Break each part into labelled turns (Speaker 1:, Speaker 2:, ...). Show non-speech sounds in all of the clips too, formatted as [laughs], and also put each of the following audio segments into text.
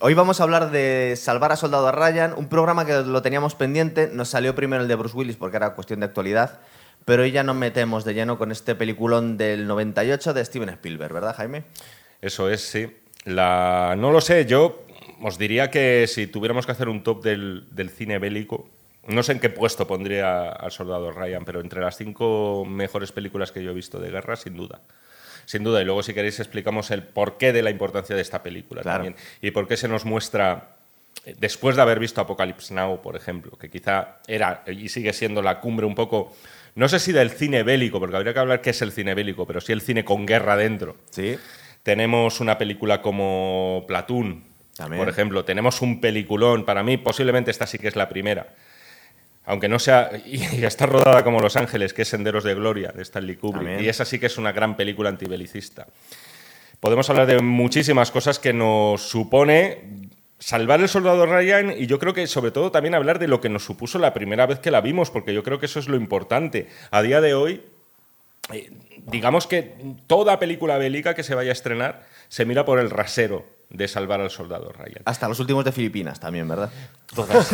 Speaker 1: Hoy vamos a hablar de Salvar a Soldado Ryan, un programa que lo teníamos pendiente. Nos salió primero el de Bruce Willis porque era cuestión de actualidad, pero hoy ya nos metemos de lleno con este peliculón del 98 de Steven Spielberg, ¿verdad, Jaime?
Speaker 2: Eso es, sí. La... No lo sé, yo os diría que si tuviéramos que hacer un top del, del cine bélico, no sé en qué puesto pondría al Soldado Ryan, pero entre las cinco mejores películas que yo he visto de guerra, sin duda sin duda. Y luego, si queréis, explicamos el porqué de la importancia de esta película también. Y por qué se nos muestra, después de haber visto Apocalypse Now, por ejemplo, que quizá era y sigue siendo la cumbre un poco, no sé si del cine bélico, porque habría que hablar qué es el cine bélico, pero sí el cine con guerra dentro.
Speaker 1: Sí.
Speaker 2: Tenemos una película como Platoon, por ejemplo. Tenemos un peliculón, para mí posiblemente esta sí que es la primera, aunque no sea, y está rodada como Los Ángeles, que es Senderos de Gloria, de Stanley Kubrick, y esa sí que es una gran película antibelicista. Podemos hablar de muchísimas cosas que nos supone salvar el soldado Ryan y yo creo que sobre todo también hablar de lo que nos supuso la primera vez que la vimos, porque yo creo que eso es lo importante. A día de hoy, eh, digamos que toda película bélica que se vaya a estrenar se mira por el rasero de salvar al soldado Ryan.
Speaker 1: Hasta los últimos de Filipinas también, ¿verdad?
Speaker 2: Todas,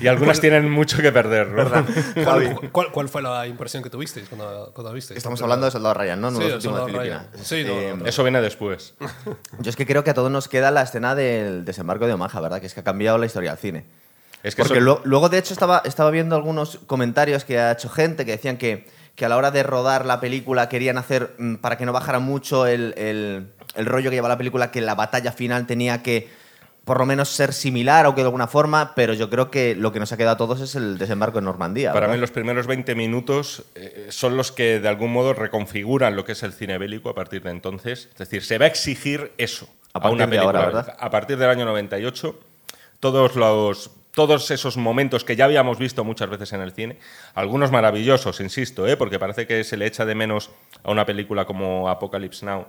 Speaker 2: Y algunas tienen mucho que perder, ¿verdad? [laughs]
Speaker 3: ¿Cuál, fue la impresión que tuvisteis cuando, cuando visteis?
Speaker 1: Estamos hablando de soldado Ryan, ¿no? no
Speaker 3: sí,
Speaker 1: los últimos de
Speaker 3: Filipinas. Sí,
Speaker 2: eh, Eso viene después. [laughs]
Speaker 1: Yo es que creo que a todos nos queda la escena del desembarco de Omaha, ¿verdad? Que es que ha cambiado la historia del cine. Es que Porque luego, de hecho, estaba, estaba viendo algunos comentarios que ha hecho gente que decían que, que a la hora de rodar la película querían hacer, mm, para que no bajara mucho el el rollo que lleva la película, que la batalla final tenía que por lo menos ser similar o que de alguna forma, pero yo creo que lo que nos ha quedado a todos es el desembarco en Normandía.
Speaker 2: Para mí los primeros 20 minutos eh, son los que de algún modo reconfiguran lo que es el cine bélico a partir de entonces. Es decir, se va a exigir eso a, una película. a partir del año 98, todos los todos esos momentos que ya habíamos visto muchas veces en el cine, algunos maravillosos, insisto, ¿eh? porque parece que se le echa de menos a una película como Apocalypse Now,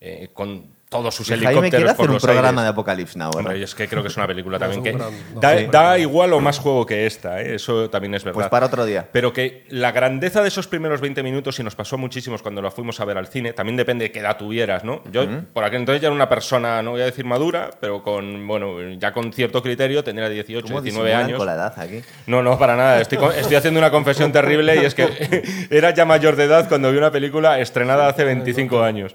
Speaker 2: eh, con todos sus helicópteros
Speaker 1: Jaime hacer
Speaker 2: un
Speaker 1: programa de Apocalypse Now,
Speaker 2: es que creo que es una película también que da, igual o más juego que esta, ¿eh? eso también es verdad.
Speaker 1: Pues para otro día.
Speaker 2: Pero que la grandeza de esos primeros 20 minutos, y nos pasó muchísimos cuando la fuimos a ver al cine, también depende de qué edad tuvieras, ¿no? Yo, por aquel entonces ya era una persona, no voy a decir madura, pero con, bueno, ya con cierto criterio, tendría 18, 19 años.
Speaker 1: con la edad aquí?
Speaker 2: No, no, para nada. Estoy, estoy haciendo una confesión terrible y es que [laughs] [laughs] era ya mayor de edad cuando vi una película estrenada hace 25 años.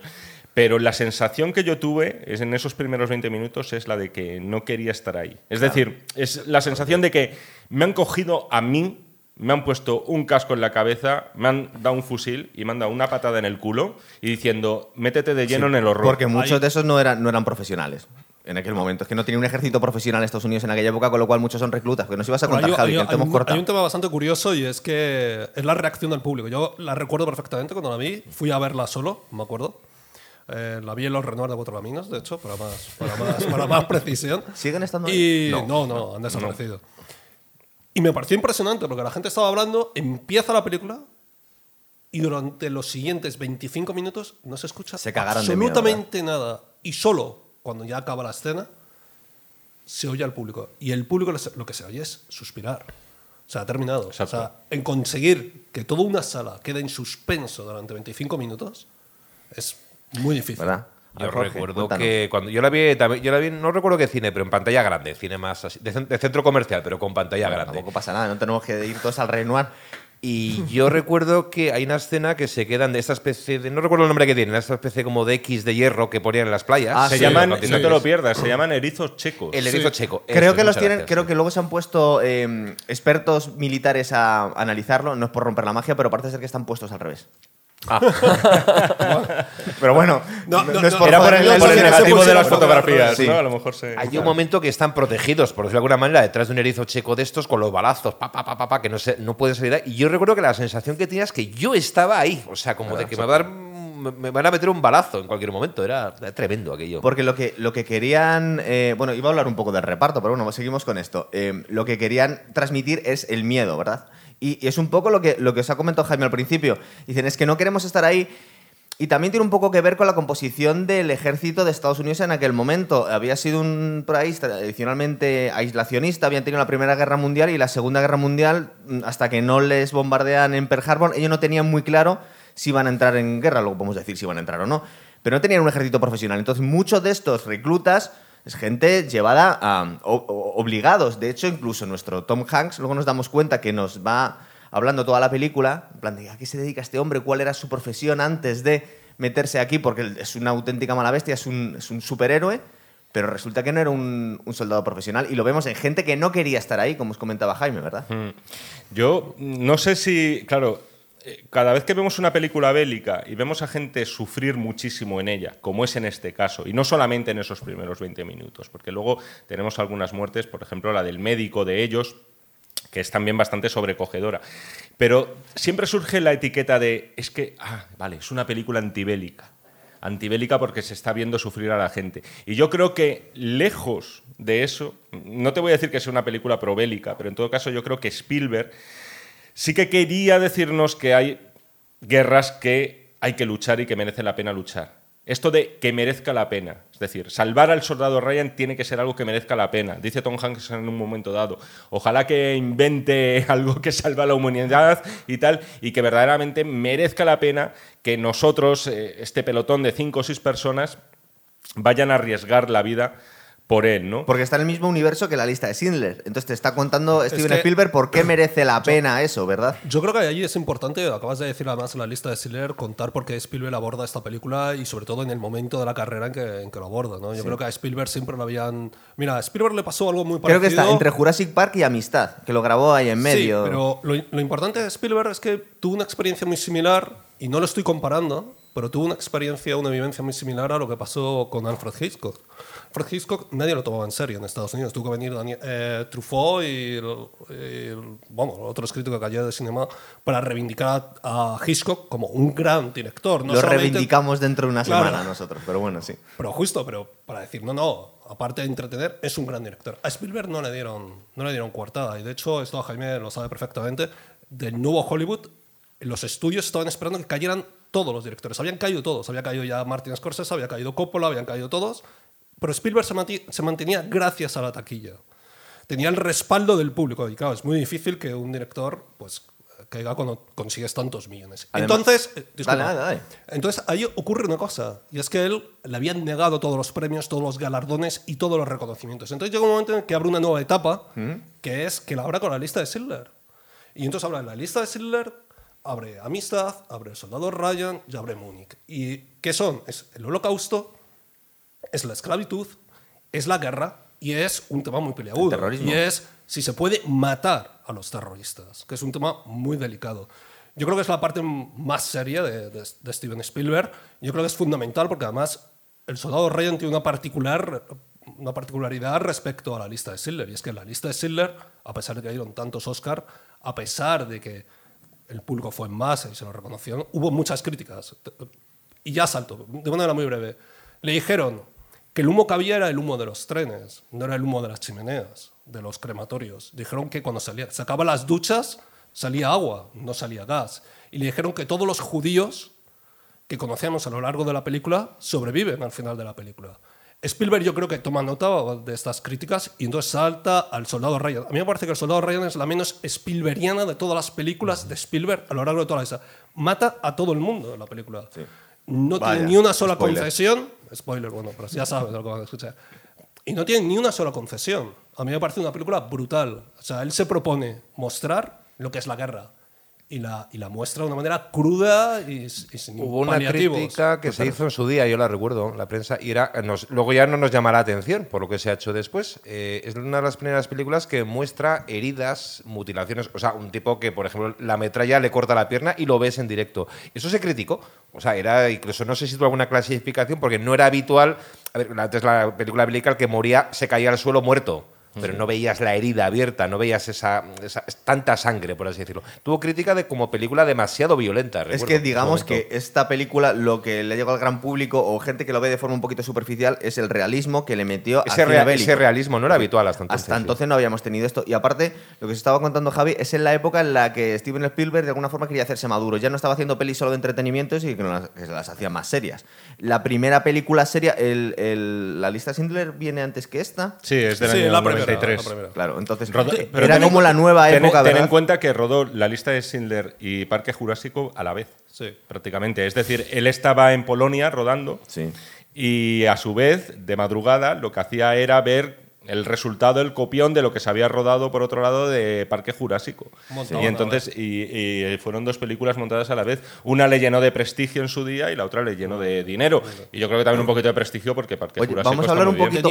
Speaker 2: Pero la sensación que yo tuve es, en esos primeros 20 minutos es la de que no quería estar ahí. Es decir, es la sensación de que me han cogido a mí, me han puesto un casco en la cabeza, me han dado un fusil y me han dado una patada en el culo y diciendo, métete de lleno en el horror.
Speaker 1: Porque muchos de esos no eran, no eran profesionales en aquel momento. Es que no tenía un ejército profesional en Estados Unidos en aquella época, con lo cual muchos son reclutas. Porque nos ibas a contar, Javi, que te hemos cortado.
Speaker 3: Hay un tema bastante curioso y es que es la reacción del público. Yo la recuerdo perfectamente cuando la vi. Fui a verla solo, me acuerdo. Eh, la vi en los Renoir de Cuatro Caminos, de hecho, para más, para más, para más [laughs] precisión.
Speaker 1: ¿Siguen estando
Speaker 3: ahí? Y, no, no, han desaparecido. Y me pareció impresionante porque la gente estaba hablando, empieza la película y durante los siguientes 25 minutos no se escucha
Speaker 1: se
Speaker 3: absolutamente nada. Y solo cuando ya acaba la escena se oye al público. Y el público lo que se oye es suspirar. O sea, ha terminado. O sea, en conseguir que toda una sala quede en suspenso durante 25 minutos es muy difícil.
Speaker 4: ¿verdad? Yo recuerdo que cuando yo la vi, yo la vi, no recuerdo qué cine, pero en pantalla grande, cine más así, de, centro comercial, pero con pantalla grande.
Speaker 1: Tampoco pasa nada, no tenemos que ir todos al Renoir.
Speaker 4: Y yo [laughs] recuerdo que hay una escena que se quedan de esta especie de. No recuerdo el nombre que tienen, esta especie como de X de hierro que ponían en las playas.
Speaker 2: Ah, se llaman, no te lo pierdas, se llaman erizos checos.
Speaker 4: El erizo checo.
Speaker 1: Creo que los tienen, creo que luego se han puesto em, expertos militares a analizarlo, no es por romper la magia, pero parece ser que están puestos al revés. Ah. [laughs] Pero bueno,
Speaker 2: no, es por, era por el, negativo de las fotografías, ¿no? A lo mejor
Speaker 4: Hay un momento que están protegidos, por decirlo de alguna manera, detrás de un erizo checo de estos con los balazos, pa, pa, pa, pa, que no, se, no pueden salir. Y yo recuerdo que la sensación que tenía es que yo estaba ahí, o sea, como de que me va a dar me van a meter un balazo en cualquier momento. Era, tremendo aquello.
Speaker 1: Porque lo que, lo que querían. Eh, bueno, iba a hablar un poco del reparto, pero bueno, seguimos con esto. Eh, lo que querían transmitir es el miedo, ¿verdad? Y, es un poco lo que, lo que os ha comentado Jaime al principio. Dicen, es que no queremos estar ahí. Y también tiene un poco que ver con la composición del ejército de Estados Unidos en aquel momento. Había sido un país tradicionalmente aislacionista, habían tenido la Primera Guerra Mundial y la Segunda Guerra Mundial, mm, hasta que no les bombardean en Pearl Harbor, ellos no tenían muy claro si iban a entrar en guerra, luego podemos decir si iban a entrar o no. pero no tenían un ejército profesional. Entonces, muchos de estos reclutas es gente llevada a, obligados. De hecho, incluso nuestro Tom Hanks, luego nos damos cuenta que nos va hablando toda la película, en plan a qué se dedica este hombre, cuál era su profesión antes de meterse aquí, porque es una auténtica mala bestia, es un, un superhéroe, pero resulta que no era un, soldado profesional y lo vemos en gente que no quería estar ahí, como os comentaba Jaime, ¿verdad? Mm.
Speaker 2: Yo no sé si, claro, cada vez que vemos una película bélica y vemos a gente sufrir muchísimo en ella, como es en este caso, y no solamente en esos primeros 20 minutos, porque luego tenemos algunas muertes, por ejemplo la del médico de ellos, que es también bastante sobrecogedora. Pero siempre surge la etiqueta de, es que, ah, vale, es una película antibélica. Antibélica porque se está viendo sufrir a la gente. Y yo creo que lejos de eso, no te voy a decir que sea una película probélica, pero en todo caso yo creo que Spielberg sí que quería decirnos que hay guerras que hay que luchar y que merece la pena luchar. Esto de que merezca la pena. Es decir, salvar al soldado Ryan tiene que ser algo que merezca la pena. Dice Tom Hanks en un momento dado. Ojalá que invente [laughs] algo que salva a la humanidad y tal, y que verdaderamente merezca la pena que nosotros, eh, este pelotón de cinco o seis personas, vayan a arriesgar la vida por él, ¿no?
Speaker 1: Porque está en el mismo universo que la lista de Schindler. Entonces te está contando Steven Spielberg por qué [coughs] merece la pena eso, ¿verdad?
Speaker 3: Yo creo que allí es importante, acabas de decir además en la lista de Schindler, contar por qué Spielberg aborda esta película y sobre todo en el momento de la carrera en que, en que lo aborda, ¿no? Yo creo que a Spielberg siempre lo habían... Mira, a Spielberg le pasó algo muy parecido...
Speaker 1: Creo que está entre Jurassic Park y Amistad, que lo grabó ahí en medio.
Speaker 3: Sí, pero lo, lo importante de Spielberg es que tuvo una experiencia muy similar, y no lo estoy comparando, pero tuvo una experiencia, una vivencia muy similar a lo que pasó con Alfred Hitchcock. Alfred Hitchcock nadie lo tomaba en serio en Estados Unidos. Tuvo que venir eh, Truffaut y, bueno, otro escrito que de cinema para reivindicar a, Hitchcock como un gran director.
Speaker 1: lo reivindicamos dentro de una semana nosotros, pero bueno, sí.
Speaker 3: Pero justo, pero para decir, no, no, aparte de entretener, es un gran director. A Spielberg no le dieron, no le dieron coartada. Y de hecho, esto Jaime lo sabe perfectamente, del nuevo Hollywood, los estudios estaban esperando que cayeran todos los directores. Habían caído todos. Había caído ya Martin Scorsese, había caído Coppola, habían caído todos. Pero Spielberg se, mantenía gracias a la taquilla. Tenía el respaldo del público. Y claro, es muy difícil que un director pues, caiga cuando consigues tantos millones. entonces, eh, entonces, ahí ocurre una cosa. Y es que él le habían negado todos los premios, todos los galardones y todos los reconocimientos. Entonces llega un momento en que abre una nueva etapa, ¿Mm? que es que la abra con la lista de Schindler. Y entonces habla de la lista de Schindler, abre Amistad, abre El Soldado Ryan y abre Múnich. ¿Y qué son? Es el holocausto, es la esclavitud, es la guerra y es un tema muy peleagudo. Y es si se puede matar a los terroristas, que es un tema muy delicado. Yo creo que es la parte más seria de, Steven Spielberg. Yo creo que es fundamental porque además el soldado Ryan tiene una, particular, una particularidad respecto a la lista de Schindler. Y es que la lista de Schindler, a pesar de que dieron tantos Oscar, a pesar de que el público fue en masa y se lo reconoció, hubo muchas críticas. Y ya salto, de manera muy breve. Le dijeron, que el humo que había era el humo de los trenes, no era el humo de las chimeneas, de los crematorios. Dijeron que cuando salía, sacaba las duchas salía agua, no salía gas. Y le dijeron que todos los judíos que conocíamos a lo largo de la película sobreviven al final de la película. Spielberg yo creo que toma nota de estas críticas y entonces salta al Soldado Ryan. A mí me parece que el Soldado Ryan es la menos Spielbergiana de todas las películas de Spielberg a lo largo de toda esa. Mata a todo el mundo en la película. No tiene ni una sola concesión Spoiler, bueno, pero ya sabes lo que van a escuchar. Y no tiene ni una sola concesión. A mí me parece una película brutal. O sea, él se propone mostrar lo que es la guerra y la, y la muestra de una manera cruda y, sin
Speaker 4: Hubo una crítica que se hizo en su día, yo la recuerdo, la prensa, y era, luego ya no nos llama la atención por lo que se ha hecho después. Eh, es una de las primeras películas que muestra heridas, mutilaciones, o sea, un tipo que, por ejemplo, la metralla le corta la pierna y lo ves en directo. Eso se criticó, o sea, era incluso, no sé si tuvo alguna clasificación, porque no era habitual, a ver, antes la película bélica, el que moría se caía al suelo muerto pero no veías la herida abierta, no veías esa, tanta sangre, por así decirlo. Tuvo crítica de como película demasiado violenta.
Speaker 1: es que digamos que esta película lo que le llegó al gran público o gente que lo ve de forma un poquito superficial es el realismo que le metió
Speaker 4: ese, a ese realismo no era habitual hasta entonces.
Speaker 1: Hasta entonces no habíamos tenido esto. Y aparte, lo que se estaba contando Javi es en la época en la que Steven Spielberg de alguna forma quería hacerse maduro. Ya no estaba haciendo pelis solo de entretenimiento, y que, las, se las hacía más serias. La primera película seria, el, la lista Schindler viene antes que esta.
Speaker 2: Sí, es del año 83.
Speaker 1: Claro, entonces pero era como la nueva época,
Speaker 2: ten, ten en cuenta que rodó la lista de Schindler y Parque Jurásico a la vez,
Speaker 3: sí.
Speaker 2: prácticamente. Es decir, él estaba en Polonia rodando
Speaker 1: sí.
Speaker 2: y a su vez, de madrugada, lo que hacía era ver el resultado, el copión de lo que se había rodado por otro lado de Parque Jurásico. y entonces y, fueron dos películas montadas a la vez. Una le llenó de prestigio en su día y la otra le llenó de dinero. Y yo creo que también un poquito de prestigio porque Parque Jurásico.
Speaker 1: Vamos a hablar un poquito.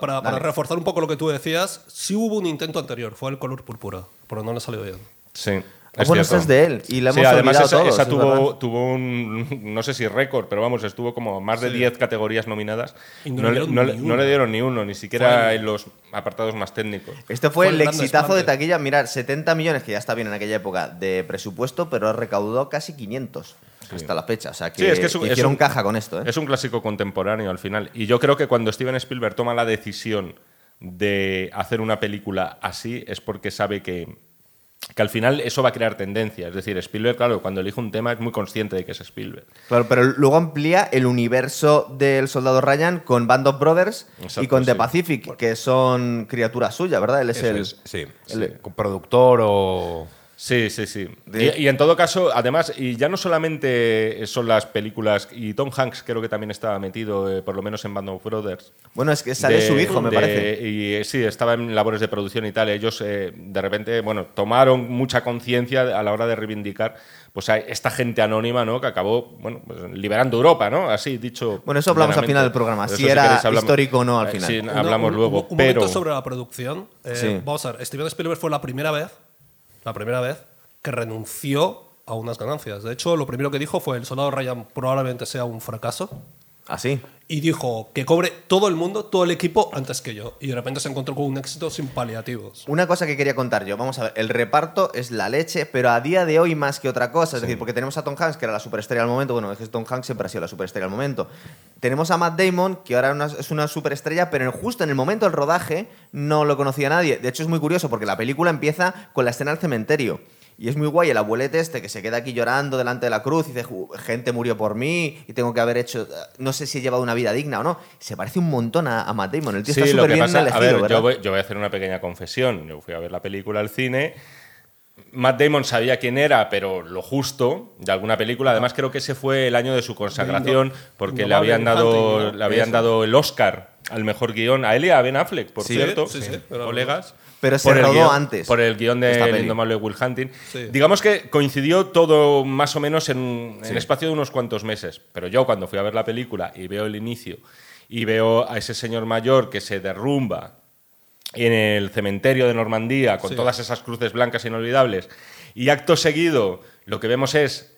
Speaker 3: para, para reforzar un poco lo que tú decías, sí hubo un intento anterior, fue el color púrpura, pero no le salió bien.
Speaker 2: Sí.
Speaker 1: Es bueno, es de él. Y la hemos
Speaker 2: sí, además
Speaker 1: esa,
Speaker 2: esa tuvo, tuvo, un, no sé si récord, pero vamos, estuvo como más de 10 categorías nominadas.
Speaker 3: Y no, le
Speaker 2: no, no, le dieron ni uno, ni siquiera fue en los apartados más técnicos.
Speaker 1: Este fue, fue el, exitazo de taquilla. Mirar, 70 millones, que ya está bien en aquella época, de presupuesto, pero recaudó casi 500 sí. hasta la fecha. O sea, que, sí, es que, es un, hicieron es un, caja con esto. ¿eh?
Speaker 2: Es un clásico contemporáneo al final. Y yo creo que cuando Steven Spielberg toma la decisión de hacer una película así, es porque sabe que que al final eso va a crear tendencia. Es decir, Spielberg, claro, cuando elige un tema es muy consciente de que es Spielberg.
Speaker 1: Claro, pero luego amplía el universo del Soldado Ryan con Band of Brothers Exacto, y con The Pacific, que son criaturas suyas, ¿verdad? Él es
Speaker 4: eso
Speaker 1: el,
Speaker 4: es, sí, el sí. productor o
Speaker 2: Sí, sí, sí. Y, y, en todo caso, además, y ya no solamente son las películas, y Tom Hanks creo que también estaba metido, eh, por lo menos en Band of Brothers.
Speaker 1: Bueno, es que sale de, su hijo, me
Speaker 2: de,
Speaker 1: parece.
Speaker 2: Y sí, estaba en labores de producción y tal. Ellos, eh, de repente, bueno, tomaron mucha conciencia a la hora de reivindicar pues a esta gente anónima, ¿no? Que acabó, bueno, pues, liberando Europa, ¿no? Así dicho.
Speaker 1: Bueno, eso hablamos al final del programa. Si, si era queréis, hablamos, histórico o no al final.
Speaker 2: Sí, hablamos
Speaker 3: un,
Speaker 2: luego.
Speaker 3: Un, un
Speaker 2: pero...
Speaker 3: momento sobre la producción. Eh, sí. Vamos a ver, Steven Spielberg fue la primera vez la primera vez que renunció a unas ganancias. De hecho, lo primero que dijo fue el soldado Ryan probablemente sea un fracaso.
Speaker 1: ¿Así?
Speaker 3: Y dijo que cobre todo el mundo, todo el equipo, antes que yo. Y de repente se encontró con un éxito sin paliativos.
Speaker 1: Una cosa que quería contar yo. Vamos a ver, el reparto es la leche, pero a día de hoy más que otra cosa. Es sí. decir, porque tenemos a Tom Hanks, que era la superestrella al momento. Bueno, es que Tom Hanks siempre ha sido la superestrella al momento. Tenemos a Matt Damon, que ahora es una superestrella, pero justo en el momento del rodaje no lo conocía nadie. De hecho, es muy curioso porque la película empieza con la escena del cementerio. Y es muy guay el abuelete este que se queda aquí llorando delante de la cruz y dice, gente murió por mí y tengo que haber hecho, no sé si he llevado una vida digna o no. Se parece un montón a, a Matt Damon. El tío
Speaker 2: sí,
Speaker 1: está súper bien
Speaker 2: pasa,
Speaker 1: elegido,
Speaker 2: a ver,
Speaker 1: ¿verdad?
Speaker 2: Yo voy, yo voy, a hacer una pequeña confesión. Yo fui a ver la película al cine. Matt Damon sabía quién era, pero lo justo de alguna película. Además, creo que ese fue el año de su consagración porque no, le habían, dado, le habían dado el Oscar al mejor guion a él y a Ben Affleck, por
Speaker 3: sí,
Speaker 2: cierto,
Speaker 3: sí, sí,
Speaker 2: colegas.
Speaker 1: Pero se rodó
Speaker 2: guion,
Speaker 1: antes.
Speaker 2: Por el guion de El Indomable Will Hunting. Sí. Digamos que coincidió todo más o menos en, en el espacio de unos cuantos meses. Pero yo cuando fui a ver la película y veo el inicio y veo a ese señor mayor que se derrumba en el cementerio de Normandía con sí. todas esas cruces blancas inolvidables y acto seguido lo que vemos es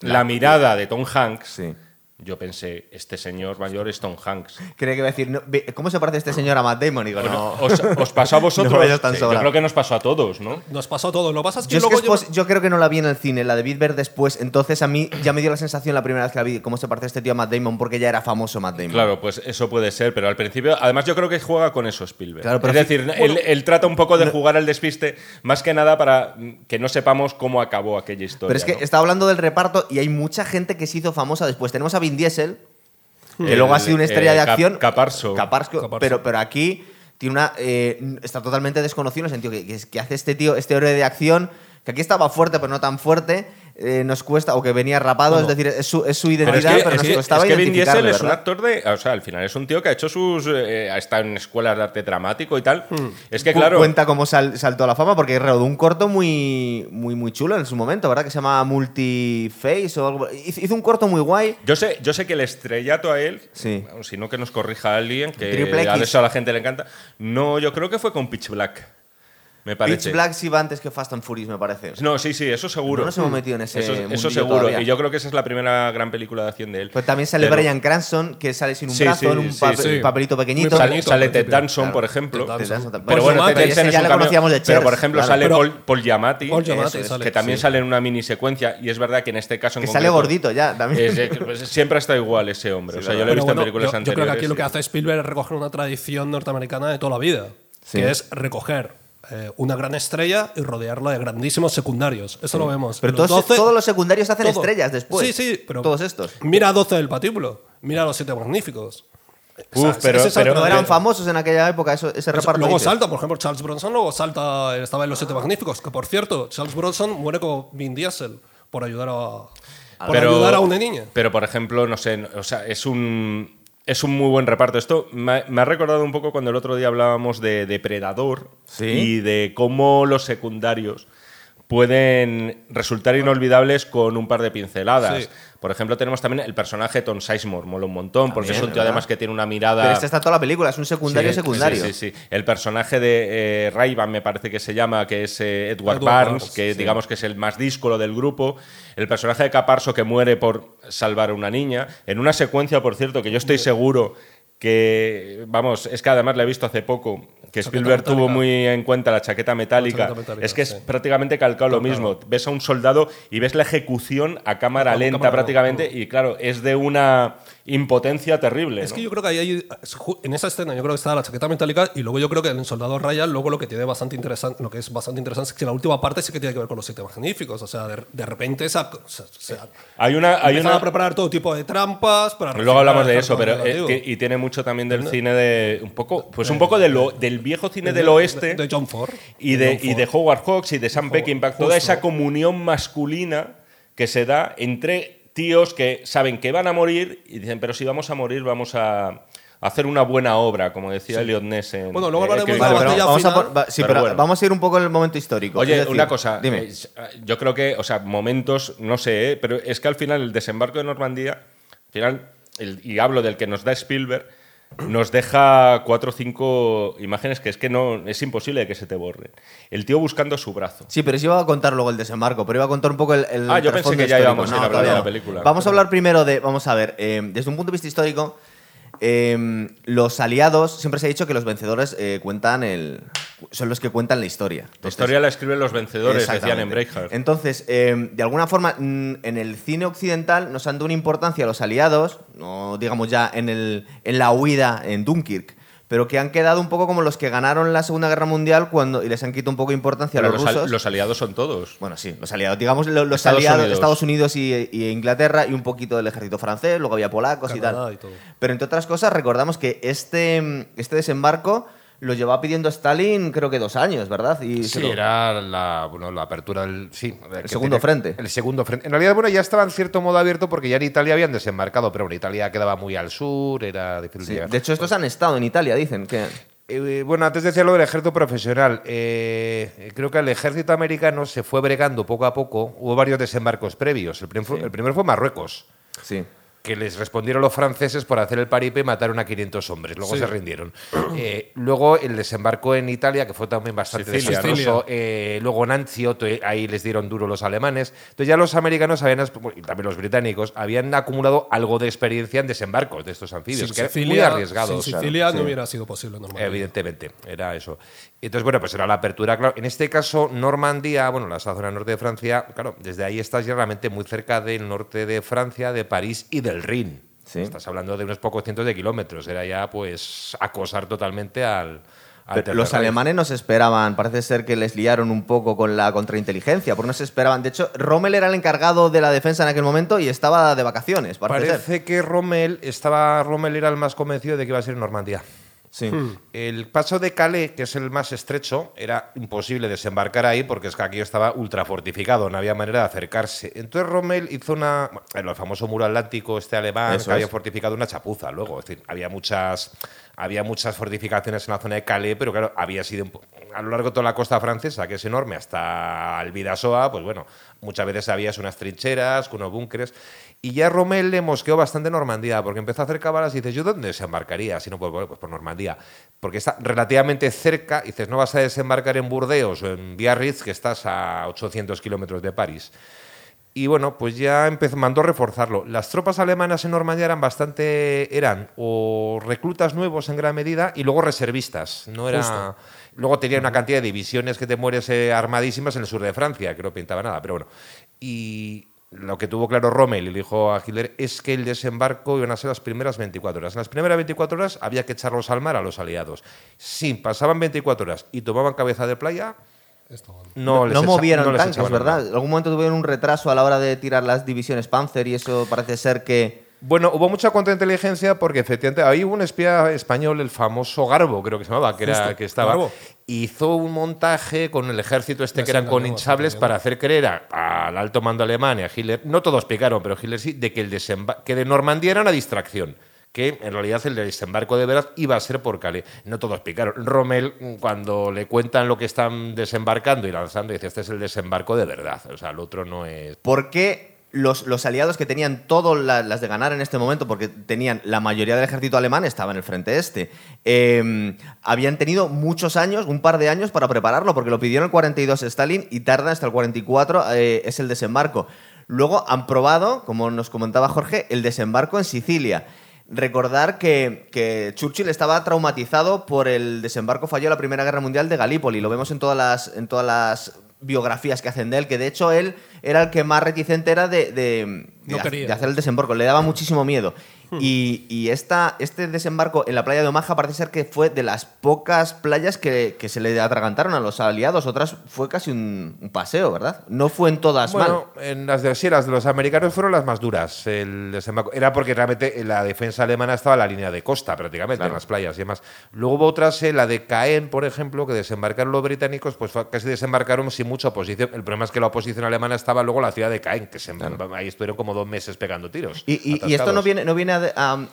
Speaker 2: la, la mirada de Tom Hanks. Yo pensé, este señor mayor es Tom Hanks.
Speaker 1: Creo que iba a decir, no, ¿cómo se parece este señor a Matt Damon? Y digo,
Speaker 2: no. Os, os, pasó a [laughs] vosotros.
Speaker 1: no tan
Speaker 2: sí, yo creo que nos pasó a todos, ¿no?
Speaker 3: Nos pasó a todos. Lo pasa es que
Speaker 1: yo,
Speaker 3: luego
Speaker 1: es que yo... yo... creo que no la vi en el cine, la debí ver después. Entonces a mí ya me dio la sensación la primera vez que la vi, cómo se parece este tío a Matt Damon, porque ya era famoso Matt Damon.
Speaker 2: Claro, pues eso puede ser, pero al principio, además yo creo que juega con eso Spielberg. Claro, pero es decir, bueno, él, él, trata un poco de no, jugar al despiste, más que nada para que no sepamos cómo acabó aquella historia.
Speaker 1: Pero es que
Speaker 2: ¿no?
Speaker 1: estaba hablando del reparto y hay mucha gente que se hizo famosa después. Tenemos a Vin Diesel que luego ha sido una estrella
Speaker 2: eh,
Speaker 1: de acción.
Speaker 2: Caparso.
Speaker 1: Caparso, Caparso. Pero, pero aquí tiene una, eh, está totalmente desconocido en el sentido que, que, que, hace este tío, este héroe de acción, que aquí estaba fuerte, pero no tan fuerte. Eh, nos cuesta, o que venía rapado, es decir, es su, es su identidad, pero, es que, pero nos
Speaker 2: es
Speaker 1: costaba
Speaker 2: es que Vin Diesel
Speaker 1: ¿verdad?
Speaker 2: es un actor de. O sea, al final es un tío que ha hecho sus. Eh, ha estado en escuelas de arte dramático y tal. Hmm. Es que, claro.
Speaker 1: Cuenta cómo sal, saltó a la fama, porque rodó un corto muy, muy, muy chulo en su momento, ¿verdad? Que se llama Multiface o algo. Hizo un corto muy guay.
Speaker 2: Yo sé, yo sé que el estrellato a él,
Speaker 1: sí.
Speaker 2: si no que nos corrija alguien, que a eso a la gente le encanta. No, yo creo que fue con Pitch Black. Me parece.
Speaker 1: Pitch Black sí va antes que Fast and Furious, me parece.
Speaker 2: No, sí, sí, eso seguro.
Speaker 1: No nos hemos metido en ese
Speaker 2: Eso, eso seguro.
Speaker 1: Todavía.
Speaker 2: Y yo creo que esa es la primera gran película de acción de él.
Speaker 1: Pues también sale
Speaker 2: Pero...
Speaker 1: Brian Cranston, que sale sin un
Speaker 2: sí,
Speaker 1: brazo,
Speaker 2: sí,
Speaker 1: en un
Speaker 2: sí,
Speaker 1: papel,
Speaker 2: sí.
Speaker 1: papelito pequeñito.
Speaker 2: Sale, sale Ted Danson, claro. por ejemplo.
Speaker 1: Pero
Speaker 2: bueno, Ted Danson
Speaker 1: ya le conocíamos de
Speaker 2: Pero, por ejemplo,
Speaker 1: claro.
Speaker 2: sale
Speaker 1: Pero,
Speaker 2: Paul, Paul Giamatti,
Speaker 3: Paul Giamatti
Speaker 2: es, que también sale en una mini secuencia. Y es verdad que en este caso en
Speaker 1: Que sale gordito ya, también.
Speaker 2: Es, pues, siempre ha estado igual ese hombre. o sea, yo lo he visto en películas anteriores.
Speaker 3: Yo creo que aquí lo que hace Spielberg es recoger una tradición norteamericana de toda la vida. Que es recoger eh, una gran estrella y rodearla de grandísimos secundarios. Eso
Speaker 1: sí.
Speaker 3: lo vemos.
Speaker 1: Pero todos, 12, todos, los secundarios hacen todo. estrellas después.
Speaker 3: Sí, sí, pero
Speaker 1: todos estos.
Speaker 3: Mira 12 del patíbulo, mira los siete magníficos.
Speaker 1: Uf, pero, no eran famosos en aquella época eso, ese reparto.
Speaker 3: Luego salta, por ejemplo, Charles Bronson luego salta, estaba en Los Siete Magníficos, que por cierto, Charles Bronson muere con Vin Diesel por ayudar a, por ayudar a una niña.
Speaker 2: Pero por ejemplo, no sé, o sea, es un es un muy buen reparto. Esto me, ha recordado un poco cuando el otro día hablábamos de Depredador y de cómo los secundarios pueden resultar inolvidables con un par de pinceladas. Por ejemplo, tenemos también el personaje Tom Sizemore, mola un montón, porque es un tío además que tiene una mirada.
Speaker 1: Pero este está toda la película, es un secundario secundario.
Speaker 2: Sí, sí, sí. El personaje de eh, Rayban, me parece que se llama, que es eh, Edward, Barnes, que digamos que es el más díscolo del grupo. El personaje de Caparso que muere por salvar a una niña. En una secuencia, por cierto, que yo estoy seguro que, vamos, es que además la he visto hace poco, que Spielberg tuvo muy en cuenta la chaqueta metálica. es que es prácticamente calcado lo mismo. Ves a un soldado y ves la ejecución a cámara lenta prácticamente y claro, es de una impotencia terrible.
Speaker 3: Es que yo creo que ahí en esa escena yo creo que está la chaqueta metálica y luego yo creo que en el Soldado Ryan luego lo que tiene bastante interesante, lo que es bastante interesante es que la última parte sí que tiene que ver con los siete magníficos, o sea, de, repente esa,
Speaker 2: hay una hay una
Speaker 3: a preparar todo tipo de trampas para
Speaker 2: Luego hablamos de eso, pero eh, y tiene mucho también del cine de un poco pues un poco de lo, del viejo cine del oeste
Speaker 3: de, John Ford
Speaker 2: y de, y de Howard Hawks y de Sam Peckinpah, toda esa comunión masculina que se da entre tíos que saben que van a morir y dicen, pero si vamos a morir, vamos a hacer una buena obra, como decía Elliot Ness.
Speaker 3: bueno, luego hablaremos de
Speaker 1: la vamos a sí, pero, vamos a ir un poco en el momento histórico.
Speaker 2: Oye, una cosa. Dime. Eh, yo creo que, o sea, momentos, no sé, ¿eh? pero es que al final el desembarco de Normandía, al final, y hablo del que nos da Spielberg, nos deja cuatro o cinco imágenes que es que no es imposible que se te borren. El tío buscando su brazo.
Speaker 1: Sí, pero sí iba a contar luego el desembarco, pero iba a contar un poco el.
Speaker 2: ah, yo pensé que ya íbamos a hablar de la película.
Speaker 1: Vamos a hablar primero de. Vamos a ver, eh, desde un punto de vista histórico, Em, los aliados, siempre se ha dicho que los vencedores eh, cuentan el, son los que cuentan la historia.
Speaker 2: la historia la escriben los vencedores, decían en Breakheart.
Speaker 1: Entonces, em, de alguna forma, en el cine occidental nos han dado una importancia a los aliados, no digamos ya en, el, en la huida en Dunkirk, pero que han quedado un poco como los que ganaron la Segunda Guerra Mundial cuando y les han quitado un poco de importancia a los, rusos.
Speaker 2: los aliados son todos.
Speaker 1: Bueno, sí, los aliados, digamos los, Estados aliados, Unidos. Estados Unidos y, Inglaterra y un poquito del ejército francés, luego había polacos y tal. Pero entre otras cosas, recordamos que este, este desembarco lo llevaba pidiendo Stalin creo que dos años, ¿verdad?
Speaker 4: Y sí, era la, bueno, la apertura del... Sí,
Speaker 1: el segundo frente.
Speaker 4: El segundo frente. En realidad, bueno, ya estaba en cierto modo abierto porque ya en Italia habían desembarcado, pero en Italia quedaba muy al sur, era difícil
Speaker 1: De hecho, estos han estado en Italia, dicen que...
Speaker 4: Eh, bueno, antes decía lo del ejército profesional. Eh, creo que el ejército americano se fue bregando poco a poco. Hubo varios desembarcos previos. El, el primero fue Marruecos.
Speaker 1: Sí
Speaker 4: que les respondieron los franceses por hacer el paripe y mataron a 500 hombres. Luego se rindieron. Eh, luego el desembarco en Italia, que fue también bastante desastroso. Eh, luego en Anzio, ahí les dieron duro los alemanes. Entonces ya los americanos habían, y también los británicos, habían acumulado algo de experiencia en desembarcos de estos anfibios, que eran muy arriesgados.
Speaker 3: Sin Sicilia no hubiera sido posible normalmente.
Speaker 4: Evidentemente, era eso. Entonces, bueno, pues era la apertura, claro. En este caso, Normandía, bueno, la zona norte de Francia, claro, desde ahí estás ya realmente muy cerca del norte de Francia, de París y del Rin. Estás hablando de unos pocos cientos de kilómetros. Era ya, pues, acosar totalmente al.
Speaker 1: los alemanes no se esperaban, parece ser que les liaron un poco con la contrainteligencia, porque no se esperaban. De hecho, Rommel era el encargado de la defensa en aquel momento y estaba de vacaciones.
Speaker 4: Parece, que Rommel estaba, Rommel era el más convencido de que iba a ser en Normandía.
Speaker 1: Hmm.
Speaker 4: El paso de Calais, que es el más estrecho, era imposible desembarcar ahí porque es que aquí estaba ultra fortificado, no había manera de acercarse. Entonces Rommel hizo una. el famoso muro atlántico, este alemán, que había fortificado una chapuza luego. Es decir, había muchas, había muchas fortificaciones en la zona de Calais, pero claro, había sido a lo largo de toda la costa francesa, que es enorme, hasta el Vidasoa, pues bueno, muchas veces había unas trincheras, unos búnkeres. Y ya Rommel le mosqueó bastante Normandía, porque empezó a hacer cábalas y dices, ¿yo dónde desembarcaría? Si no, pues, pues por Normandía. Porque está relativamente cerca, y dices, no vas a desembarcar en Burdeos o en Biarritz, que estás a 800 kilómetros de París. Y bueno, pues ya empezó, mandó reforzarlo. Las tropas alemanas en Normandía eran bastante, eran o reclutas nuevos en gran medida y luego reservistas. No era, luego tenía una cantidad de divisiones que te mueres eh, armadísimas en el sur de Francia, que no pintaba nada, pero bueno. Y lo que tuvo claro Rommel y le dijo a Hitler es que el desembarco iban a ser las primeras 24 horas. En las primeras 24 horas había que echarlos al mar a los aliados. Si pasaban 24 horas y tomaban cabeza de playa,
Speaker 1: no, no, movieron tanques, ¿verdad? En algún momento tuvieron un retraso a la hora de tirar las divisiones Panzer y eso parece ser que
Speaker 4: Bueno, hubo mucha contrainteligencia porque efectivamente ahí hubo un espía español, el famoso Garbo, creo que se llamaba, que, era, que estaba. Hizo un montaje con el ejército este que eran con hinchables para hacer creer al alto mando alemán y a Hitler, no todos explicaron, pero Hitler sí, de que, el que de Normandía era una distracción que en realidad el desembarco de verdad iba a ser por Calais. No todos explicaron. Rommel, cuando le cuentan lo que están desembarcando y lanzando, dice, este es el desembarco de verdad. O sea, el otro no es...
Speaker 1: ¿Por qué los, los, aliados que tenían todas las de ganar en este momento, porque tenían la mayoría del ejército alemán estaba en el frente este, em, habían tenido muchos años, un par de años para prepararlo, porque lo pidieron el 42 Stalin y tarda hasta el 44 eh, es el desembarco. Luego han probado, como nos comentaba Jorge, el desembarco en Sicilia. Recordar que, que, Churchill estaba traumatizado por el desembarco fallido de la Primera Guerra Mundial de Galípoli. Lo vemos en todas las, en todas las biografías que hacen de él, que de hecho él era el que más reticente era de, de, hacer el desembarco, le daba muchísimo miedo. [laughs] Hmm. Y, esta, este desembarco en la playa de Omaha parece ser que fue de las pocas playas que, se le atragantaron a los aliados. Otras fue casi un, paseo, ¿verdad? No fue en todas
Speaker 4: bueno, en las de, sí, las de los americanos fueron las más duras. El desembarco. Era porque realmente la defensa alemana estaba en la línea de costa, prácticamente, en las playas y demás. Luego hubo otras, eh, la de Caen, por ejemplo, que desembarcaron los británicos, pues casi desembarcaron sin mucha oposición. El problema es que la oposición alemana estaba luego en la ciudad de Caen, que se, ahí estuvieron como dos meses pegando tiros.
Speaker 1: Y, y esto no viene, no viene a,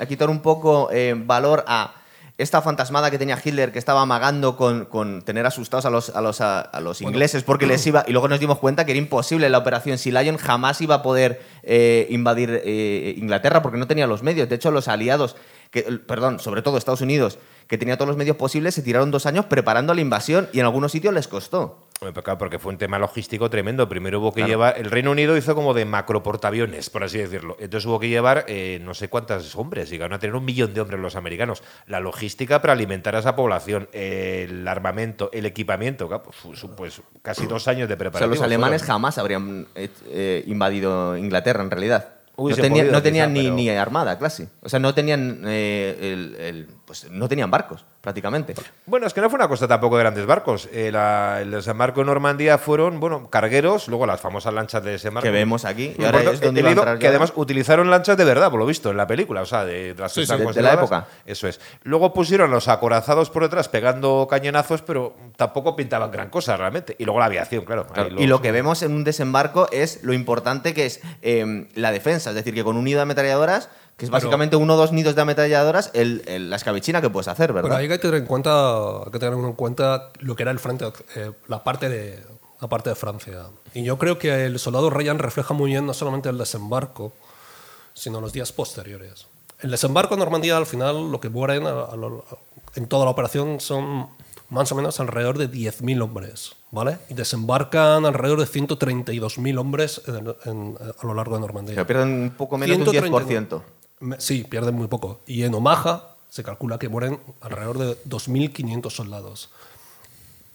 Speaker 1: quitar un poco eh, valor a esta fantasmada que tenía Hitler que estaba amagando con, tener asustados a los, a los, a, los ingleses porque les iba. Y luego nos dimos cuenta que era imposible la operación. Si Lyon jamás iba a poder eh, invadir eh, Inglaterra porque no tenía los medios. De hecho, los aliados, que, perdón, sobre todo Estados Unidos, que tenía todos los medios posibles, se tiraron dos años preparando la invasión y en algunos sitios les costó.
Speaker 4: Porque fue un tema logístico tremendo. Primero hubo que llevar. El Reino Unido hizo como de macro portaaviones, por así decirlo. Entonces hubo que llevar eh, no sé cuántos hombres. Llegaron a tener un millón de hombres los americanos. La logística para alimentar a esa población, el armamento, el equipamiento. Pues, pues, casi dos años de preparación.
Speaker 1: O sea, los alemanes jamás habrían eh, eh, invadido Inglaterra, en realidad no, tenían ni, ni, armada, casi. O sea, no tenían, el, pues, no tenían barcos, prácticamente.
Speaker 4: Bueno, es que no fue una cosa tampoco de grandes barcos. Eh, el desembarco en Normandía fueron, bueno, cargueros, luego las famosas lanchas de desembarco.
Speaker 1: Que vemos aquí.
Speaker 4: Y ahora es donde Que además utilizaron lanchas de verdad, por lo visto, en la película. O sea, de, las
Speaker 1: de, la época.
Speaker 4: Eso es. Luego pusieron los acorazados por detrás pegando cañonazos, pero tampoco pintaban gran cosa realmente. Y luego la aviación, claro.
Speaker 1: Y lo que vemos en un desembarco es lo importante que es eh, la defensa es decir, que con un nido de ametralladoras, que es básicamente uno o dos nidos de ametralladoras, el, la escabichina que puedes hacer, ¿verdad?
Speaker 3: Pero hay que tener en cuenta, que tener en cuenta lo que era el frente, eh, la parte de la parte de Francia. Y yo creo que el soldado Ryan refleja muy bien no solamente el desembarco, sino los días posteriores. El desembarco en Normandía, al final, lo que mueren en toda la operación son más o menos alrededor de 10.000 hombres, ¿vale? Y desembarcan alrededor de 132.000 hombres a lo largo de Normandía.
Speaker 1: Pero pierden un poco menos de un 10%.
Speaker 3: Sí, pierden muy poco. Y en Omaha se calcula que mueren alrededor de 2.500 soldados.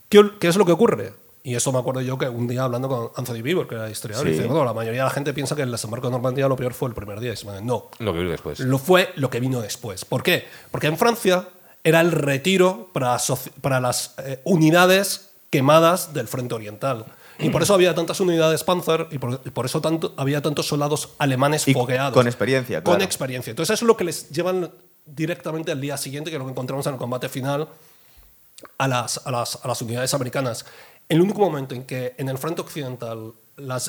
Speaker 3: ¿Qué, es lo que ocurre? Y eso me acuerdo yo que un día hablando con Anthony Beaver, que era historiador, dice, la mayoría de la gente piensa que el desembarco de Normandía lo peor fue el primer día. Y no.
Speaker 4: Lo que vino después.
Speaker 3: Lo fue lo que vino después. ¿Por qué? Porque en Francia era el retiro para, para las eh, unidades quemadas del frente oriental. Y por eso había tantas unidades Panzer y por, eso tanto, había tantos soldados alemanes fogueados.
Speaker 1: Con experiencia,
Speaker 3: Con experiencia. Entonces eso es lo que les llevan directamente al día siguiente, que es lo que encontramos en el combate final, a las, a las, a las unidades americanas. El único momento en que en el frente occidental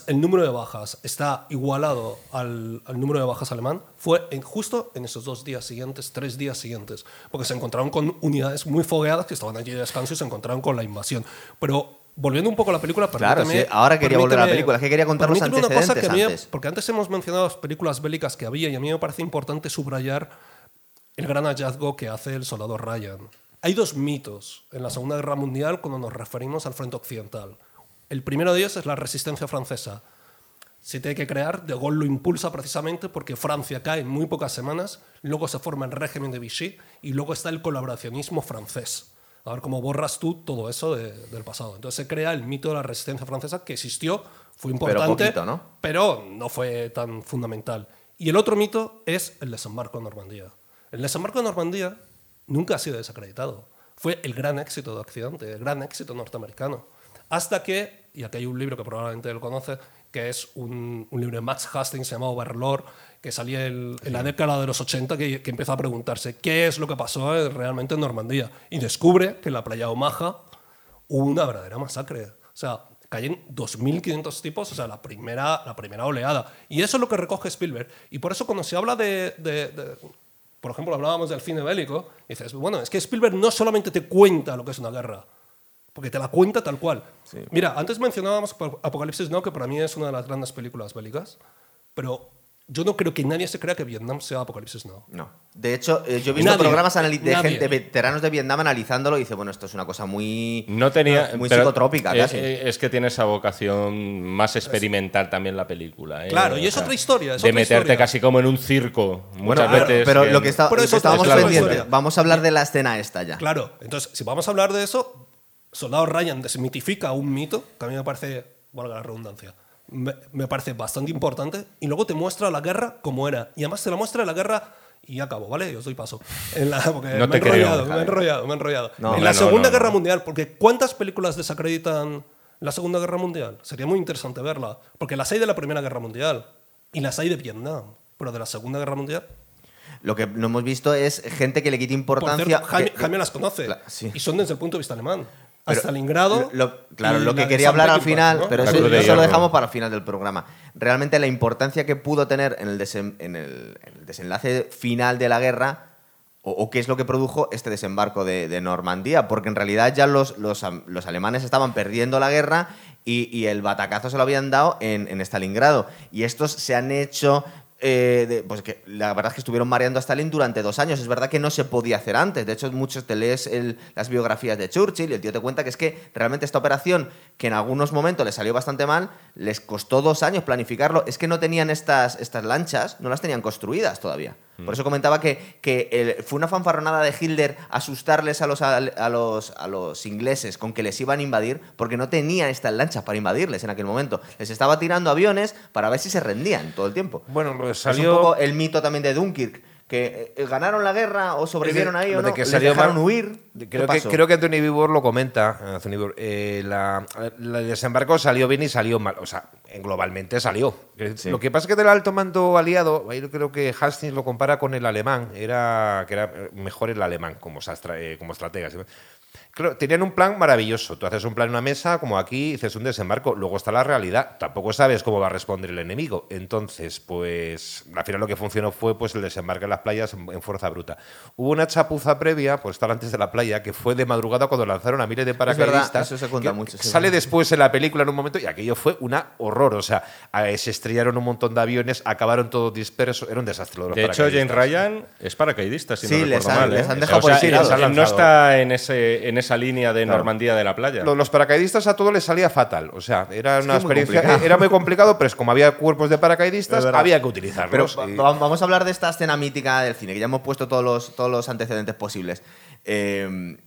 Speaker 3: el número de bajas está igualado al, número de bajas alemán fue en, justo en esos dos días siguientes, tres días siguientes, porque se encontraron con unidades muy fogueadas que estaban allí de descanso y se encontraron con la invasión. Pero volviendo un poco a la película,
Speaker 1: claro, sí, ahora quería volver a la película, que quería contar los antecedentes una cosa que antes.
Speaker 3: porque antes hemos mencionado las películas bélicas que había y a mí me parece importante subrayar el gran hallazgo que hace el soldado Ryan. Hay dos mitos en la Segunda Guerra Mundial cuando nos referimos al frente occidental. El primero de ellos es la resistencia francesa. Se tiene que crear, De Gaulle lo impulsa precisamente porque Francia cae en muy pocas semanas, luego se forma el régimen de Vichy y luego está el colaboracionismo francés. A ver cómo borras tú todo eso del pasado. Entonces se crea el mito de la resistencia francesa que existió, fue importante, pero, ¿no? pero no fue tan fundamental. Y el otro mito es el desembarco de Normandía. El desembarco de Normandía nunca ha sido desacreditado. Fue el gran éxito de Occidente, el gran éxito norteamericano. Hasta que y aquí hay un libro que probablemente él conoce, que es un, un libro de Max Hastings llamado Overlord, que salía en la década de los 80, que, que, empieza a preguntarse qué es lo que pasó eh, realmente en Normandía. Y descubre que en la playa Omaha hubo una verdadera masacre. O sea, caen 2.500 tipos, o sea, la primera, la primera oleada. Y eso es lo que recoge Spielberg. Y por eso cuando se habla de, de, por ejemplo, hablábamos del cine bélico, dices, bueno, es que Spielberg no solamente te cuenta lo que es una guerra, porque te la cuenta tal cual. Mira, antes mencionábamos Apocalipsis Now, que para mí es una de las grandes películas bélicas, pero yo no creo que nadie se crea que Vietnam sea Apocalipsis Now.
Speaker 1: No. De hecho, eh, yo he visto programas de, gente, veteranos de Vietnam analizándolo y dice, bueno, esto es una cosa muy,
Speaker 2: no tenía,
Speaker 1: muy psicotrópica
Speaker 2: casi. Es, que tiene esa vocación más experimental también la película. ¿eh?
Speaker 3: Claro, y es otra historia.
Speaker 2: de meterte casi como en un circo muchas veces.
Speaker 1: Pero lo que, está, estábamos pendientes, vamos a hablar de la escena esta ya.
Speaker 3: Claro, entonces, si vamos a hablar de eso, Soldado Ryan desmitifica un mito, que a mí me parece, valga la redundancia, me, parece bastante importante. Y luego te muestra la guerra como era. Y además te la muestra la guerra y acabo, ¿vale? Yo os doy paso. En la, porque
Speaker 2: no
Speaker 3: me,
Speaker 2: he
Speaker 3: enrollado, me he enrollado, me he enrollado, en la Segunda Guerra Mundial, porque ¿cuántas películas desacreditan la Segunda Guerra Mundial? Sería muy interesante verla. Porque las hay de la Primera Guerra Mundial y las hay de Vietnam, pero de la Segunda Guerra Mundial.
Speaker 1: Lo que no hemos visto es gente que le quite importancia.
Speaker 3: Jaime, las conoce. Y son desde el punto de vista alemán a Stalingrado.
Speaker 1: claro, lo que quería hablar al final, pero eso, lo dejamos para el final del programa. Realmente la importancia que pudo tener en el, en el, desenlace final de la guerra, o, qué es lo que produjo este desembarco de, Normandía, porque en realidad ya los, los, alemanes estaban perdiendo la guerra y, el batacazo se lo habían dado en, en Stalingrado. Y estos se han hecho eh, pues que la verdad es que estuvieron mareando a Stalin durante dos años. Es verdad que no se podía hacer antes. De hecho, muchos te lees las biografías de Churchill y el tío te cuenta que es que realmente esta operación, que en algunos momentos les salió bastante mal, les costó dos años planificarlo. Es que no tenían estas, estas lanchas, no las tenían construidas todavía. Por eso comentaba que, que fue una fanfarronada de Hitler asustarles a los, a, los, a los ingleses con que les iban a invadir, porque no tenían estas lanchas para invadirles en aquel momento. Les estaba tirando aviones para ver si se rendían todo el tiempo.
Speaker 4: Bueno,
Speaker 1: pues salió... Es un poco el mito también de Dunkirk que eh, ganaron la guerra o sobrevivieron ahí o no, que les dejaron huir.
Speaker 4: Creo que, creo que Anthony Vivor lo comenta. Anthony eh, la, el desembarco salió bien y salió mal. O sea, globalmente salió. Lo que pasa es que del alto mando aliado, ahí creo que Hastings lo compara con el alemán. Era que era mejor el alemán como, eh, como estratega. Claro, tenían un plan maravilloso. Tú haces un plan en una mesa, como aquí, dices un desembarco. Luego está la realidad. Tampoco sabes cómo va a responder el enemigo. Entonces, pues, al final lo que funcionó fue pues el desembarque en las playas en, fuerza bruta. Hubo una chapuza previa, pues estar antes de la playa, que fue de madrugada cuando lanzaron a miles de paracaidistas.
Speaker 1: eso se cuenta mucho.
Speaker 4: sale después en la película en un momento y aquello fue una horror. O sea, se estrellaron un montón de aviones, acabaron todos dispersos. Era un desastre.
Speaker 2: de hecho, Jane Ryan es paracaidista, si
Speaker 1: sí,
Speaker 2: no
Speaker 1: les,
Speaker 2: han,
Speaker 1: les ¿eh? han dejado por
Speaker 2: No está en ese esa línea de Normandía de la playa.
Speaker 4: Los, paracaidistas a todos les salía fatal. O sea, era una experiencia. Era muy complicado, pero es como había cuerpos de paracaidistas, había que utilizarlos.
Speaker 1: Pero vamos a hablar de esta escena mítica del cine, que ya hemos puesto todos los, todos los antecedentes posibles. Eh,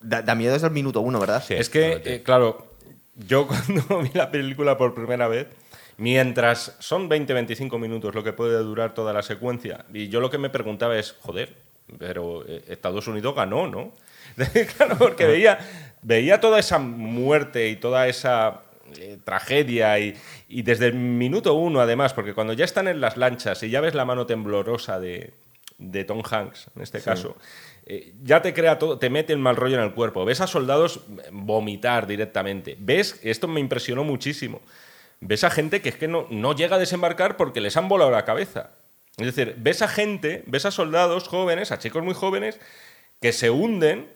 Speaker 1: da, miedo desde el minuto uno, ¿verdad?
Speaker 2: es que, eh, claro, yo [laughs] cuando vi la película por primera vez. Mientras son 20-25 minutos lo que puede durar toda la secuencia, y yo lo que me preguntaba es, joder, pero eh, Estados Unidos ganó, ¿no? [laughs] claro, porque veía, veía toda esa muerte y toda esa eh, tragedia y, desde el minuto uno además, porque cuando ya están en las lanchas y ya ves la mano temblorosa de, Tom Hanks, en este caso, eh, ya te crea todo, te mete el mal rollo en el cuerpo. Ves a soldados vomitar directamente. Ves, esto me impresionó muchísimo. Ves a gente que es que no, no llega a desembarcar porque les han volado la cabeza. Es decir, ves a gente, ves a soldados jóvenes, a chicos muy jóvenes, que se hunden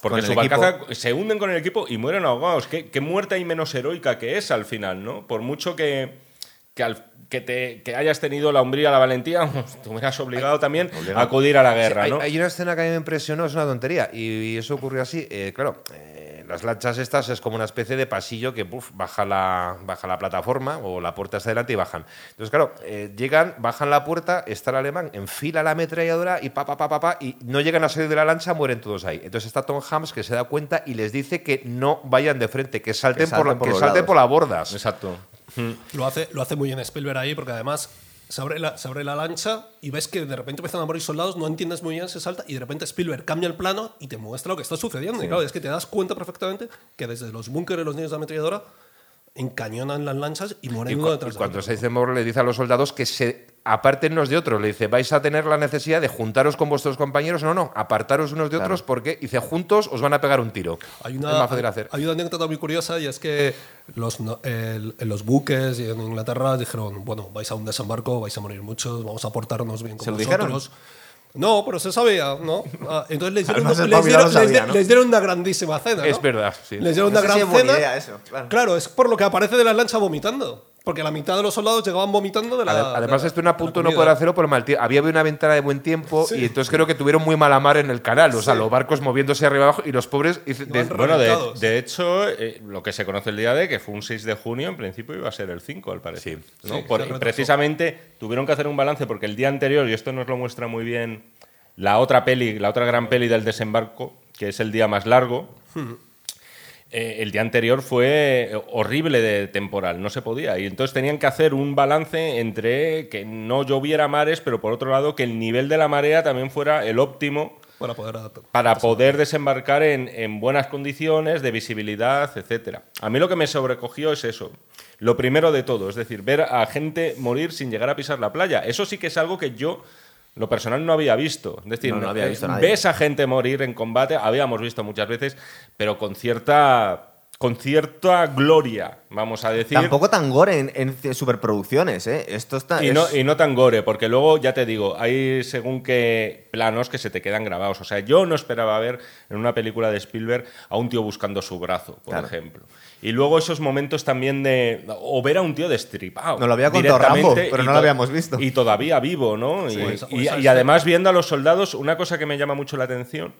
Speaker 2: porque su barcaza se hunden con el equipo y mueren ahogados. ¿Qué, qué muerte y menos heroica que es al final, ¿no? Por mucho que, que, te, que hayas tenido la hombría, la valentía, [laughs] te hubieras obligado también a acudir a la guerra, ¿no?
Speaker 4: Hay, una escena que a mí me impresionó, es una tontería, y, eso ocurrió así. Eh, claro, las lanchas estas es como una especie de pasillo que baja, la, baja la plataforma o la puerta está delante y bajan. Entonces, claro, eh, llegan, bajan la puerta, está el alemán, enfila la ametralladora y pa, pa, pa, pa, y no llegan a salir de la lancha, mueren todos ahí. Entonces está Tom Hams que se da cuenta y les dice que no vayan de frente, que salten, por, la, que salten por las bordas.
Speaker 2: Exacto.
Speaker 3: Lo hace, lo hace muy bien Spielberg ahí porque además se abre, la, se abre la lancha y ves que de repente empiezan a morir soldados, no entiendes muy bien, se salta y de repente Spielberg cambia el plano y te muestra lo que está sucediendo. Y claro, es que te das cuenta perfectamente que desde los búnkeres los niños de ametralladora encañonan las lanchas y mueren uno detrás
Speaker 4: de Cuando Eisenhower le dice a los soldados que se aparten unos de otros, le dice, vais a tener la necesidad de juntaros con vuestros compañeros, no, no, apartaros unos de otros porque, dice, juntos os van a pegar un tiro.
Speaker 3: Hay una, hacer. Hay una anécdota muy curiosa y es que los, en los buques y en Inglaterra dijeron, bueno, vais a un desembarco, vais a morir muchos, vamos a portarnos bien con ¿Se vosotros. No, pero se sabía, ¿no? Ah, entonces les dieron, les, dieron, una grandísima cena.
Speaker 4: Es verdad, sí.
Speaker 3: Les dieron una gran cena. Eso, claro. es por lo que aparece de la lancha vomitando. Porque la mitad de los soldados llegaban vomitando de la.
Speaker 4: Además, esto en a punto no poder hacerlo por mal tiempo. Había una ventana de buen tiempo y entonces creo que tuvieron muy mala mar en el canal. O sea, los barcos moviéndose arriba abajo y los pobres.
Speaker 2: bueno, de, hecho, eh, lo que se conoce el día de que fue un 6 de junio, en principio iba a ser el 5, al parecer. Sí. precisamente tuvieron que hacer un balance porque el día anterior, y esto nos lo muestra muy bien la otra peli, la otra gran peli del desembarco, que es el día más largo. Hmm. Eh, el día anterior fue horrible de temporal, no se podía. Y entonces tenían que hacer un balance entre que no lloviera mares, pero por otro lado que el nivel de la marea también fuera el óptimo
Speaker 3: para poder,
Speaker 2: para poder desembarcar en, buenas condiciones de visibilidad, etcétera. A mí lo que me sobrecogió es eso. Lo primero de todo, es decir, ver a gente morir sin llegar a pisar la playa. Eso sí que es algo que yo lo personal no había visto. Es decir, no, había visto ves a gente morir en combate, habíamos visto muchas veces, pero con cierta con cierta gloria, vamos a decir.
Speaker 1: Tampoco tan gore en, superproducciones, ¿eh? Esto está,
Speaker 2: y, no, y no tan gore, porque luego, ya te digo, hay según qué planos que se te quedan grabados. O sea, yo no esperaba ver en una película de Spielberg a un tío buscando su brazo, por ejemplo. Y luego esos momentos también de. O ver a un tío destripado.
Speaker 1: No lo había contado Rambo, pero no lo habíamos visto.
Speaker 2: Y todavía vivo, ¿no? y, además viendo a los soldados, una cosa que me llama mucho la atención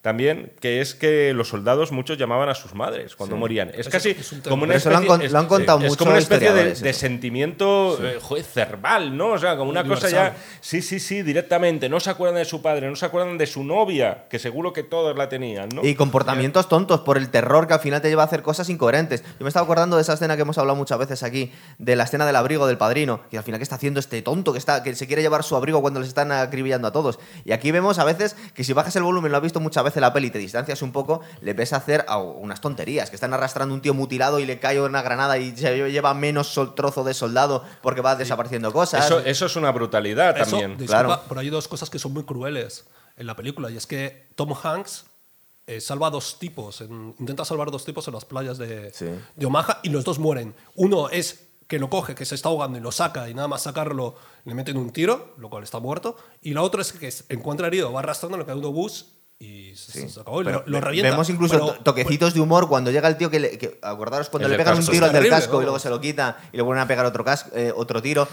Speaker 2: también, que es que los soldados muchos llamaban a sus madres cuando morían. Es casi como una especie,
Speaker 1: lo han, contado
Speaker 2: es, como una especie de, sentimiento eh, cerval, ¿no? O sea, como una cosa ya. Sí, sí, sí, directamente. No se acuerdan de su padre, no se acuerdan de su novia, que seguro que todos la tenían, ¿no?
Speaker 1: Y comportamientos tontos por el terror que al final te lleva a hacer cosas incoherentes. Yo me estaba acordando de esa escena que hemos hablado muchas veces aquí, de la escena del abrigo del padrino, que al final que está haciendo este tonto que está que se quiere llevar su abrigo cuando les están acribillando a todos. Y aquí vemos a veces que si bajas el volumen, lo has visto muchas veces la peli y te distancias un poco, le ves hacer unas tonterías, que están arrastrando un tío mutilado y le cae una granada y se lleva menos trozo de soldado porque va desapareciendo cosas.
Speaker 2: Eso, es una brutalidad también.
Speaker 3: claro. Pero hay dos cosas que son muy crueles en la película y es que Tom Hanks eh, salva a dos tipos, intenta salvar a dos tipos en las playas de, de Omaha y los dos mueren. Uno es que lo coge, que se está ahogando y lo saca y nada más sacarlo le meten un tiro, lo cual está muerto. Y la otra es que encuentra herido, va arrastrando, le cae un bus y se, acabó. lo, revienta.
Speaker 1: Vemos incluso toquecitos de humor cuando llega el tío que, le, acordaros cuando le pegan un tiro del casco y luego se lo quita y le vuelven a pegar otro, casco, eh, otro tiro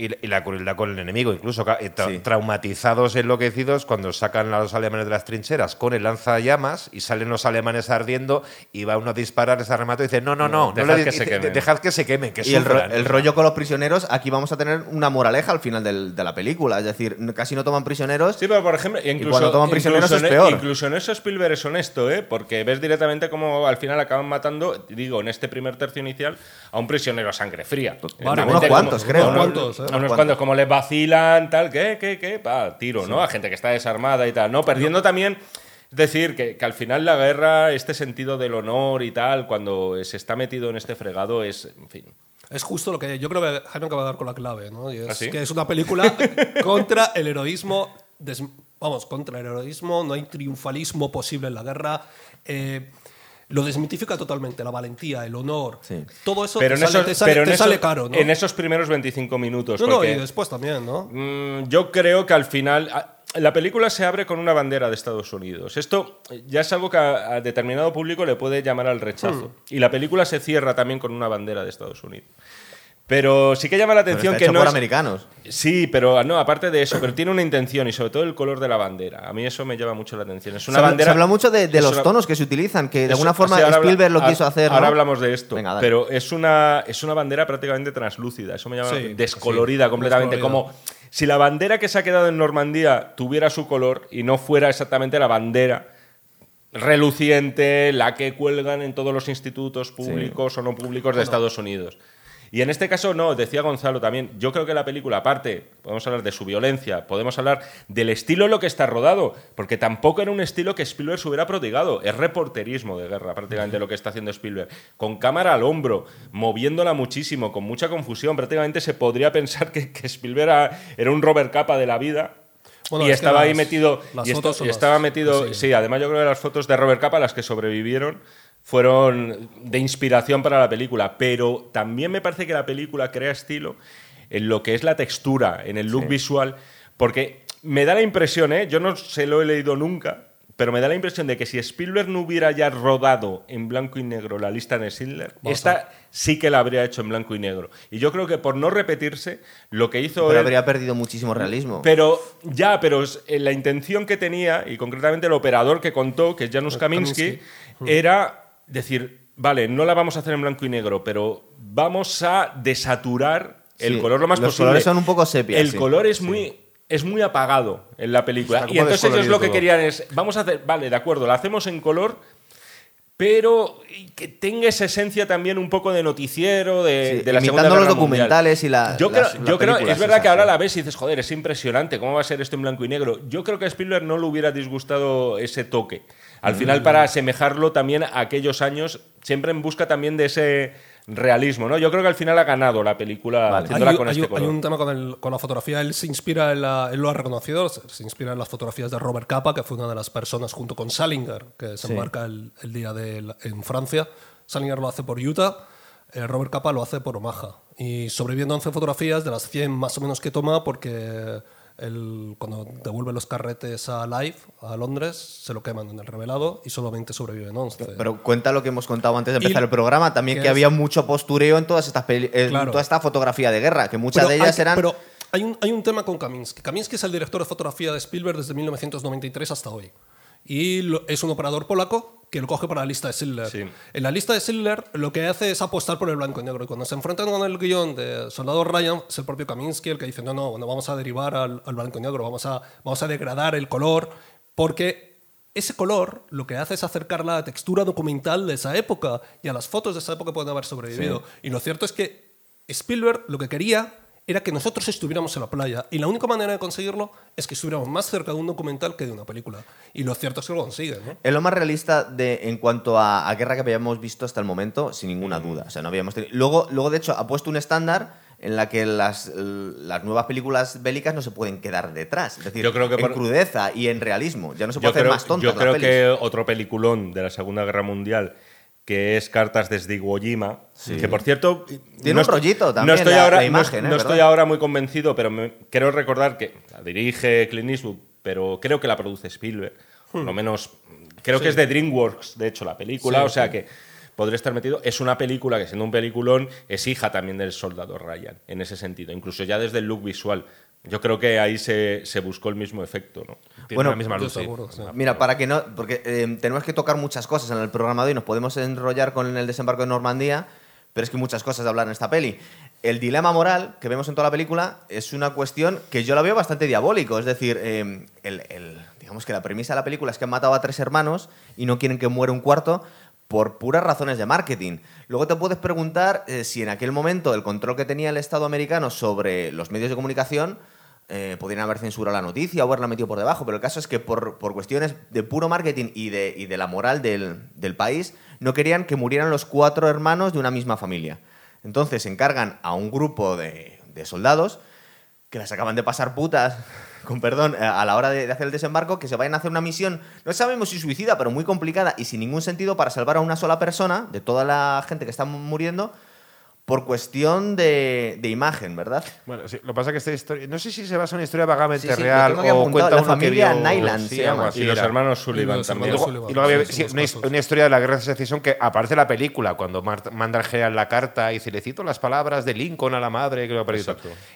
Speaker 4: y, la crueldad con el enemigo, incluso eh, traumatizados, enloquecidos, cuando sacan a los alemanes de las trincheras con el lanzallamas y salen los alemanes ardiendo y va uno a disparar, ese remato y dice, no, no, no, dejad, que, se quemen. dejad que se quemen. Que
Speaker 1: y el, rollo con los prisioneros, aquí vamos a tener una moraleja al final de la película, es decir, casi no toman prisioneros.
Speaker 2: Sí, pero por ejemplo, incluso,
Speaker 1: cuando toman prisioneros es peor.
Speaker 2: Incluso en eso Spielberg es honesto, ¿eh? porque ves directamente cómo al final acaban matando, digo, en este primer tercio inicial, a un prisionero a sangre fría.
Speaker 1: unos cuantos, creo.
Speaker 2: Unos cuantos, ¿eh? Unos cuantos, como le vacilan, tal, ¿qué, qué, qué? Pa, tiro, ¿no? A gente que está desarmada y tal, ¿no? Perdiendo también. Es decir, que, que, al final la guerra, este sentido del honor y tal, cuando se está metido en este fregado, es, en fin.
Speaker 3: Es justo lo que yo creo que Jaime acaba de dar con la clave, ¿no? Y es ¿Ah, que es una película [laughs] contra el heroísmo. vamos, contra el heroísmo, no hay triunfalismo posible en la guerra. Eh, lo desmitifica totalmente, la valentía, el honor, todo eso
Speaker 2: pero
Speaker 3: te, sale, caro. ¿no?
Speaker 2: En esos primeros 25 minutos.
Speaker 3: No, no, y después también, ¿no?
Speaker 2: Mm, yo creo que al final... La película se abre con una bandera de Estados Unidos. Esto ya es algo que a, determinado público le puede llamar al rechazo. Hmm. Y la película se cierra también con una bandera de Estados Unidos. Pero sí que llama la atención que no.
Speaker 1: Por americanos.
Speaker 2: Sí, pero no, aparte de eso, pero tiene una intención y sobre todo el color de la bandera. A mí eso me llama mucho la atención. Es una
Speaker 1: se,
Speaker 2: bandera.
Speaker 1: Se habla mucho de, los tonos que se utilizan, que de alguna forma Spielberg lo quiso hacer.
Speaker 2: Ahora hablamos de esto. pero es una, es una bandera prácticamente translúcida. Eso me llama descolorida completamente. Como si la bandera que se ha quedado en Normandía tuviera su color y no fuera exactamente la bandera reluciente, la que cuelgan en todos los institutos públicos o no públicos de Estados Unidos. Y en este caso, no, decía Gonzalo también, yo creo que la película, aparte, podemos hablar de su violencia, podemos hablar del estilo en lo que está rodado, porque tampoco era un estilo que Spielberg se hubiera prodigado, es reporterismo de guerra prácticamente lo que está haciendo Spielberg, con cámara al hombro, moviéndola muchísimo, con mucha confusión, prácticamente se podría pensar que, Spielberg era un Robert Capa de la vida, y estaba ahí metido. y, estaba metido. Sí. además yo creo que las fotos de Robert Capa, las que sobrevivieron, fueron de inspiración para la película, pero también me parece que la película crea estilo en lo que es la textura, en el look visual, porque me da la impresión, ¿eh? yo no se lo he leído nunca, pero me da la impresión de que si Spielberg no hubiera ya rodado en blanco y negro la lista de Schindler, esta sí que la habría hecho en blanco y negro. Y yo creo que por no repetirse, lo que hizo...
Speaker 1: Pero habría perdido muchísimo realismo.
Speaker 2: Pero ya, pero la intención que tenía, y concretamente el operador que contó, que es Janusz Kaminski, era decir, vale, no la vamos a hacer en blanco y negro, pero vamos a desaturar el color lo más
Speaker 1: los
Speaker 2: posible.
Speaker 1: Los colores son un poco sepia.
Speaker 2: El color es muy es muy apagado en la película. Y entonces ellos lo que querían es, vamos a hacer, vale, de acuerdo, la hacemos en color, pero que tenga esa esencia también un poco de noticiero, de, de la Segunda Guerra
Speaker 1: los documentales y la.
Speaker 2: Yo creo, yo creo es verdad que ahora la ves y dices, joder, es impresionante, ¿cómo va a ser esto en blanco y negro? Yo creo que a Spielberg no le hubiera disgustado ese toque. Al final, para asemejarlo también a aquellos años, siempre en busca también de ese realismo, ¿no? Yo creo que al final ha ganado la película
Speaker 3: haciéndola
Speaker 2: con este
Speaker 3: color. Hay un tema con, la fotografía, él se inspira, en la, él lo ha reconocido, se inspira en las fotografías de Robert Capa, que fue una de las personas junto con Salinger, que se embarca el, día de en Francia. Salinger lo hace por Utah, eh, Robert Capa lo hace por Omaha. Y sobreviviendo 11 fotografías de las 100 más o menos que toma, porque cuando devuelve los carretes a Live, a Londres, se lo queman en el revelado y solamente sobreviven 11.
Speaker 1: Pero cuenta lo que hemos contado antes de empezar el programa, también que, había mucho postureo en, todas estas en toda esta fotografía de guerra, que muchas de ellas eran...
Speaker 3: Pero hay un, hay un tema con Kaminsky. Kaminsky es el director de fotografía de Spielberg desde 1993 hasta hoy. Y es un operador polaco que lo coge para la lista de Schindler. En la lista de Schindler lo que hace es apostar por el blanco y negro. Y cuando se enfrentan con el guion de Soldado Ryan, es el propio Kaminsky el que dice, no, no, bueno, vamos a derivar al, blanco y negro, vamos a, vamos a degradar el color, porque ese color lo que hace es acercar la textura documental de esa época y a las fotos de esa época pueden haber sobrevivido. Y lo cierto es que Spielberg lo que quería era que nosotros estuviéramos en la playa. Y la única manera de conseguirlo es que estuviéramos más cerca de un documental que de una película. Y lo cierto es que lo consigue. ¿no?
Speaker 1: Es lo más realista de, en cuanto a, guerra que habíamos visto hasta el momento, sin ninguna duda. O sea, no habíamos luego, luego, de hecho, ha puesto un estándar en la que las, las, nuevas películas bélicas no se pueden quedar detrás. Es decir, creo que en crudeza y en realismo. Ya no se puede hacer más tontas
Speaker 2: Yo creo que otro peliculón de la Segunda Guerra Mundial que es Cartas desde Iwo Jima, que por cierto...
Speaker 1: Tiene un rollito también
Speaker 2: no estoy
Speaker 1: la,
Speaker 2: ahora,
Speaker 1: imagen,
Speaker 2: No, estoy ahora muy convencido, pero me, quiero recordar que la dirige Clint Eastwood, pero creo que la produce Spielberg. Por lo hmm. menos, creo que es de DreamWorks, de hecho, la película, o sea que podría estar metido. Es una película que, siendo un peliculón, es hija también del soldado Ryan, en ese sentido, incluso ya desde el look visual. Yo creo que ahí se, buscó el mismo efecto, ¿no?
Speaker 1: bueno, la misma luz, Mira, para que no, porque eh, tenemos que tocar muchas cosas en el programa de hoy, nos podemos enrollar con el desembarco de Normandía, pero es que hay muchas cosas de hablar en esta peli. El dilema moral que vemos en toda la película es una cuestión que yo la veo bastante diabólico, es decir, eh, digamos que la premisa de la película es que han matado a tres hermanos y no quieren que muera un cuarto, por puras razones de marketing. Luego te puedes preguntar eh, si en aquel momento el control que tenía el Estado americano sobre los medios de comunicación eh, podrían haber censurado la noticia o haberla metido por debajo, pero el caso es que por, cuestiones de puro marketing y de, y de la moral del, país, no querían que murieran los cuatro hermanos de una misma familia. Entonces encargan a un grupo de, de soldados que las acaban de pasar putas con perdón, eh, a la hora de, hacer el desembarco, que se vayan a hacer una misión, no sabemos si suicida, pero muy complicada y sin ningún sentido para salvar a una sola persona de toda la gente que está muriendo por cuestión de, imagen, ¿verdad?
Speaker 4: Bueno, sí, lo que pasa es que esta historia, no sé si se basa en una historia vagamente real o cuenta
Speaker 1: la familia Nyland se llama.
Speaker 2: Y los hermanos Sullivan también.
Speaker 4: Y luego, había una, historia de la guerra de secesión que aparece en la película cuando manda el general la carta y dice, le cito las palabras de Lincoln a la madre, que lo ha Es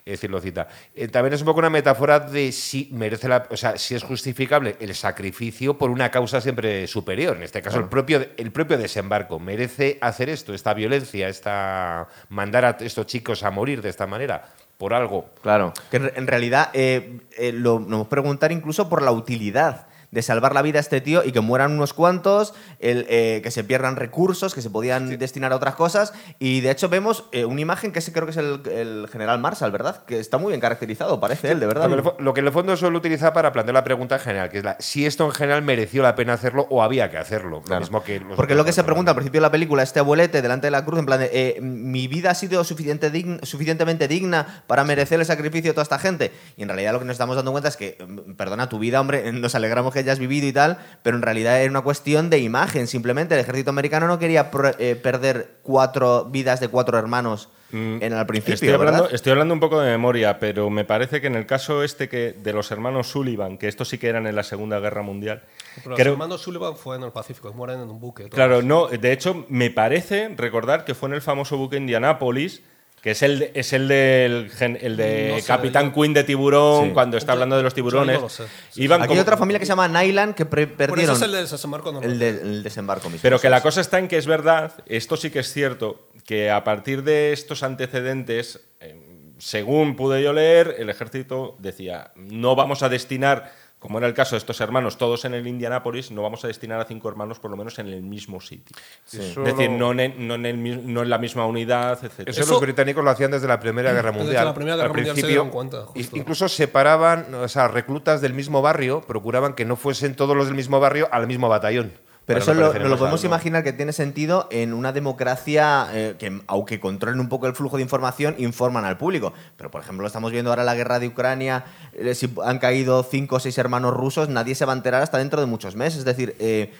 Speaker 4: decir, lo cita. Eh, también es un poco una metáfora de si merece la, o sea, si es justificable el sacrificio por una causa siempre superior. En este caso, el, propio, el propio desembarco. ¿Merece hacer esto, esta violencia, esta mandar a estos chicos a morir de esta manera por algo.
Speaker 1: Claro, que en realidad eh, eh, lo, nos preguntar incluso por la utilidad de salvar la vida a este tío y que mueran unos cuantos, el, eh, que se pierdan recursos que se podían destinar a otras cosas. Y de hecho vemos eh, una imagen que creo que es el, general Marshall, ¿verdad? Que está muy bien caracterizado, parece él, de verdad.
Speaker 4: Lo que en el fondo suele utilizar para plantear la pregunta general, que es la, si esto en general mereció la pena hacerlo o había que hacerlo. Lo mismo que
Speaker 1: Porque lo que se pregunta al principio de la película, este abuelete delante de la cruz, en plan de, eh, mi vida ha sido suficiente suficientemente digna para merecer el sacrificio de toda esta gente. Y en realidad lo que nos estamos dando cuenta es que, mm, perdona, tu vida, hombre, [laughs] nos alegramos que hayas vivido y tal, pero en realidad era una cuestión de imagen. Simplemente el ejército americano no quería eh, perder cuatro vidas de cuatro hermanos mm, en el principio.
Speaker 2: Estoy hablando, estoy hablando, un poco de memoria, pero me parece que en el caso este que de los hermanos Sullivan, que estos sí que eran en la Segunda Guerra Mundial.
Speaker 3: Pero los hermanos Sullivan fue en el Pacífico, mueren en un buque.
Speaker 2: Claro, no, de hecho, me parece recordar que fue en el famoso buque Indianápolis que es el, es el del el de Capitán Queen de Tiburón, cuando está hablando de los tiburones.
Speaker 1: Aquí hay otra familia que se llama Nyland que perdieron.
Speaker 3: es el desembarco
Speaker 1: no el, desembarco mismo.
Speaker 2: Pero que la cosa está en que es verdad, esto sí que es cierto, que a partir de estos antecedentes, eh, según pude yo leer, el ejército decía, no vamos a destinar como era el caso de estos hermanos, todos en el Indianápolis, no vamos a destinar a cinco hermanos por lo menos en el mismo sitio. Es decir, no en, no, en no en, la misma unidad, etc.
Speaker 4: Eso, los británicos lo hacían desde la Primera Guerra Mundial.
Speaker 3: La Primera Guerra Al Mundial principio, se cuenta,
Speaker 4: incluso separaban, o sea, reclutas del mismo barrio, procuraban que no fuesen todos los del mismo barrio al mismo batallón.
Speaker 1: Pero eso lo, lo podemos imaginar que tiene sentido en una democracia eh, que, aunque controlen un poco el flujo de información, informan al público. Pero, por ejemplo, estamos viendo ahora la guerra de Ucrania, eh, si han caído cinco o seis hermanos rusos, nadie se va a enterar hasta dentro de muchos meses. Es decir, eh,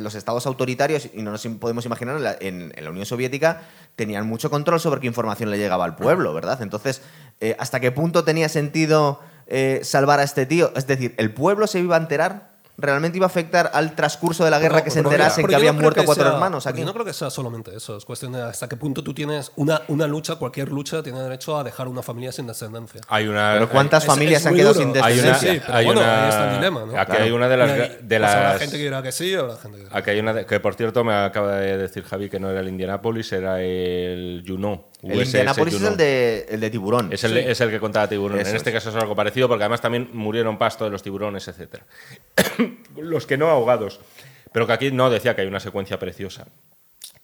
Speaker 1: los estados autoritarios, y no nos podemos imaginar, en la, Unión Soviética tenían mucho control sobre qué información le llegaba al pueblo, ¿verdad? Entonces, ¿hasta qué punto tenía sentido salvar a este tío? Es decir, ¿el pueblo se iba a enterar realmente iba a afectar al transcurso de la guerra que se enterasen que habían muerto cuatro hermanos aquí.
Speaker 3: Yo no creo que sea solamente eso, es cuestión de hasta qué punto tú tienes una, una lucha, cualquier lucha tiene derecho a dejar una familia sin descendencia.
Speaker 2: Hay una,
Speaker 1: pero ¿cuántas familias se han quedado sin descendencia?
Speaker 3: Hay una, hay bueno, ahí está el dilema, ¿no?
Speaker 2: Aquí hay una de las... De las
Speaker 3: la gente que dirá que sí o la gente que...
Speaker 2: Aquí hay una que, por cierto, me acaba de decir Javi que no era el Indianapolis, era el Juno.
Speaker 1: El Indianapolis es el de, el de tiburón.
Speaker 2: Es el, es el que contaba tiburón. en este caso es algo parecido porque además también murieron pasto de los tiburones, etc. [coughs] los que no ahogados. Pero que aquí no decía que hay una secuencia preciosa,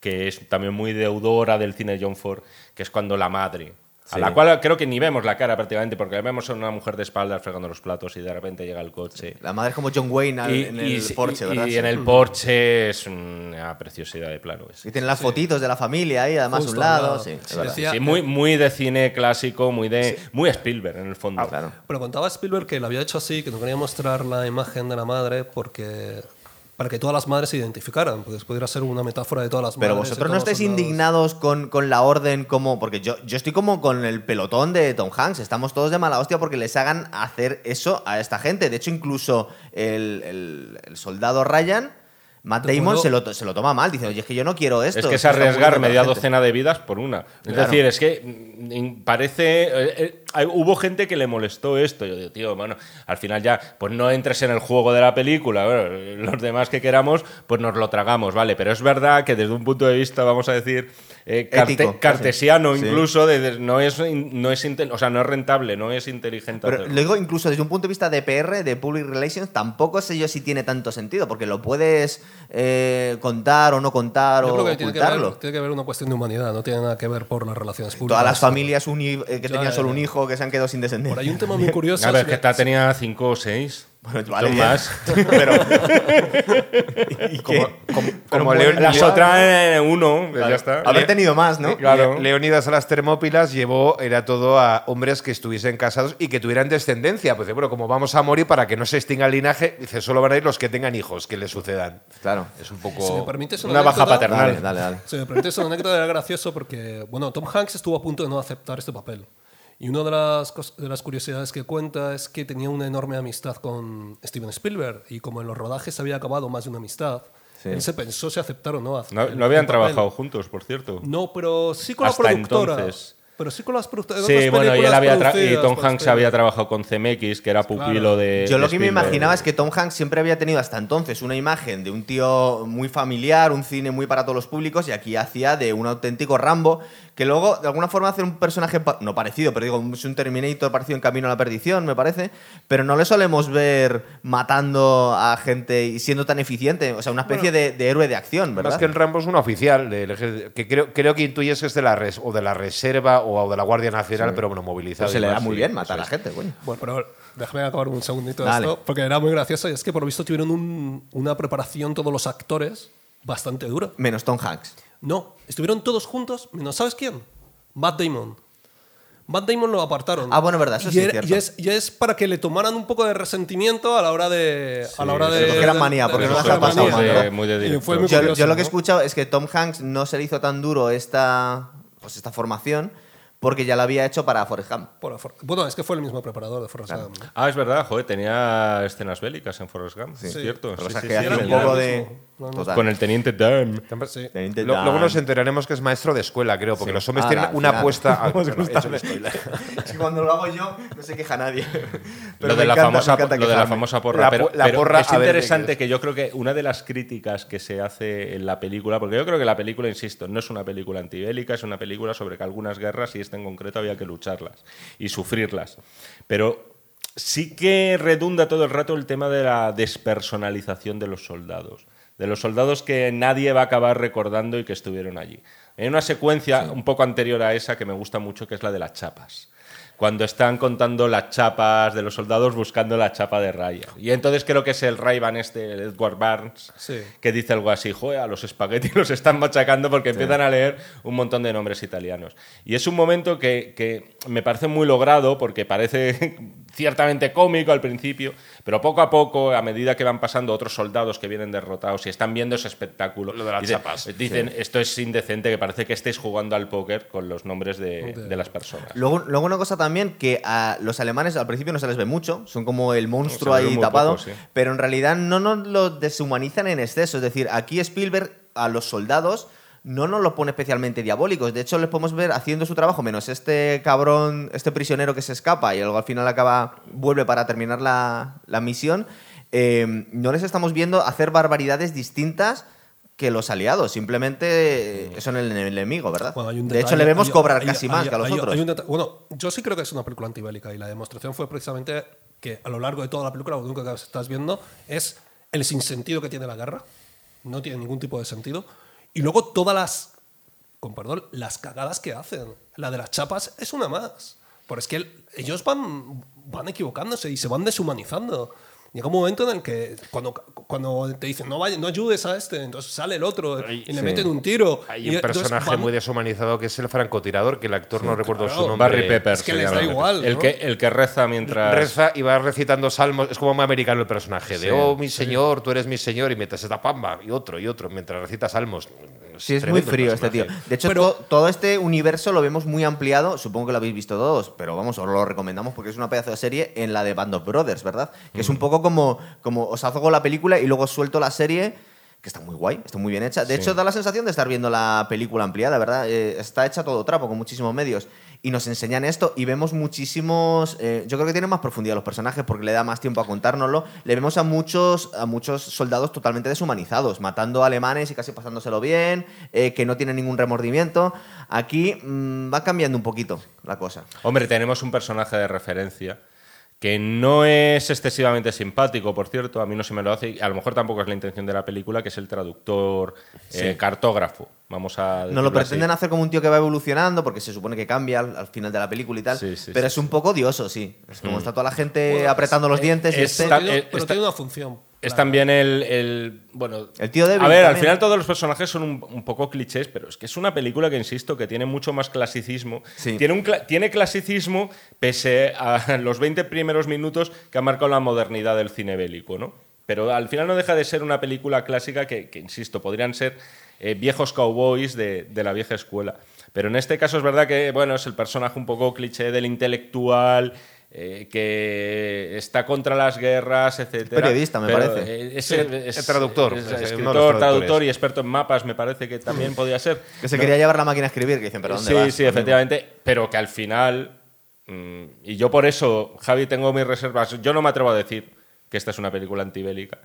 Speaker 2: que es también muy deudora del cine de John Ford, que es cuando la madre a la cual creo que ni vemos la cara prácticamente, porque la vemos a una mujer de espaldas fregando los platos y de repente llega el coche.
Speaker 1: La madre es como John Wayne en el Porsche, ¿verdad?
Speaker 2: Y en el Porsche es una preciosidad de plano.
Speaker 1: Y tienen las fotitos de la familia ahí, además a un lado. Sí,
Speaker 2: muy, muy de cine clásico, muy de muy Spielberg en el fondo.
Speaker 3: claro. Pero contaba Spielberg que lo había hecho así, que no quería mostrar la imagen de la madre porque para que todas las madres se identificaran, pues pudiera ser una metáfora de todas las
Speaker 1: madres. Pero vosotros no estáis indignados con, con, la orden como... Porque yo, yo estoy como con el pelotón de Tom Hanks, estamos todos de mala hostia porque les hagan hacer eso a esta gente. De hecho, incluso el, el, el soldado Ryan Matt Damon se lo, se lo, toma mal, dice, oye, es que yo no quiero esto.
Speaker 2: Es que es arriesgar media docena de vidas por una. Es decir, es que mm, parece... Eh, eh, hubo gente que le molestó esto. Yo digo, tío, bueno, al final ya, pues no entres en el juego de la película. los demás que queramos, pues nos lo tragamos, ¿vale? Pero es verdad que desde un punto de vista, vamos a decir, eh, cartesiano incluso, no, es, no, es o sea, no es rentable, no es inteligente.
Speaker 1: Pero luego, incluso desde un punto de vista de PR, de Public Relations, tampoco sé yo si tiene tanto sentido, porque lo puedes eh, contar o no contar o
Speaker 3: que Tiene que, ver, tiene que ver una cuestión de humanidad, no tiene nada que ver por las relaciones públicas.
Speaker 1: Todas las familias eh, que tenían solo un hijo que se han quedado sin descendencia.
Speaker 3: hay un tema muy [laughs] curioso.
Speaker 2: A ver, que esta tenía cinco o seis.
Speaker 1: Bueno, vale,
Speaker 2: más. [laughs]
Speaker 1: pero. [laughs]
Speaker 2: ¿Y como, como, las otras uno, pues ya está.
Speaker 1: Haber tenido más, ¿no?
Speaker 4: Claro. Leonidas a las Termópilas llevó, era todo a hombres que estuviesen casados y que tuvieran descendencia. Pues bueno, como vamos a morir para que no se extinga el linaje, dice, solo van a ir los que tengan hijos que le sucedan.
Speaker 1: Claro.
Speaker 4: Es un poco.
Speaker 2: una, baja paternal.
Speaker 1: Dale, dale,
Speaker 3: Si me permites una anécdota, era gracioso porque, bueno, Tom Hanks estuvo a punto de no aceptar este papel. Y una de las, de las curiosidades que cuenta es que tenía una enorme amistad con Steven Spielberg y como en los rodajes había acabado más de una amistad, él se pensó si aceptar o no.
Speaker 2: No, no habían trabajado juntos, por cierto.
Speaker 3: No, pero sí con la productora. pero sí con las productoras.
Speaker 2: Sí, bueno, y, él había y Tom Hanks había trabajado con CMX, que era pupilo de.
Speaker 1: Yo lo que me imaginaba es que Tom Hanks siempre había tenido hasta entonces una imagen de un tío muy familiar, un cine muy para todos los públicos, y aquí hacía de un auténtico Rambo que luego de alguna forma hace un personaje no parecido, pero digo, es un Terminator parecido en Camino a la Perdición, me parece, pero no le solemos ver matando a gente y siendo tan eficiente, o sea, una especie de, héroe de acción, ¿verdad?
Speaker 4: Más que el Rambo es un oficial, que creo, creo que intuyes que es de la, res, o de la Reserva o de la Guardia Nacional, pero bueno, movilizado.
Speaker 1: Pues se le da muy bien matar a la gente,
Speaker 3: Bueno, pero déjame acabar un segundito de esto, porque era muy gracioso y es que por lo visto tuvieron una preparación todos los actores bastante dura.
Speaker 1: Menos Tom Hanks.
Speaker 3: No, estuvieron todos juntos, menos ¿sabes quién? Matt Damon. Matt Damon lo apartaron.
Speaker 1: Ah, bueno, verdad, eso sí
Speaker 3: es cierto. Y es, para que le tomaran un poco de resentimiento a la hora de. a la hora de.
Speaker 1: Porque era manía, porque no se ha pasado
Speaker 2: muy de
Speaker 1: yo, yo, lo que he escuchado es que Tom Hanks no se le hizo tan duro esta, pues esta formación porque ya lo había hecho para Forrest Gump.
Speaker 3: bueno, es que fue el mismo preparador de Forrest Gump.
Speaker 2: Ah, es verdad, joder, tenía escenas bélicas en Forrest Gump, sí. es cierto.
Speaker 1: Sí, sí, un poco de...
Speaker 2: Con el teniente Dan.
Speaker 4: Luego nos enteraremos que es maestro de escuela, creo, porque los hombres tienen una apuesta... [laughs] A... [laughs]
Speaker 1: es que cuando lo hago yo no se queja nadie.
Speaker 2: lo de, la, famosa, lo de la famosa porra. pero, es interesante que yo creo que una de las críticas que se hace en la película, porque yo creo que la película, insisto, no es una película antibélica, es una película sobre que algunas guerras y en concreto había que lucharlas y sufrirlas. Pero sí que redunda todo el rato el tema de la despersonalización de los soldados, de los soldados que nadie va a acabar recordando y que estuvieron allí. Hay una secuencia un poco anterior a esa que me gusta mucho, que es la de las chapas cuando están contando las chapas de los soldados buscando la chapa de Raya. Y entonces creo que es el ray este, el Edward Barnes, que dice algo así, joder, a los espaguetis [laughs] los están machacando porque empiezan a leer un montón de nombres italianos. Y es un momento que, que me parece muy logrado porque parece ciertamente cómico al principio, pero poco a poco, a medida que van pasando otros soldados que vienen derrotados y están viendo ese espectáculo,
Speaker 4: Lo de las
Speaker 2: dicen,
Speaker 4: chapas.
Speaker 2: dicen esto es indecente, que parece que estéis jugando al póker con los nombres de, de las personas.
Speaker 1: Luego, luego una cosa también, que a los alemanes al principio no se les ve mucho, son como el monstruo ahí tapado, pero en realidad no nos lo deshumanizan en exceso, es decir, aquí Spielberg a los soldados no nos lo pone especialmente diabólicos. De hecho, les podemos ver haciendo su trabajo, menos este cabrón, este prisionero que se escapa y luego al final acaba, vuelve para terminar la, misión. Eh, no les estamos viendo hacer barbaridades distintas que los aliados. Simplemente son el enemigo, ¿verdad? de hecho, le vemos cobrar casi más que a los otros.
Speaker 3: bueno, yo sí creo que es una película antibélica y la demostración fue precisamente que a lo largo de toda la película, lo único que estás viendo es el sinsentido que tiene la guerra. No tiene ningún tipo de sentido. Y luego todas las, con perdón, las cagadas que hacen. La de las chapas es una más. Porque es que ellos van, van equivocándose y se van deshumanizando. Llega un momento en el que cuando, cuando te dicen no, vaya, no ayudes a este, entonces sale el otro y le meten un tiro.
Speaker 4: Hay un personaje muy deshumanizado que es el francotirador, que el actor no recuerdo su nombre.
Speaker 2: Barry Pepper.
Speaker 3: Es que les da igual.
Speaker 2: El, que, el que reza mientras.
Speaker 4: Reza y va recitando salmos. Es como muy americano el personaje. De oh, mi señor, tú eres mi señor, y mientras está pamba, y otro, y otro, mientras recita salmos.
Speaker 1: Sí, es muy frío este tío. De hecho, todo este universo lo vemos muy ampliado. Supongo que lo habéis visto todos, pero vamos, os lo recomendamos porque es una pedazo de serie en la de Band of Brothers, ¿verdad? Que es un poco como, como os hago la película y luego suelto la serie que está muy guay, está muy bien hecha. De hecho, da la sensación de estar viendo la película ampliada, ¿verdad? Eh, está hecha todo trapo, con muchísimos medios y nos enseñan esto y vemos muchísimos, eh, yo creo que tienen más profundidad los personajes porque le da más tiempo a contárnoslo. Le vemos a muchos, a muchos soldados totalmente deshumanizados, matando alemanes y casi pasándoselo bien, eh, que no tienen ningún remordimiento. Aquí mm, va cambiando un poquito la cosa.
Speaker 2: Hombre, tenemos un personaje de referencia que no es excesivamente simpático, por cierto, a mí no se me lo hace, y a lo mejor tampoco es la intención de la película, que es el traductor eh, cartógrafo. Vamos a
Speaker 1: no lo pretenden hacer como un tío que va evolucionando, porque se supone que cambia al, final de la película y tal, pero es un poco odioso, sí. Es como mm. está toda la gente apretando los dientes. y este...
Speaker 3: pero tiene una función
Speaker 2: es también el, Bueno.
Speaker 1: El tío de
Speaker 2: A ver, al final todos los personajes son un, poco clichés, pero es que es una película que, insisto, que tiene mucho más clasicismo. Tiene, un, tiene clasicismo pese a [laughs] los 20 primeros minutos que ha marcado la modernidad del cine bélico, ¿no? Pero al final no deja de ser una película clásica que, insisto, podrían ser eh, viejos cowboys de, de la vieja escuela. Pero en este caso es verdad que, bueno, es el personaje un poco cliché del intelectual eh, que está contra las guerras, etc.
Speaker 1: Periodista, me parece.
Speaker 2: Es, es,
Speaker 4: traductor.
Speaker 2: escritor, traductor y experto en mapas, me parece que también podía ser.
Speaker 1: Que se quería llevar la máquina a escribir, que dicen, pero ¿dónde
Speaker 2: Sí,
Speaker 1: vas,
Speaker 2: sí, efectivamente. Pero que al final. Mm, y yo por eso, Javi, tengo mis reservas. Yo no me atrevo a decir que esta es una película antibélica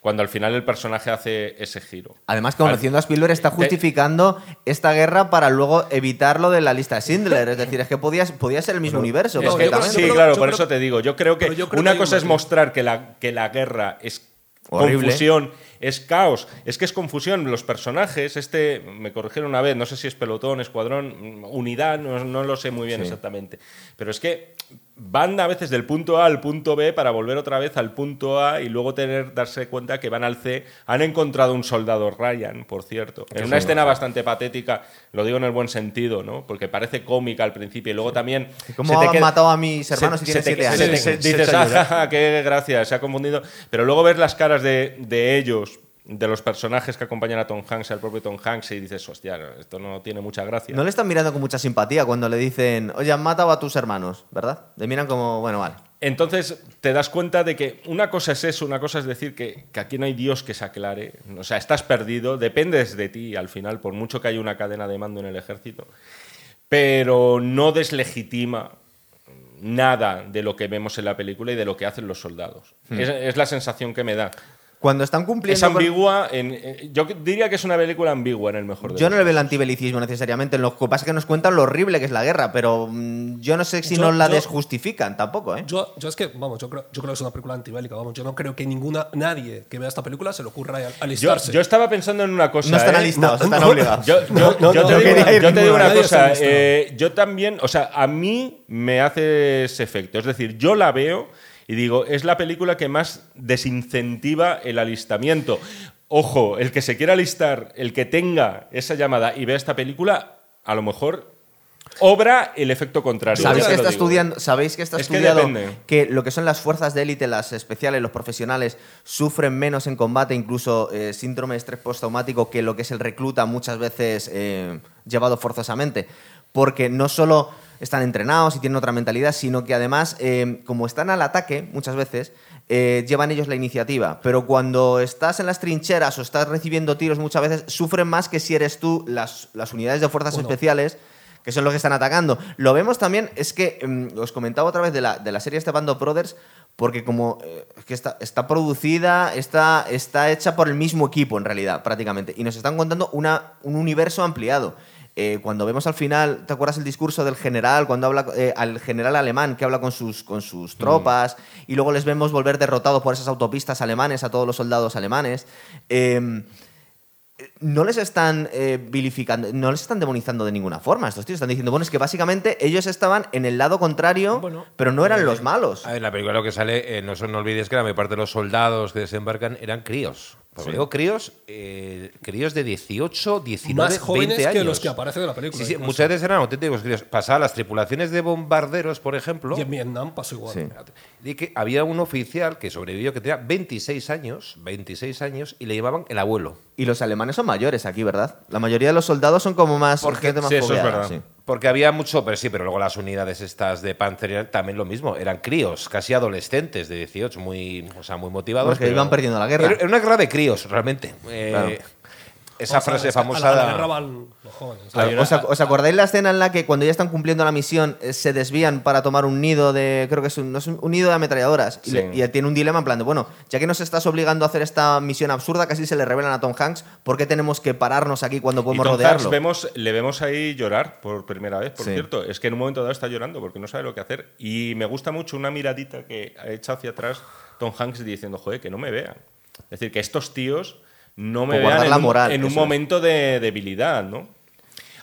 Speaker 2: cuando al final el personaje hace ese giro.
Speaker 1: Además, conociendo a Spielberg, está justificando esta guerra para luego evitarlo de la lista de Schindler. Es decir, es que podía, podía ser el mismo universo.
Speaker 2: sí, claro, por eso te digo. Yo creo que una cosa es mostrar que la, que la guerra es confusión, es caos, es que es confusión. Los personajes, este, me corrigieron una vez, no sé si es pelotón, escuadrón, unidad, no, lo sé muy bien exactamente. Pero es que van a veces del punto A al punto B para volver otra vez al punto A y luego tener darse cuenta que van al C. Han encontrado un soldado Ryan, por cierto. En una escena bastante patética, lo digo en el buen sentido, ¿no? Porque parece cómica al principio y luego también.
Speaker 1: ¿Cómo han matado a mis hermanos se, y siete años?
Speaker 2: dices, ah, qué gracia, se ha confundido. Pero luego ves las caras de, de ellos de los personajes que acompañan a Tom Hanks, al propio Tom Hanks, y dices, hostia, esto no tiene mucha gracia.
Speaker 1: No le están mirando con mucha simpatía cuando le dicen, oye, han matado a tus hermanos, ¿verdad? Le miran como, bueno, vale.
Speaker 2: Entonces te das cuenta de que una cosa es eso, una cosa es decir que, aquí no hay Dios que se aclare. O sea, estás perdido, dependes de ti al final, por mucho que haya una cadena de mando en el ejército. Pero no deslegitima nada de lo que vemos en la película y de lo que hacen los soldados. Hmm. es, la sensación que me da.
Speaker 1: Cuando están cumpliendo.
Speaker 2: Es ambigua. En, yo diría que es una película ambigua en el mejor de
Speaker 1: Yo no le veo el antibelicismo necesariamente. Lo que pasa es que nos cuentan lo horrible que es la guerra, pero mm, yo no sé si nos la desjustifican tampoco, ¿eh?
Speaker 3: Yo, yo, es que, vamos, yo creo, yo creo que es una película antibélica. Vamos, yo no creo que ninguna, nadie que vea esta película se le ocurra alistarse.
Speaker 2: Yo, estaba pensando en una cosa.
Speaker 1: No están
Speaker 2: ¿eh?
Speaker 1: alistados, están obligados.
Speaker 2: Yo, te digo, una cosa. Eh, yo también, o sea, a mí me hace ese efecto. Es decir, yo la veo y digo, es la película que más desincentiva el alistamiento. Ojo, el que se quiera alistar, el que tenga esa llamada y vea esta película, a lo mejor obra el efecto contrario.
Speaker 1: ¿Sabéis que, está estudiando, ¿Sabéis que está estudiado que, lo que son las fuerzas de élite, las especiales, los profesionales, sufren menos en combate, incluso eh, síndrome de estrés postraumático, que lo que es el recluta muchas veces eh, llevado forzosamente? Porque no solo están entrenados y tienen otra mentalidad, sino que además, eh, como están al ataque muchas veces, eh, llevan ellos la iniciativa. Pero cuando estás en las trincheras o estás recibiendo tiros muchas veces, sufren más que si eres tú las, unidades de fuerzas especiales que son los que están atacando. Lo vemos también, es que em, os comentaba otra vez de la, de la serie este Band of Brothers, porque como eh, que está, está producida, está, está hecha por el mismo equipo en realidad, prácticamente, y nos están contando una, un universo ampliado. Eh, cuando vemos al final, ¿te acuerdas el discurso del general, cuando habla eh, al general alemán que habla con sus, con sus tropas y luego les vemos volver derrotados por esas autopistas alemanes a todos los soldados alemanes? Em, no les están eh, vilificando, no les están demonizando de ninguna forma. Estos tíos están diciendo, bueno, es que básicamente ellos estaban en el lado contrario, pero no eran los malos.
Speaker 4: En la película lo que sale, no, no olvides que la mayor parte de los soldados que desembarcan eran críos. Porque digo críos, eh, críos de 18, 19, Más jóvenes 20 años.
Speaker 3: que los que aparecen en la película.
Speaker 4: Sí, sí, muchas veces eran auténticos críos. Pasaban las tripulaciones de bombarderos, por ejemplo.
Speaker 3: Y en Vietnam pasó igual.
Speaker 4: Y que había un oficial que sobrevivió que tenía 26 años, 26 años, y le llamaban el abuelo.
Speaker 1: Y los alemanes son mayores aquí, ¿verdad? La mayoría de los soldados son como más
Speaker 4: Porque,
Speaker 1: gente más
Speaker 4: sí, eso es verdad. Porque había mucho, pero sí, pero luego las unidades estas de Panzer también lo mismo, eran críos, casi adolescentes de 18, muy, o sea, muy motivados.
Speaker 1: Porque iban perdiendo la guerra.
Speaker 4: Era una guerra de críos, realmente. Eh, esa frase famosa.
Speaker 1: ¿Os, acordáis la escena en la que cuando ya están cumpliendo la misión eh, se desvían para tomar un nido de. Creo que es un, nido de ametralladoras. Y, tiene un dilema en plan de, bueno, ya que nos estás obligando a hacer esta misión absurda, casi se le revelan a Tom Hanks, ¿por qué tenemos que pararnos aquí cuando podemos y rodearlo?
Speaker 2: vemos, le vemos ahí llorar por primera vez, por cierto. Es que en un momento dado está llorando porque no sabe lo que hacer. Y me gusta mucho una miradita que ha hecho hacia atrás Tom Hanks diciendo, joder, que no me vean. Es decir, que estos tíos no me vean en, un, en un momento de debilidad, ¿no?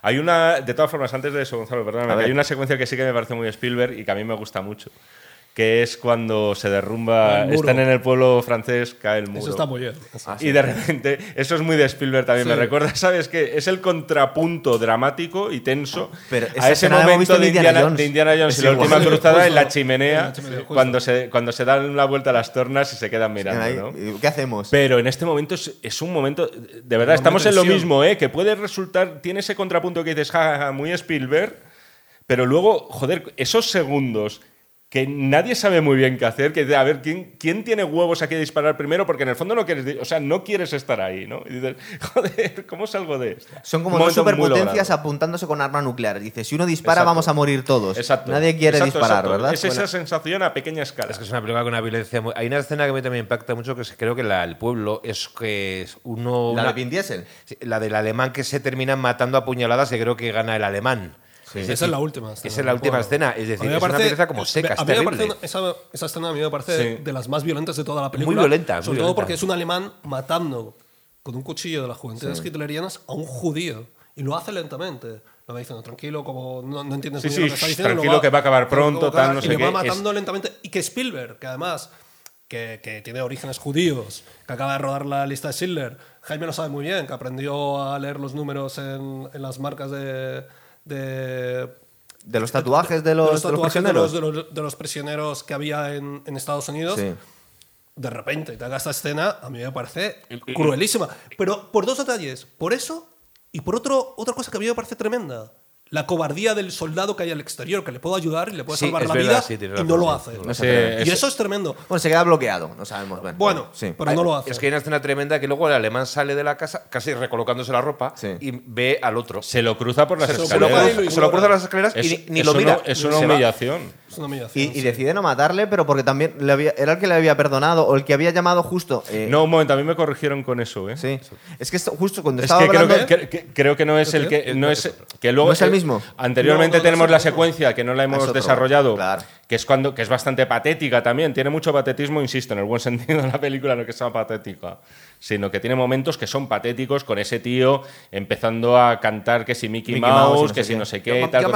Speaker 2: Hay una, de todas formas, antes de eso, Gonzalo, perdóname, hay una secuencia que sí que me parece muy Spielberg y que a mí me gusta mucho que es cuando se derrumba, están en el pueblo francés, cae el muro.
Speaker 3: Eso está muy bien.
Speaker 2: Ah, y de repente, eso es muy de Spielberg también, me recuerda, ¿sabes? Que es el contrapunto dramático y tenso a ese momento de Indiana, Jones. de Indiana Jones y la última cruzada en la chimenea, cuando, se, cuando se dan la vuelta a las tornas y se quedan mirando. ¿no?
Speaker 1: ¿Qué hacemos?
Speaker 2: Pero en este momento es, un momento, de verdad, estamos en lo mismo, ¿eh? que puede resultar, tiene ese contrapunto que dices, ja, ja, muy Spielberg, pero luego, joder, esos segundos que nadie sabe muy bien qué hacer, que a ver, ¿quién, ¿quién tiene huevos aquí a disparar primero? Porque en el fondo no quieres, o sea, no quieres estar ahí, ¿no? Y dices, [laughs] joder, ¿cómo salgo de esto?
Speaker 1: Son como dos superpotencias apuntándose con arma nuclear. Dice, si uno dispara vamos a morir todos. Exacto. Nadie quiere disparar, ¿verdad?
Speaker 2: Es esa sensación a pequeña escala.
Speaker 4: Es que es una película con una violencia muy... Hay una escena que a mí también impacta mucho, que creo que la, el pueblo es que es uno...
Speaker 1: ¿La de Vin Diesel?
Speaker 4: La del alemán que se termina matando a puñaladas y creo que gana el alemán.
Speaker 3: Esa es la última
Speaker 4: escena. Esa es la última escena. Es decir, es una pieza como seca, es terrible.
Speaker 3: esa, esa, escena a mí me parece de las más violentas de toda la película.
Speaker 4: Muy violenta.
Speaker 3: Sobre todo porque es un alemán matando con un cuchillo de las juventudes hitlerianas a un judío. Y lo hace lentamente. Lo va diciendo tranquilo, como no, no entiendes
Speaker 2: muy bien lo que está diciendo. Tranquilo, que va a acabar pronto, tal, no sé
Speaker 3: y le va matando lentamente. Y que Spielberg, que además que, que, tiene orígenes judíos, que acaba de rodar la lista de Schindler. Jaime lo sabe muy bien, que aprendió a leer los números en, en las marcas de, de
Speaker 1: de los tatuajes de los, de los, prisioneros.
Speaker 3: De los, prisioneros que había en, en Estados Unidos. De repente te haga esta escena, a mí me parece cruelísima. Pero por dos detalles. Por eso y por otro, otra cosa que a mí me parece tremenda la cobardía del soldado que hay al exterior, que le puede ayudar y le puede salvar la vida, y no lo hace. y eso es tremendo.
Speaker 1: Bueno, se queda bloqueado, no sabemos.
Speaker 3: Bueno, sí. pero no lo hace.
Speaker 4: Es que hay una escena tremenda que luego el alemán sale de la casa, casi recolocándose la ropa, y ve al otro.
Speaker 2: Se lo cruza por las escaleras.
Speaker 4: Se lo cruza, las escaleras y ni lo mira.
Speaker 2: es una humillación.
Speaker 1: Y, decide no matarle, pero porque también le había, era el que le había perdonado o el que había llamado justo.
Speaker 2: Eh, no, un momento, a mí me corrigieron con eso, ¿eh?
Speaker 1: Sí. Es que justo cuando estaba hablando.
Speaker 2: Creo que, creo que no es el que. No es, que luego,
Speaker 1: ¿No mismo.
Speaker 2: Anteriormente tenemos la secuencia que no la hemos desarrollado. Que es, cuando, que es bastante patética también. Tiene mucho patetismo, insisto, en el buen [laughs] sentido de la película, no que sea patética sino que tiene momentos que son patéticos con ese tío empezando a cantar que si Mickey, Mouse, que si no sé qué, tal,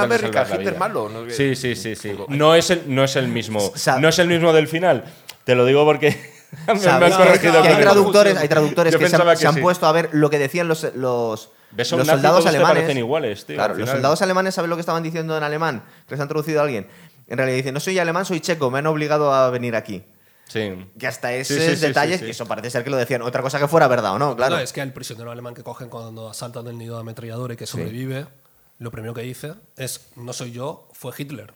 Speaker 4: malo.
Speaker 2: Sí, sí, sí, sí. No es el, no es el mismo. [laughs] No es el mismo del final. Te lo digo porque [laughs]
Speaker 1: me, han corregido. hay traductores, hay traductores que, se han, puesto a ver lo que decían los, los, los soldados alemanes.
Speaker 2: iguales, tío,
Speaker 1: claro, los soldados alemanes saben lo que estaban diciendo en alemán, que les han traducido a alguien. En realidad dicen, no soy alemán, soy checo, me han obligado a venir aquí.
Speaker 2: Sí.
Speaker 1: Que hasta esos detalles, y eso parece ser que lo decían. Otra cosa que fuera verdad o no, claro.
Speaker 3: es que el prisionero alemán que cogen cuando asaltan el nido de ametralladora y que sobrevive, lo primero que dice es: No soy yo, fue Hitler.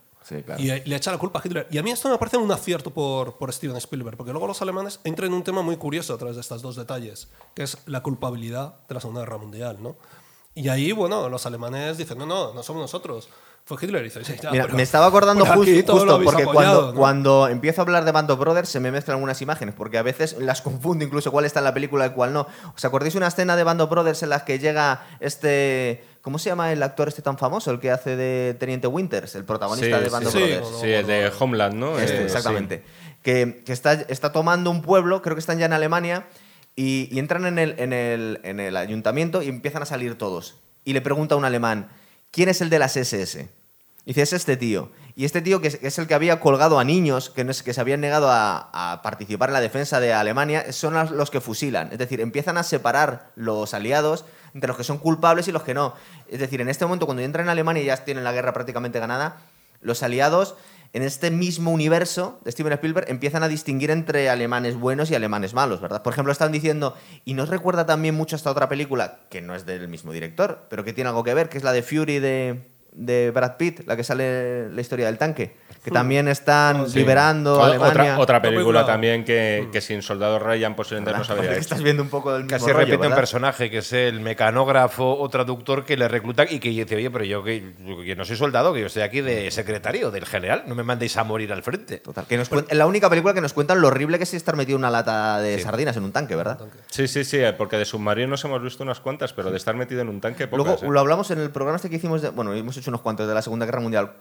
Speaker 3: Y le echa la culpa a Hitler. Y a mí esto me parece un acierto por, por Steven Spielberg, porque luego los alemanes entran en un tema muy curioso a través de estos dos detalles, que es la culpabilidad de la Segunda Guerra Mundial. ¿no? Y ahí, bueno, los alemanes dicen: No, no, no somos nosotros fue Hitler. dice,
Speaker 1: Mira, me estaba acordando justo, porque cuando, cuando empiezo a hablar de Band of Brothers se me mezclan algunas imágenes, porque a veces las confundo incluso cuál está en la película y cuál no. ¿Os acordáis una escena de Band of Brothers en la que llega este... ¿Cómo se llama el actor este tan famoso, el que hace de Teniente Winters, el protagonista de Band of Brothers?
Speaker 2: Sí, el de Homeland, ¿no?
Speaker 1: Este, eh, exactamente. Que, que está, está tomando un pueblo, creo que están ya en Alemania, y, y entran en el, en, el, en el ayuntamiento y empiezan a salir todos. Y le pregunta a un alemán, ¿quién es el de las SS? dice, es este tío. Y este tío, que es, el que había colgado a niños que, que se habían negado a, participar en la defensa de Alemania, son los que fusilan. Es decir, empiezan a separar los aliados entre los que son culpables y los que no. Es decir, en este momento, cuando entran en Alemania y ya tienen la guerra prácticamente ganada, los aliados, en este mismo universo de Steven Spielberg, empiezan a distinguir entre alemanes buenos y alemanes malos, ¿verdad? Por ejemplo, están diciendo, y nos recuerda también mucho esta otra película, que no es del mismo director, pero que tiene algo que ver, que es la de Fury de, de Brad Pitt, la que sale la historia del tanque que también están liberando Alemania.
Speaker 2: Otra, película también que, que, sin Soldado Ryan posiblemente no sabría [laughs]
Speaker 1: que estás viendo un poco del mismo
Speaker 4: Casi repite un personaje que es el mecanógrafo o traductor que le recluta y que dice, oye, pero yo que, no soy soldado, que yo estoy aquí de secretario, del general, no me mandéis a morir al frente.
Speaker 1: Total, que nos es la única película que nos cuentan lo horrible que es estar metido en una lata de sardinas en un tanque, ¿verdad?
Speaker 2: Sí, sí, sí, porque de submarinos hemos visto unas cuantas, pero de estar metido en un tanque pocas,
Speaker 1: Luego ¿eh? lo hablamos en el programa este que hicimos, de, bueno, hemos hecho unos cuantos de la Segunda Guerra Mundial,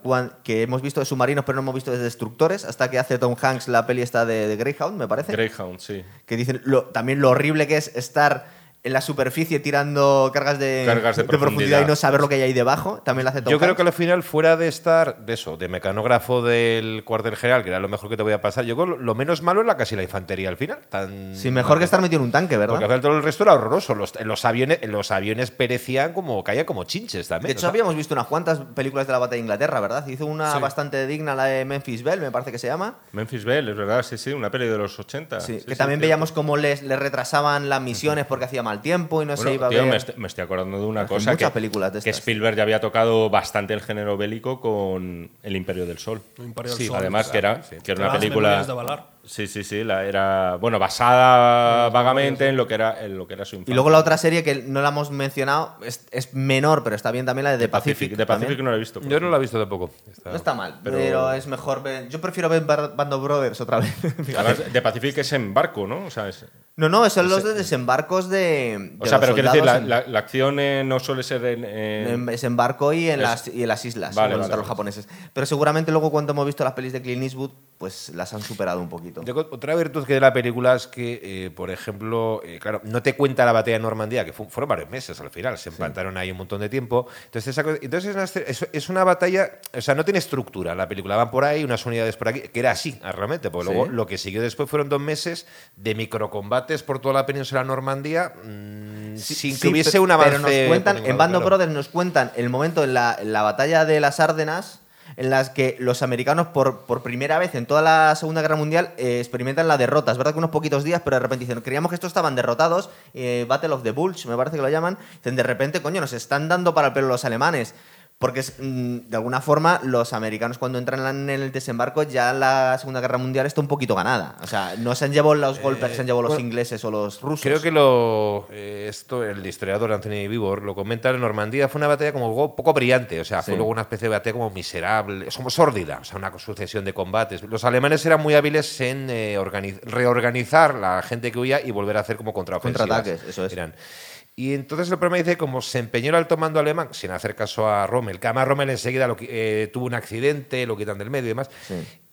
Speaker 1: que hemos visto de submarinos, pero no hemos visto de destructores hasta que hace Tom Hanks la peli esta de, de Greyhound, me parece.
Speaker 2: Greyhound, sí.
Speaker 1: Que dicen lo, también lo horrible que es estar en la superficie tirando cargas de,
Speaker 2: cargas de,
Speaker 1: profundidad. y no saber lo que hay ahí debajo. También lo hace Tom
Speaker 4: Yo creo que al final, fuera de estar de eso, de mecanógrafo del cuartel general, que era lo mejor que te voy a pasar, yo creo lo menos malo era casi la infantería al final. Tan,
Speaker 1: sí, mejor que estar metido en un tanque, ¿verdad?
Speaker 4: Porque todo el resto era horroroso. Los, los, aviones, los aviones perecían como, caían como chinches también.
Speaker 1: De hecho, habíamos visto unas cuantas películas de la batalla de Inglaterra, ¿verdad? Hizo una bastante digna, la de Memphis Bell, me parece que se llama.
Speaker 2: Memphis Bell, es verdad, sí, sí, una peli de los 80.
Speaker 1: Sí, que también veíamos cómo les, les retrasaban las misiones porque hacía mal mal tiempo y no se iba a ver.
Speaker 2: Me, me, estoy acordando de una cosa que,
Speaker 1: películas de
Speaker 2: que Spielberg ya había tocado bastante el género bélico con El Imperio del Sol.
Speaker 3: sí,
Speaker 2: además que era, que era una película. Sí, sí, sí, la era bueno basada vagamente en lo que era en lo que era su infancia.
Speaker 1: Y luego la otra serie que no la hemos mencionado es, es menor, pero está bien también la de The Pacific.
Speaker 2: De Pacific no la he visto.
Speaker 4: Yo no la he visto tampoco.
Speaker 1: Está... No está mal, pero... es mejor ver. Yo prefiero ver Band of Brothers otra vez. [laughs]
Speaker 2: The Pacific es en barco, ¿no? O sea, es...
Speaker 1: No, no, son los de desembarcos de.
Speaker 2: o sea, pero quiero decir, la, acción eh, no suele ser en. en...
Speaker 1: Desembarco y en, las, y en las islas, vale, vale, los japoneses. Pero seguramente luego, cuando hemos visto las pelis de Clint Eastwood, pues las han superado un poquito.
Speaker 4: Otra virtud que de la película es que, eh, por ejemplo, eh, claro, no te cuenta la batalla de Normandía, que fueron varios meses al final, se empataron ahí un montón de tiempo. Entonces, entonces es, una, batalla, o sea, no tiene estructura. La película van por ahí, unas unidades por aquí, que era así, realmente, porque luego lo que siguió después fueron dos meses de microcombates por toda la península de Normandía, mm, sin que hubiese un avance.
Speaker 1: Pero nos cuentan, en Band of Brothers nos cuentan el momento en la, en la batalla de las Árdenas en las que los americanos por, primera vez en toda la Segunda Guerra Mundial eh, experimentan la derrota. Es verdad que unos poquitos días, pero de repente dicen, creíamos que estos estaban derrotados, eh, Battle of the Bulge, me parece que lo llaman, dicen, de repente, coño, nos están dando para el pelo los alemanes. Porque mm, de alguna forma los americanos cuando entran en el desembarco ya la Segunda Guerra Mundial está un poquito ganada. O sea, no se han llevado los golpes que se han llevado los ingleses o los rusos.
Speaker 4: Creo que lo eh, esto el historiador Anthony Vivor lo comenta en Normandía fue una batalla como poco brillante, o sea, fue luego una especie de batalla como miserable, como sórdida, o sea, una sucesión de combates. Los alemanes eran muy hábiles en eh, reorganizar la gente que huía y volver a hacer como contraofensivas.
Speaker 1: Contraataques, eso es.
Speaker 4: Y entonces el problema dice, como se empeñó el alto mando alemán, sin hacer caso a Rommel, que además Rommel enseguida lo, eh, tuvo un accidente, lo quitan del medio y demás.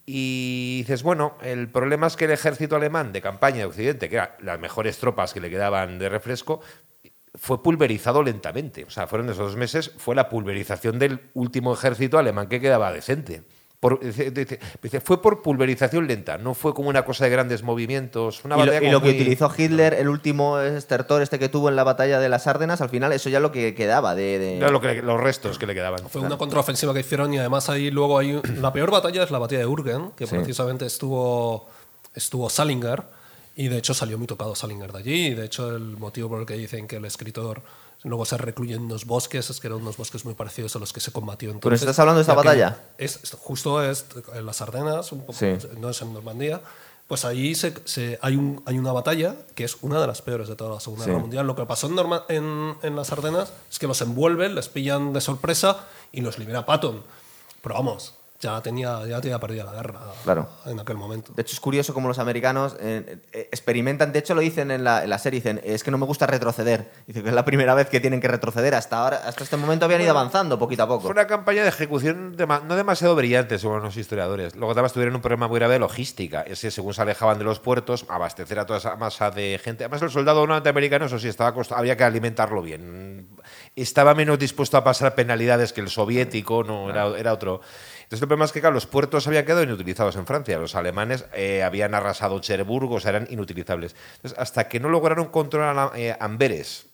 Speaker 4: Y dices, bueno, el problema es que el ejército alemán de campaña de Occidente, que eran las mejores tropas que le quedaban de refresco, fue pulverizado lentamente. O sea, fueron esos dos meses, fue la pulverización del último ejército alemán que quedaba decente fue por pulverización lenta, no fue como una cosa de grandes movimientos.
Speaker 1: y lo, que utilizó Hitler, el último estertor este que tuvo en la batalla de las Ardenas, al final eso ya lo que quedaba de...
Speaker 4: lo que, los restos que le quedaban.
Speaker 3: Fue una contraofensiva que hicieron y además ahí luego hay... La peor batalla es la batalla de Urgen, que precisamente estuvo, estuvo Salinger y de hecho salió muy tocado Salinger de allí y de hecho el motivo por el que dicen que el escritor Luego se recluyen en unos bosques, es que eran unos bosques muy parecidos a los que se combatió entonces.
Speaker 1: ¿Pero estás hablando de esta batalla?
Speaker 3: Es, justo es en las Ardenas, un poco, no es en Normandía. Pues ahí se, hay, un, hay una batalla que es una de las peores de toda la Segunda Guerra Mundial. Lo que pasó en, en, en, las Ardenas es que los envuelven, les pillan de sorpresa y los libera Patton. Pero vamos, ya tenía, ya tenía perdida la guerra
Speaker 1: claro.
Speaker 3: en aquel momento.
Speaker 1: De hecho, es curioso cómo los americanos eh, eh, experimentan, de hecho lo dicen en la, en la, serie, dicen, es que no me gusta retroceder. Dicen que es la primera vez que tienen que retroceder. Hasta ahora, hasta este momento habían ido avanzando poquito a poco.
Speaker 4: Fue una campaña de ejecución no demasiado brillante, según los historiadores. Luego además tuvieron un problema muy grave de logística. Ese, según se alejaban de los puertos, abastecer a toda esa masa de gente. Además, el soldado norteamericano, eso sí, estaba había que alimentarlo bien. Estaba menos dispuesto a pasar penalidades que el soviético, no, era, era otro. Entonces el problema es que los puertos habían quedado inutilizados en Francia. Los alemanes eh, habían arrasado Cherburg, o sea, eran inutilizables. Entonces, hasta que no lograron controlar eh, Amberes,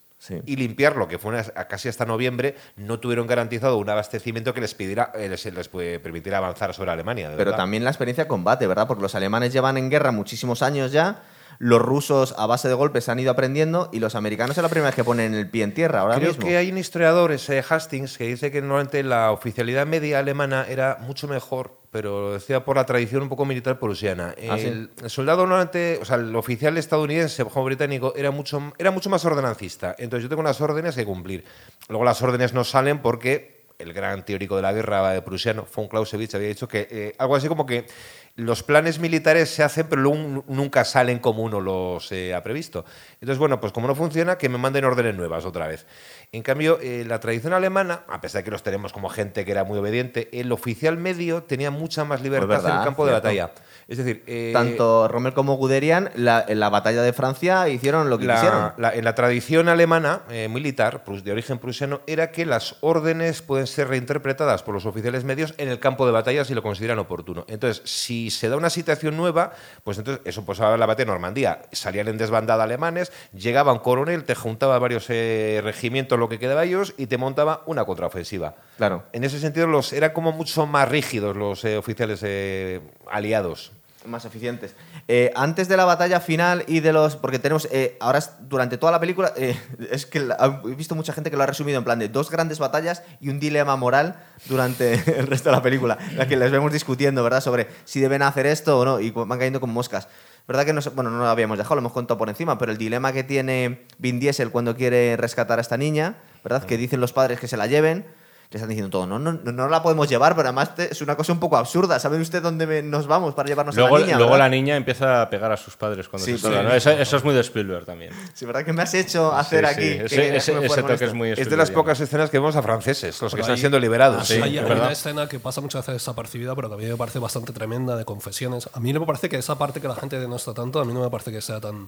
Speaker 4: y limpiarlo, que fue casi hasta noviembre, no tuvieron garantizado un abastecimiento que les, pidiera, eh, les, les permitiera avanzar sobre Alemania.
Speaker 1: Pero también la experiencia de combate, ¿verdad? Porque los alemanes llevan en guerra muchísimos años ya los rusos a base de golpes han ido aprendiendo y los americanos es la primera vez que ponen el pie en tierra ahora
Speaker 4: Creo que hay un historiador, ese Hastings, que dice que normalmente la oficialidad media alemana era mucho mejor pero decía por la tradición un poco militar prusiana. Ah, el, soldado normalmente, o sea, el oficial estadounidense, como británico, era mucho, era mucho más ordenancista. Entonces yo tengo unas órdenes que cumplir. Luego las órdenes no salen porque el gran teórico de la guerra de prusiano, von Clausewitz, había dicho que eh, algo así como que los planes militares se hacen, pero nunca salen como uno los eh, ha previsto. Entonces, bueno, pues como no funciona, que me manden órdenes nuevas otra vez. En cambio, eh, la tradición alemana, a pesar de que los tenemos como gente que era muy obediente, el oficial medio tenía mucha más libertad en el campo de batalla. Es decir,
Speaker 1: eh, tanto Rommel como Guderian en la batalla de Francia hicieron lo que quisieron.
Speaker 4: en la tradición alemana militar, de origen prusiano, era que las órdenes pueden ser reinterpretadas por los oficiales medios en el campo de batalla si lo consideran oportuno. Entonces, si se da una situación nueva, pues entonces eso pues la batalla de Normandía. Salían en desbandada alemanes, llegaba un coronel, te juntaba varios eh, regimientos, lo que quedaba ellos, y te montaba una contraofensiva.
Speaker 1: Claro.
Speaker 4: En ese sentido, los eran como mucho más rígidos los eh, oficiales eh, aliados.
Speaker 1: Más eficientes. Eh, antes de la batalla final y de los. Porque tenemos. Eh, ahora, durante toda la película. Eh, [laughs] es que he visto mucha gente que lo ha resumido en plan de dos grandes batallas y un dilema moral durante [laughs] el resto de la película. La que les vemos discutiendo, ¿verdad? Sobre si deben hacer esto o no. Y van cayendo como moscas. ¿Verdad que no, bueno, no lo habíamos dejado, lo hemos contado por encima, pero el dilema que tiene Vin Diesel cuando quiere rescatar a esta niña, ¿verdad? Que dicen los padres que se la lleven le están diciendo todo, no, no, no la podemos llevar, pero además es una cosa un poco absurda. ¿Sabe usted dónde nos vamos para llevarnos
Speaker 2: a
Speaker 1: la niña?
Speaker 2: Luego la niña empieza a pegar a sus padres cuando se sí, eso, es muy de Spielberg también.
Speaker 1: Sí, ¿verdad que me has hecho hacer aquí?
Speaker 2: Ese, toque es muy
Speaker 4: Es de las pocas escenas que vemos a franceses, los que están siendo liberados.
Speaker 3: hay, una escena que pasa muchas veces desapercibida, pero también me parece bastante tremenda de confesiones. A mí no me parece que esa parte que la gente denosta tanto, a mí no me parece que sea tan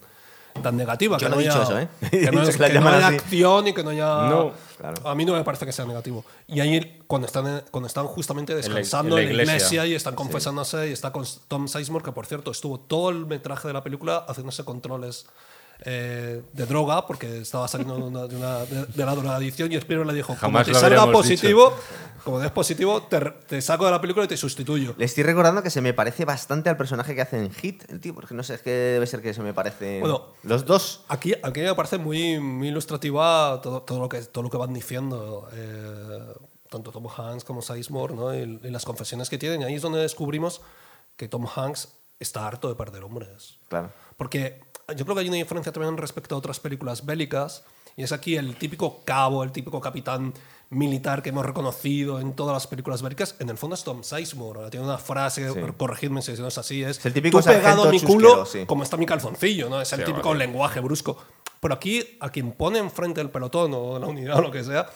Speaker 3: tan negativa.
Speaker 1: que
Speaker 3: no,
Speaker 1: he dicho eso, ¿eh?
Speaker 3: Que [laughs] no, haya acción y que no haya. A mí no me parece que sea negativo. Y ahí, cuando están, cuando están justamente descansando en la, iglesia. y están confesándose, y está con Tom Sizemore, que por cierto estuvo todo el metraje de la película haciéndose controles eh, de droga porque estaba saliendo de, una, de, una, de, la drogadicción y Spielberg le dijo, como te salga positivo, como des positivo, te, saco de la película y te sustituyo.
Speaker 1: Le estoy recordando que se me parece bastante al personaje que hace en Hit, el tío, porque no sé, es que debe ser que se me parece...
Speaker 3: Bueno,
Speaker 1: los dos.
Speaker 3: Aquí, aquí me parece muy, muy ilustrativa todo, todo, lo que, todo lo que van diciendo. Eh, tanto Tom Hanks como Sizemore, ¿no? y, y las confesiones que tienen. Y ahí es donde descubrimos que Tom Hanks está harto de perder hombres.
Speaker 1: Claro.
Speaker 3: Porque yo creo que hay una diferencia también respecto a otras películas bélicas, y es aquí el típico cabo, el típico capitán militar que hemos reconocido en todas las películas bélicas, en el fondo es Tom Sizemore. Tiene una frase, corregidme si no es así, es,
Speaker 1: el típico
Speaker 3: tú pegado a mi culo como está mi calzoncillo, ¿no? Es el típico lenguaje brusco. Pero aquí, a quien pone enfrente el pelotón o la unidad o lo que sea,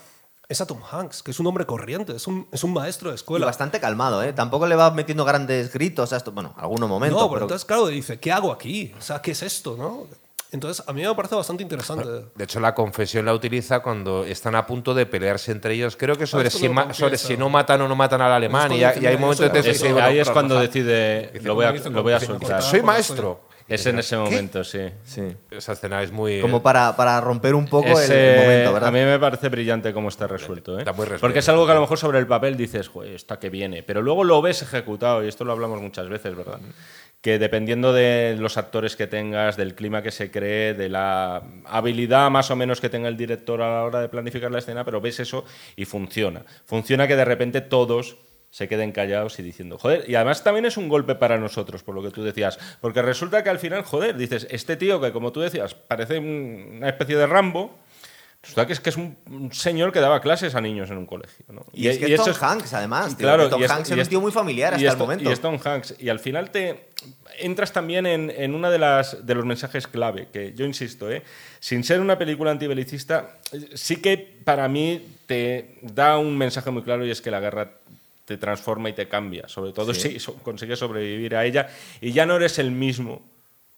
Speaker 3: es a Tom Hanks, que es un hombre corriente, es un, es un maestro de escuela.
Speaker 1: Y bastante calmado, ¿eh? Tampoco le va metiendo grandes gritos a esto. Bueno, algunos momentos.
Speaker 3: No, pero, entonces, claro, dice, ¿qué hago aquí? O sea, ¿qué es esto, no? Entonces, a mí me parece bastante interesante.
Speaker 4: De hecho, la confesión la utiliza cuando están a punto de pelearse entre ellos. Creo que sobre, si, sobre si, no matan o no matan al alemán. Y, hay momentos
Speaker 2: de Ahí es cuando decide, lo voy a, lo voy a soltar.
Speaker 4: Soy maestro.
Speaker 2: Es en ese momento, sí.
Speaker 1: sí.
Speaker 4: Esa escena es muy.
Speaker 1: Como para, para romper un poco el, momento, ¿verdad?
Speaker 2: A mí me parece brillante cómo está resuelto. ¿eh? Porque es algo que a lo mejor sobre el papel dices, está que viene. Pero luego lo ves ejecutado, y esto lo hablamos muchas veces, ¿verdad? Que dependiendo de los actores que tengas, del clima que se cree, de la habilidad más o menos que tenga el director a la hora de planificar la escena, pero ves eso y funciona. Funciona que de repente todos se queden callados y diciendo, joder, y además también es un golpe para nosotros, por lo que tú decías, porque resulta que al final, joder, dices, este tío que como tú decías, parece una especie de Rambo, resulta que es que es un, señor que daba clases a niños en un colegio. ¿no?
Speaker 1: Y, es que es Tom Hanks, además.
Speaker 2: claro,
Speaker 1: Tom Hanks es un tío muy familiar hasta el momento.
Speaker 2: Y es Tom Hanks. Y al final te entras también en, en una de, las, de los mensajes clave, que yo insisto, ¿eh? sin ser una película antibelicista, sí que para mí te da un mensaje muy claro y es que la guerra te transforma y te cambia, sobre todo si consigues sobrevivir a ella y ya no eres el mismo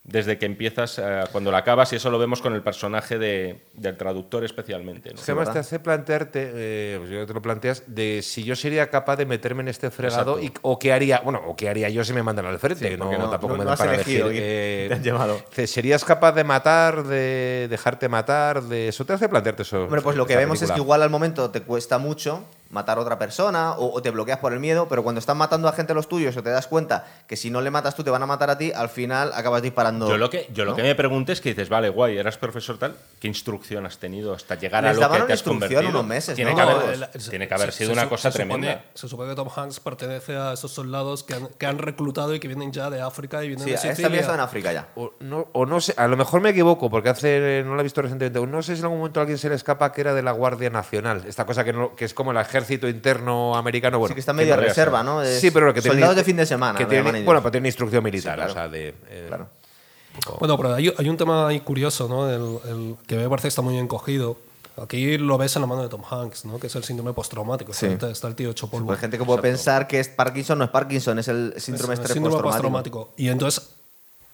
Speaker 2: desde que empiezas, eh, cuando la acabas, y eso lo vemos con el personaje de, del traductor especialmente. ¿no?
Speaker 4: Además, te hace plantearte, eh, pues yo te lo planteas, de si yo sería capaz de meterme en este fregado y, o qué haría, bueno, o qué haría yo si me mandan al frente, no, no, tampoco me da para elegir.
Speaker 1: Eh, llevado.
Speaker 4: ¿Serías capaz de matar, de dejarte matar? De eso te hace plantearte eso.
Speaker 1: Hombre, pues lo que vemos es que igual al momento te cuesta mucho matar a otra persona o, te bloqueas por el miedo, pero cuando están matando a gente los tuyos o te das cuenta que si no le matas tú te van a matar a ti, al final acabas disparando.
Speaker 2: Yo lo que, yo lo que me pregunto es que dices, vale, guay, eras profesor tal, ¿qué instrucción has tenido hasta llegar a lo que te has convertido?
Speaker 1: unos meses,
Speaker 2: tiene, que haber, tiene que haber sido una cosa tremenda.
Speaker 3: se supone que Tom Hanks pertenece a esos soldados que han, que han, reclutado y que vienen ya de África y vienen de Sicilia.
Speaker 1: Esta en África ya.
Speaker 4: O no, o no sé, a lo mejor me equivoco porque hace no lo he visto recientemente. No sé si en algún momento a alguien se le escapa que era de la Guardia Nacional. Esta cosa que, no, que es como el ejército interno americano. Bueno,
Speaker 1: sí, que está medio reserva, ¿no?
Speaker 4: sí, pero que
Speaker 1: Soldados de fin de semana.
Speaker 4: Que tiene, bueno, pero tiene instrucción militar. o sea, de, eh,
Speaker 1: claro.
Speaker 3: Bueno, pero hay, hay, un tema ahí curioso, ¿no? El, que me parece que está muy encogido. Aquí lo ves en la mano de Tom Hanks, ¿no? Que es el síndrome postraumático. Sí. Está el tío hecho polvo.
Speaker 1: Hay gente que puede pensar que es Parkinson, no es Parkinson, es el síndrome, es el síndrome postraumático.
Speaker 3: Y entonces,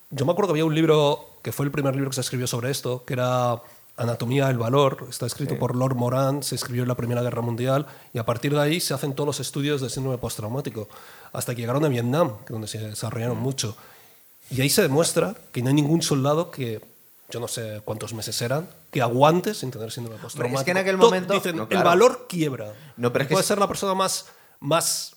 Speaker 3: yo me acuerdo que había un libro, que fue el primer libro que se escribió sobre esto, que era Anatomía del Valor, está escrito por Lord Moran, se escribió en la Primera Guerra Mundial y a partir de ahí se hacen todos los estudios de síndrome postraumático, hasta que llegaron a Vietnam, donde se desarrollaron mucho. Y ahí se demuestra que no hay ningún soldado que, yo no sé cuántos meses eran, que aguante sin tener síndrome postraumático.
Speaker 1: Es que en aquel momento...
Speaker 3: Dicen, el valor quiebra.
Speaker 1: No, pero
Speaker 3: Puede ser la persona más, más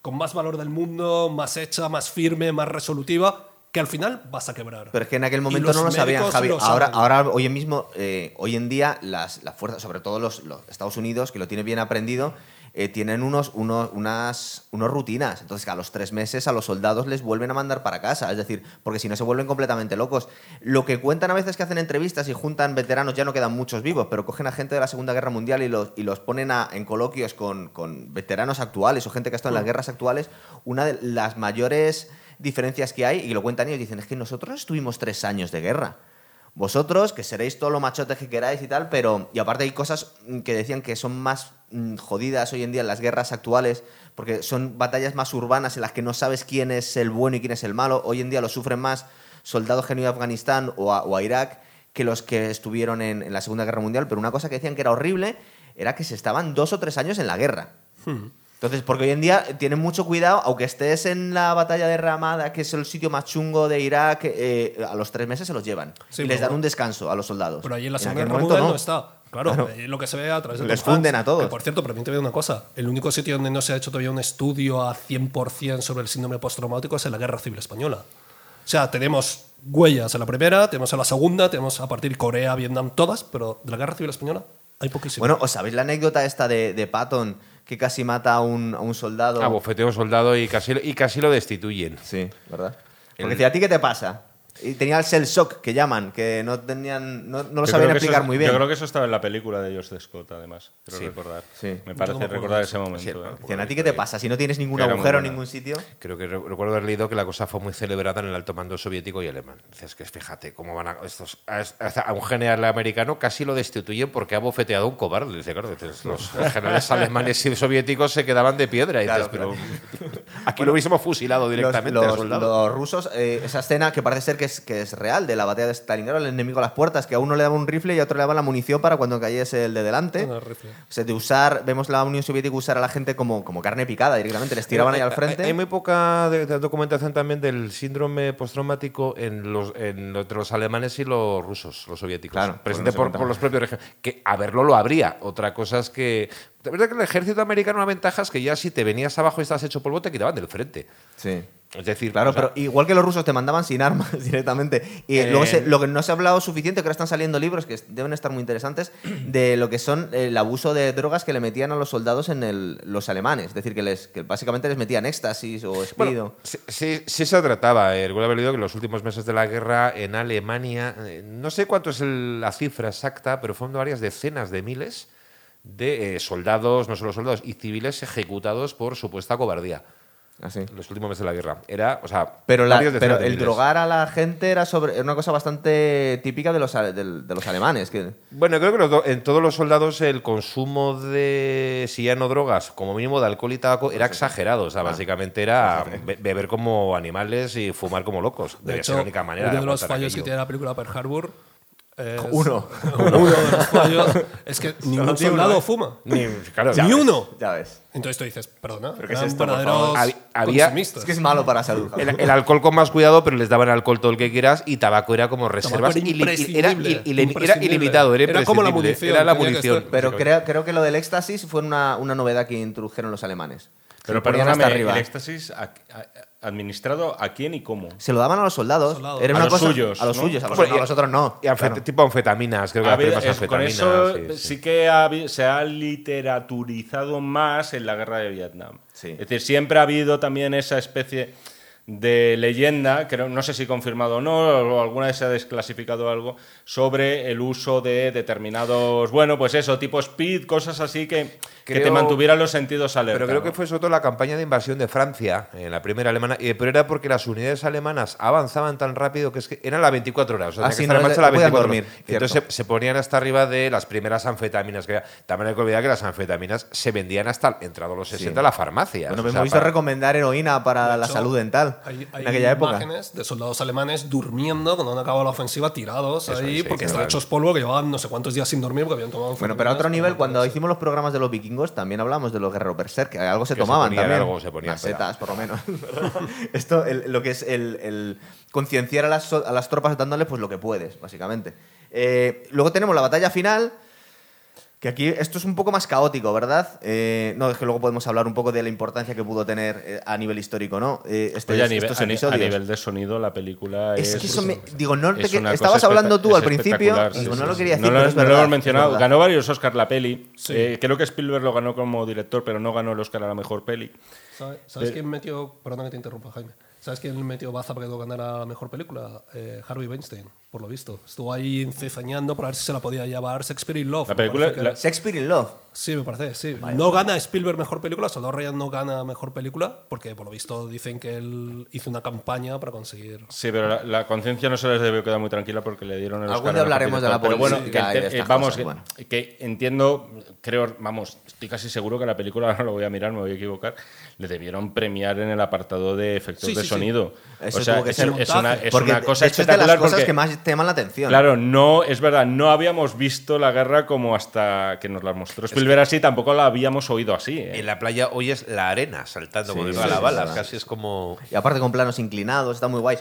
Speaker 3: con más valor del mundo, más hecha, más firme, más resolutiva, que al final vas a quebrar.
Speaker 1: Pero es que en aquel momento no lo sabían, Javi. Ahora, ahora, hoy mismo, eh, hoy en día, las, las fuerzas, sobre todo los, los Estados Unidos, que lo tiene bien aprendido, eh, tienen unos, unos, unas unos rutinas. Entonces, a los tres meses a los soldados les vuelven a mandar para casa. Es decir, porque si no se vuelven completamente locos. Lo que cuentan a veces que hacen entrevistas y juntan veteranos, ya no quedan muchos vivos, pero cogen a gente de la Segunda Guerra Mundial y los, y los ponen en coloquios con, con, veteranos actuales o gente que ha estado en las mm. guerras actuales. Una de las mayores diferencias que hay, y lo cuentan ellos, dicen, es que nosotros estuvimos tres años de guerra vosotros, que seréis todo lo machotes que queráis y tal, pero. Y aparte hay cosas que decían que son más mm, jodidas hoy en día en las guerras actuales, porque son batallas más urbanas en las que no sabes quién es el bueno y quién es el malo. Hoy en día lo sufren más soldados que han ido a Afganistán o a, Irak que los que estuvieron en, la Segunda Guerra Mundial. Pero una cosa que decían que era horrible era que se estaban dos o tres años en la guerra. Hmm. Entonces, porque hoy en día tienen mucho cuidado, aunque estés en la batalla de Ramada, que es el sitio más chungo de Irak, eh, a los tres meses se los llevan. y les dan un descanso a los soldados.
Speaker 3: Pero ahí en la Segunda Guerra Mundial no. está. Claro, lo que se ve a través de
Speaker 1: Les funden a todos.
Speaker 3: por cierto, permíteme una cosa. El único sitio donde no se ha hecho todavía un estudio a 100% sobre el síndrome postraumático es en la Guerra Civil Española. O sea, tenemos huellas en la primera, tenemos en la segunda, tenemos a partir de Corea, Vietnam, todas, pero de la Guerra Civil Española hay poquísimo.
Speaker 1: Bueno, ¿os sabéis la anécdota esta de, de Patton? Que casi mata a un, a un soldado.
Speaker 4: Ah, bofetea a un soldado y casi, y casi lo destituyen.
Speaker 1: Sí, ¿verdad? Porque decía, ¿a ti qué te pasa? Y tenía el cell shock que llaman, que no tenían, no, lo sabían explicar muy bien.
Speaker 2: Yo creo que eso estaba en la película de George Scott, además. Creo recordar. Sí. Me parece recordar ese momento.
Speaker 1: ¿eh? ¿A ti qué te pasa? Si no tienes ningún agujero en ningún sitio.
Speaker 4: Creo que recuerdo haber leído que la cosa fue muy celebrada en el alto mando soviético y alemán. Dices que fíjate cómo van a estos a, un general americano casi lo destituyen porque ha bofeteado a un cobarde. Dice, claro, los generales alemanes y soviéticos se quedaban de piedra. Y dices, pero aquí lo hubiésemos fusilado directamente.
Speaker 1: Los, los, rusos, eh, esa escena que parece ser que es, que es real de la batalla de Stalingrado, el enemigo a las puertas, que a uno le daba un rifle y a otro le daba la munición para cuando cayese el de delante. o sea, de usar, vemos la Unión Soviética usar a la gente como, como carne picada directamente, les tiraban ahí al frente.
Speaker 4: Hay, muy poca documentación también del síndrome postraumático en los, entre los alemanes y los rusos, los soviéticos. Claro, presente por, por, los propios Que a verlo lo habría. Otra cosa es que. De verdad que el ejército americano una ventaja es que ya si te venías abajo y estabas hecho polvo te quitaban del frente.
Speaker 1: Sí. Es decir, claro, pero igual que los rusos te mandaban sin armas [laughs] directamente. Y eh, luego lo que no se ha hablado suficiente, que ahora están saliendo libros que deben estar muy interesantes, de lo que son el abuso de drogas que le metían a los soldados en los alemanes. Es decir, que, les, que básicamente les metían éxtasis o espíritu.
Speaker 4: sí, sí, se trataba. Eh, recuerdo haber leído que en los últimos meses de la guerra en Alemania, eh, no sé cuánto es la cifra exacta, pero fueron varias decenas de miles de soldados, no solo soldados, y civiles ejecutados por supuesta cobardía.
Speaker 1: Así.
Speaker 4: Ah, los últimos meses de la guerra. Era, o sea,
Speaker 1: pero, pero el drogar a la gente era sobre una cosa bastante típica de los, de, los alemanes. Que...
Speaker 4: Bueno, creo que en todos los soldados el consumo de, si ya no drogas, como mínimo de alcohol y tabaco, era exagerado. O sea, ah. básicamente era beber como animales y fumar como locos.
Speaker 3: De hecho, la única manera. Uno de los fallos que tiene la película Pearl Harbor
Speaker 1: uno.
Speaker 3: uno [laughs] de los fallos es que [laughs] ningún soldado fuma.
Speaker 4: Ni,
Speaker 3: Ni uno.
Speaker 1: Ya ves.
Speaker 3: Entonces tú dices, perdona,
Speaker 1: ¿Pero qué es esto, había, Es
Speaker 3: que es malo para la salud.
Speaker 4: El, alcohol con más cuidado, pero les daban alcohol todo el que quieras y tabaco era como reservas.
Speaker 3: Era,
Speaker 4: era, ilimitado, era,
Speaker 3: era como la munición.
Speaker 4: Era la munición.
Speaker 1: Pero creo, creo que lo del éxtasis fue una, una novedad que introdujeron los alemanes.
Speaker 2: Pero perdóname, el éxtasis administrado a quién y cómo.
Speaker 1: Se lo daban a los soldados. Era una
Speaker 2: a los suyos.
Speaker 1: A los suyos, a los, otros no.
Speaker 4: Y Tipo anfetaminas, creo que
Speaker 2: Con eso sí, que se ha literaturizado más en la guerra de Vietnam. Es decir, siempre ha habido también esa especie de leyenda, creo, no sé si confirmado o no, o alguna vez se ha desclasificado algo, sobre el uso de determinados, bueno, pues eso, tipo speed, cosas así que, que te mantuvieran los sentidos alerta.
Speaker 4: Pero creo que fue sobre todo la campaña de invasión de Francia, en la primera alemana, pero era porque las unidades alemanas avanzaban tan rápido que es que eran las 24 horas. O sea, que la 24 Entonces se, ponían hasta arriba de las primeras anfetaminas. Que también hay que olvidar que las anfetaminas se vendían hasta entrado los 60 a la farmacia.
Speaker 1: Bueno, me hemos visto recomendar heroína para la salud dental.
Speaker 3: Hay, en aquella época. imágenes de soldados alemanes durmiendo cuando han acabado la ofensiva tirados ahí porque están hechos polvo que llevaban no sé cuántos días sin dormir porque habían tomado
Speaker 1: Bueno, pero a otro nivel, cuando hicimos los programas de los vikingos, también hablamos de los guerreros berserk, que algo se tomaban también.
Speaker 4: Algo se ponían.
Speaker 1: setas, por lo menos. [laughs] Esto, lo que es el, concienciar a las, a las tropas dándoles pues lo que puedes, básicamente. Eh, luego tenemos la batalla final Que aquí esto es un poco más caótico, ¿verdad? Eh, no, es que luego podemos hablar un poco de la importancia que pudo tener eh, a nivel histórico, ¿no?
Speaker 2: Eh, este, a, nivel, a, nivel, de sonido, la película es.
Speaker 1: Es que eso me. Digo, no te, estabas hablando tú al principio. Digo, no lo quería decir.
Speaker 2: No,
Speaker 1: pero
Speaker 2: es no lo hemos mencionado. Ganó varios Oscar la peli. creo que Spielberg lo ganó como director, pero no ganó el Oscar a la mejor peli.
Speaker 3: ¿Sabes, quién metió.? Perdona que te interrumpa, Jaime. ¿Sabes quién metió baza para que ganar la mejor película? Harvey Weinstein por lo visto. Estuvo ahí encezañando para ver si se la podía llevar Shakespeare in Love.
Speaker 2: La película.
Speaker 1: Shakespeare in Love.
Speaker 3: Sí, me parece, sí. no gana Spielberg mejor película, solo Ryan no gana mejor película, porque por lo visto dicen que él hizo una campaña para conseguir.
Speaker 2: Sí, pero la, conciencia no se les debe quedar muy tranquila porque le dieron el
Speaker 1: Algún día hablaremos de la política.
Speaker 2: Pero bueno, que, vamos, que, entiendo, creo, vamos, estoy casi seguro que la película, [laughs] ahora lo voy a mirar, me voy a equivocar, le debieron premiar en el apartado de efectos de sonido. o sea, es, una, es una, cosa espectacular.
Speaker 1: de las cosas que más te llaman la atención.
Speaker 2: Claro, no, es verdad, no habíamos visto la guerra como hasta que nos la mostró Spielberg así, tampoco la habíamos oído así. ¿eh?
Speaker 4: En la playa hoy es la arena saltando con la bala, casi es como...
Speaker 1: Y aparte con planos inclinados, está muy guay.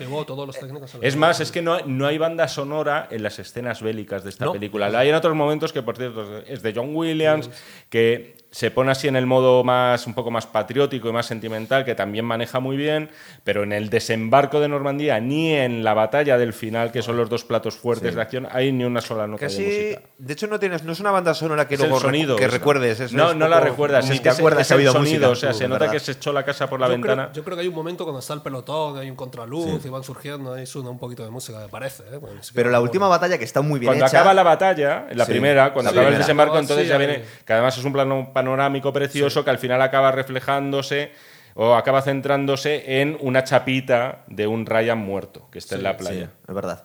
Speaker 2: es más, es que no, no hay banda sonora en las escenas bélicas de esta película. La hay en otros momentos que, por cierto, es de John Williams, que se pone así en el modo más un poco más patriótico y más sentimental que también maneja muy bien, pero en el desembarco de Normandía ni en la batalla del final, que son los dos platos fuertes de acción, hay ni una sola nota de música.
Speaker 4: De hecho no tienes no es una banda sonora que luego sonido, que recuerdes,
Speaker 2: No, no la recuerdas, es que acuerdas, es el sonido, o sea, se nota que se echó la casa por la ventana.
Speaker 3: yo creo que hay un momento cuando está el pelotón, hay un contraluz y van surgiendo, ahí suena un poquito de música, me parece, ¿eh?
Speaker 1: Pero la última batalla que está muy bien
Speaker 2: cuando acaba la batalla, la primera, cuando acaba el desembarco, entonces ya viene, que además es un plano panorámico precioso que al final acaba reflejándose o acaba centrándose en una chapita de un Ryan muerto que está en la playa.
Speaker 1: es verdad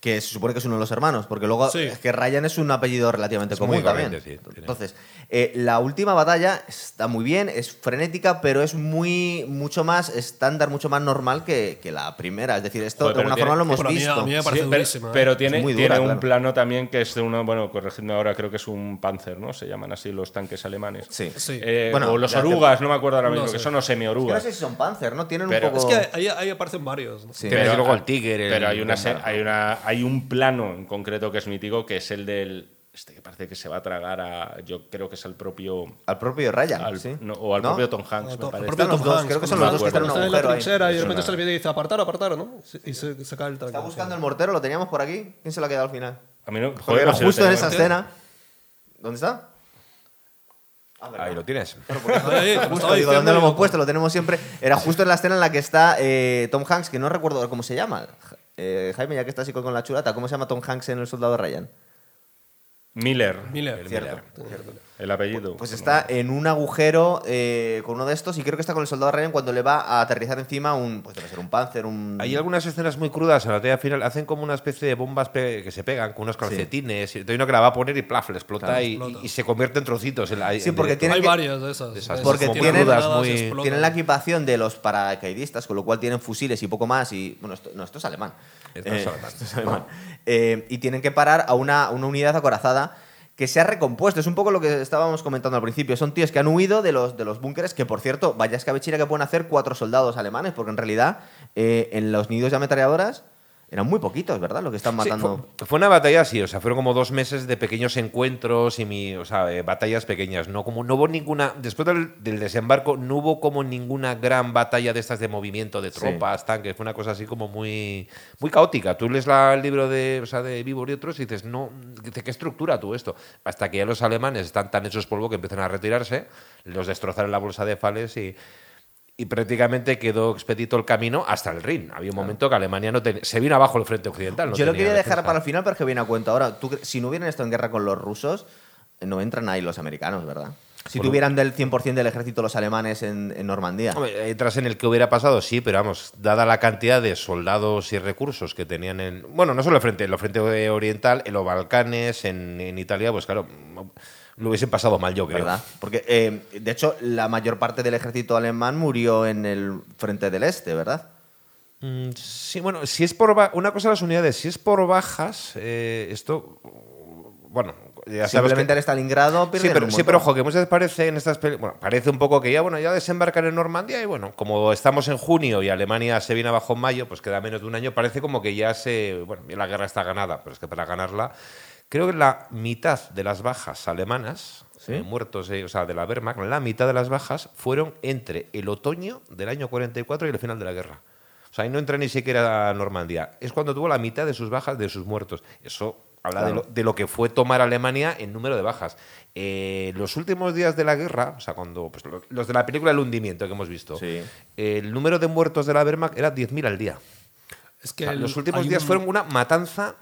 Speaker 1: que se supone que es uno de los hermanos, porque luego es que Ryan es un apellido relativamente común también. Entonces, eh, la última batalla está muy bien, es frenética, pero es muy mucho más estándar, mucho más normal que, la primera. Es decir, esto de alguna forma lo hemos visto.
Speaker 2: pero, tiene, tiene un plano también que es de uno, bueno, corregidme ahora, creo que es un Panzer, ¿no? Se llaman así los tanques alemanes.
Speaker 1: Sí.
Speaker 2: Eh, o los orugas, no me acuerdo ahora mismo, que son los semi-orugas.
Speaker 1: no sé si son Panzer, ¿no? Tienen
Speaker 3: un
Speaker 1: poco...
Speaker 3: Es que ahí, ahí aparecen varios.
Speaker 4: Pero luego el Tiger.
Speaker 2: pero hay una, hay una hay un plano en concreto que es mítico, que es el del este que parece que se va a tragar a yo creo que es al propio
Speaker 1: al propio Ryan
Speaker 2: o al propio Tom Hanks me
Speaker 3: parece. Propio Tom Hanks, creo que son los dos que están en la trinchera y de repente se le y dice apartar apartar no y se, se cae el
Speaker 1: está buscando el mortero lo teníamos por aquí. Quién se lo ha quedado al final
Speaker 2: a mí no
Speaker 1: joder, justo en esa escena. ¿dónde está?
Speaker 4: Ah, ahí lo tienes. [laughs]
Speaker 1: justo, digo, ¿dónde lo hemos puesto? Lo tenemos siempre. Era justo en la escena en la que está eh, Tom Hanks, que no recuerdo cómo se llama. Eh, Jaime, ya que está así con la chulata, ¿cómo se llama Tom Hanks en El Soldado Ryan?
Speaker 2: Miller.
Speaker 3: Miller,
Speaker 1: Miller.
Speaker 2: El apellido.
Speaker 1: Pues está en un agujero eh, con uno de estos y creo que está con el soldado Ryan cuando le va a aterrizar encima un, pues debe ser un Panzer, un...
Speaker 4: Hay algunas escenas muy crudas en la batalla final, hacen como una especie de bombas que se pegan con unos calcetines. Hay uno que la va a poner y plaf, le explota, y, se convierte en trocitos.
Speaker 1: sí, porque tienen
Speaker 3: Hay varias de esas.
Speaker 1: porque tienen, tienen la equipación de los paracaidistas, con lo cual tienen fusiles y poco más. Y bueno, esto, no, esto es alemán.
Speaker 4: Esto es
Speaker 1: eh, alemán. Eh, y tienen que parar a una, una unidad acorazada que se ha recompuesto. Es un poco lo que estábamos comentando al principio. Son tíos que han huido de los, de los búnkeres, que por cierto, vaya escabechina que pueden hacer cuatro soldados alemanes, porque en realidad eh, en los nidos de ametralladoras eran muy poquitos, ¿verdad? Lo que están matando.
Speaker 4: fue, una batalla así, o sea, fueron como dos meses de pequeños encuentros y mi, o sea, eh, batallas pequeñas. No, como, no hubo ninguna. Después del, desembarco, no hubo como ninguna gran batalla de estas de movimiento de tropas, tanques. Fue una cosa así como muy, muy caótica. Tú lees el libro de, o sea, de Vivo y otros y dices, no, ¿qué estructura tú esto? Hasta que ya los alemanes están tan hechos polvo que empiezan a retirarse, los destrozaron la bolsa de Fales y y prácticamente quedó expedito el camino hasta el Rin. Había un momento que Alemania no se vino abajo el frente occidental.
Speaker 1: Yo lo quería dejar para el final, pero es que viene a cuenta ahora. si no hubieran estado en guerra con los rusos, no entran ahí los americanos, ¿verdad? Si tuvieran del 100% del ejército los alemanes en, Normandía.
Speaker 4: entras en el que hubiera pasado, sí, pero vamos, dada la cantidad de soldados y recursos que tenían en. Bueno, no solo el frente, el frente oriental, en los Balcanes, en, en Italia, pues claro lo hubiesen pasado mal, yo creo.
Speaker 1: ¿Verdad? Porque, eh, de hecho, la mayor parte del ejército alemán murió en el frente del este, ¿verdad?
Speaker 4: Mm, sí, bueno, si es por una cosa de las unidades, si es por bajas, eh, esto, bueno,
Speaker 1: Simplemente el Stalingrado
Speaker 4: sí pero, sí, pero ojo, que muchas veces parece en estas bueno, parece un poco que ya, bueno, ya desembarcar en Normandía y bueno, como estamos en junio y Alemania se viene abajo en mayo, pues queda menos de un año, parece como que ya se, bueno, la guerra está ganada, pero es que para ganarla, creo que la mitad de las bajas alemanas, eh, muertos, eh, o sea, de la Wehrmacht, la mitad de las bajas fueron entre el otoño del año 44 y el final de la guerra. O sea, ahí no entra ni siquiera a Normandía. Es cuando tuvo la mitad de sus bajas, de sus muertos. Eso habla de, lo, que fue tomar Alemania en número de bajas. Eh, los últimos días de la guerra, o sea, cuando pues, los de la película El hundimiento que hemos visto, el número de muertos de la Wehrmacht era 10.000 al día. Es que los últimos días fueron una matanza